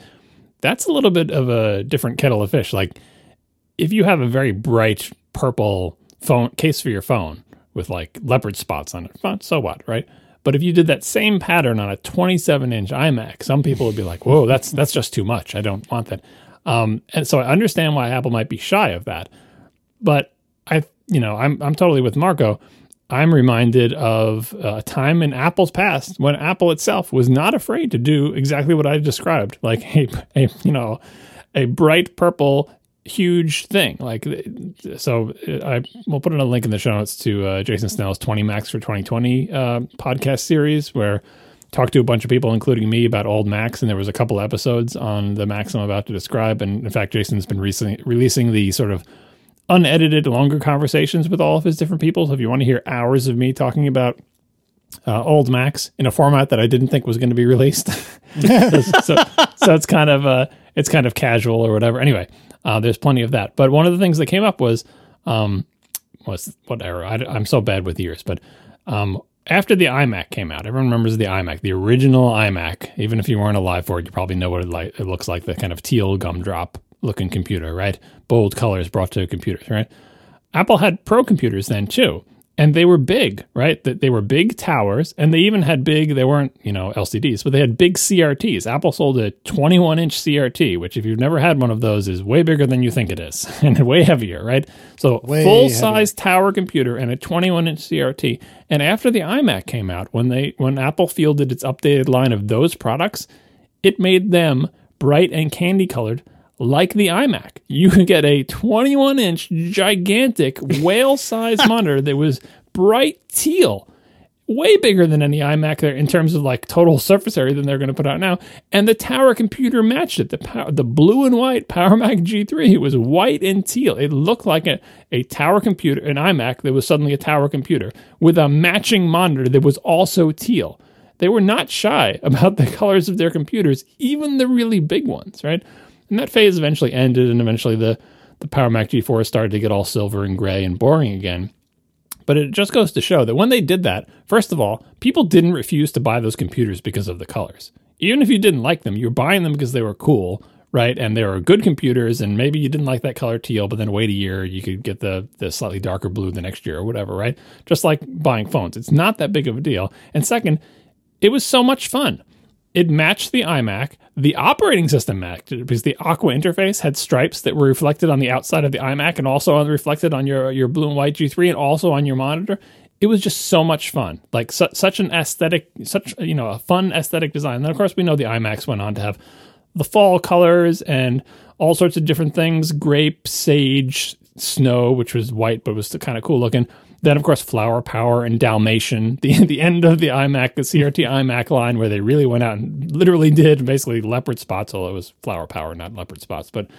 That's a little bit of a different kettle of fish. Like if you have a very bright purple phone case for your phone with like leopard spots on it. So what, right? But if you did that same pattern on a 27 inch iMac, some people would be like, "Whoa, that's that's just too much. I don't want that." Um, and so I understand why Apple might be shy of that. But I, you know, I'm I'm totally with Marco. I'm reminded of a time in Apple's past when Apple itself was not afraid to do exactly what I described, like a, a you know, a bright purple huge thing. Like, so I will put in a link in the show notes to uh, Jason Snell's 20 Macs for 2020 uh, podcast series where talked to a bunch of people, including me, about old Macs, and there was a couple episodes on the Macs I'm about to describe. And in fact, Jason's been recently releasing the sort of unedited, longer conversations with all of his different people. So if you want to hear hours of me talking about uh, old Macs in a format that I didn't think was going to be released, so, so, it's kind of uh, it's kind of casual or whatever. Anyway, uh, there's plenty of that. But one of the things that came up was, um, was what era? I, am so bad with years, but um, after the iMac came out, everyone remembers the iMac, the original iMac. Even if you weren't alive for it, you probably know what it, like, it looks like the kind of teal gumdrop looking computer, right? Bold colors brought to computers, right? Apple had pro computers then too and they were big, right? That they were big towers, and they even had big. They weren't, you know, LCDs, but they had big CRTs. Apple sold a 21 inch CRT, which, if you've never had one of those, is way bigger than you think it is, and way heavier, right? So full size tower computer and a 21 inch CRT. And after the iMac came out, when they when Apple fielded its updated line of those products, it made them bright and candy colored like the iMac. You could get a 21 inch gigantic whale sized monitor that was bright teal, way bigger than any iMac there in terms of like total surface area than they're going to put out now. And the tower computer matched it. The power, the blue and white Power Mac G3 was white and teal. It looked like a, a tower computer, an iMac that was suddenly a tower computer with a matching monitor that was also teal. They were not shy about the colors of their computers, even the really big ones, right? And that phase eventually ended, and eventually the, the Power Mac G4 started to get all silver and gray and boring again. But it just goes to show that when they did that, first of all, people didn't refuse to buy those computers because of the colors. Even if you didn't like them, you were buying them because they were cool, right? And they were good computers, and maybe you didn't like that color teal, but then wait a year, you could get the, the slightly darker blue the next year or whatever, right? Just like buying phones. It's not that big of a deal. And second, it was so much fun. It matched the iMac. The operating system matched it because the Aqua interface had stripes that were reflected on the outside of the iMac and also reflected on your, your blue and white G3 and also on your monitor. It was just so much fun, like su- such an aesthetic, such you know a fun aesthetic design. And then of course we know the iMacs went on to have the fall colors and all sorts of different things: grape, sage, Snow, which was white but was kind of cool looking. Then, of course, Flower Power and Dalmatian, the the end of the iMac, the CRT iMac line, where they really went out and literally did basically leopard spots, although it was Flower Power, not leopard spots. But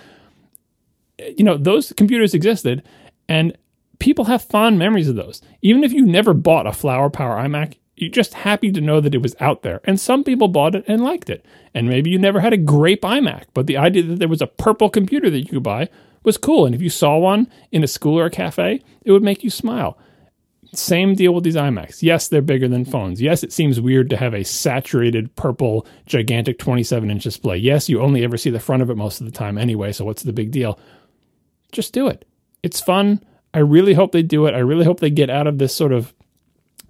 you know, those computers existed, and people have fond memories of those. Even if you never bought a Flower Power iMac, you're just happy to know that it was out there. And some people bought it and liked it. And maybe you never had a grape iMac, but the idea that there was a purple computer that you could buy was cool. And if you saw one in a school or a cafe, it would make you smile. Same deal with these iMacs. Yes, they're bigger than phones. Yes, it seems weird to have a saturated purple, gigantic 27 inch display. Yes, you only ever see the front of it most of the time anyway, so what's the big deal? Just do it. It's fun. I really hope they do it. I really hope they get out of this sort of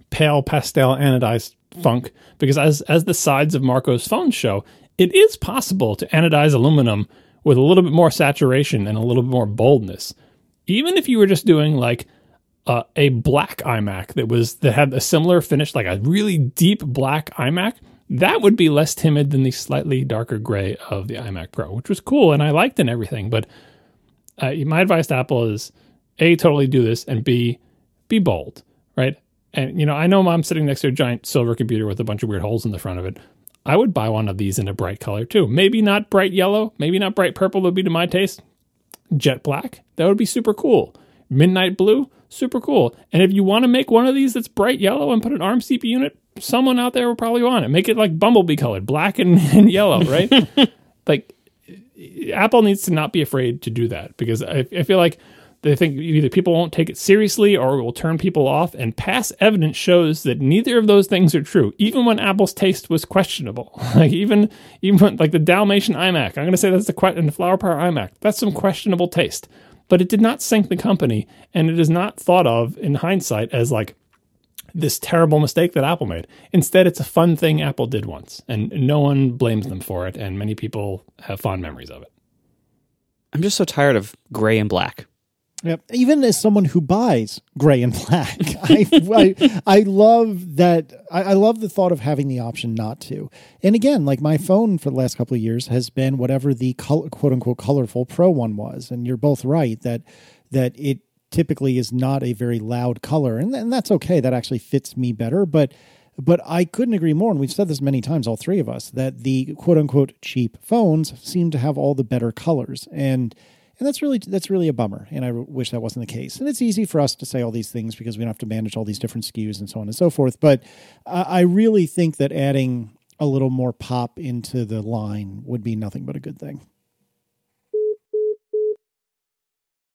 pale pastel anodized funk because as as the sides of Marco's phone show, it is possible to anodize aluminum with a little bit more saturation and a little bit more boldness. Even if you were just doing like uh, a black iMac that was that had a similar finish, like a really deep black iMac, that would be less timid than the slightly darker gray of the iMac Pro, which was cool and I liked and everything. But uh, my advice to Apple is a totally do this and b be bold, right? And you know, I know I'm sitting next to a giant silver computer with a bunch of weird holes in the front of it. I would buy one of these in a bright color too. Maybe not bright yellow, maybe not bright purple would be to my taste. Jet black, that would be super cool. Midnight blue, super cool. And if you want to make one of these that's bright yellow and put an ARM CPU unit, someone out there will probably want it. Make it like bumblebee colored, black and, and yellow, right? like Apple needs to not be afraid to do that because I, I feel like they think either people won't take it seriously or it will turn people off. And past evidence shows that neither of those things are true. Even when Apple's taste was questionable, like even even when, like the Dalmatian iMac, I'm going to say that's the que- and the Flower Power iMac. That's some questionable taste, but it did not sink the company, and it is not thought of in hindsight as like this terrible mistake that Apple made. Instead, it's a fun thing Apple did once, and no one blames them for it, and many people have fond memories of it. I'm just so tired of gray and black. Yep. Even as someone who buys gray and black, I, I, I love that. I, I, love the thought of having the option not to. And again, like my phone for the last couple of years has been whatever the color, quote unquote colorful Pro one was. And you're both right that that it typically is not a very loud color, and, and that's okay. That actually fits me better. But but I couldn't agree more. And we've said this many times, all three of us, that the quote unquote cheap phones seem to have all the better colors and and that's really that's really a bummer and i wish that wasn't the case. And it's easy for us to say all these things because we don't have to manage all these different skus and so on and so forth but uh, i really think that adding a little more pop into the line would be nothing but a good thing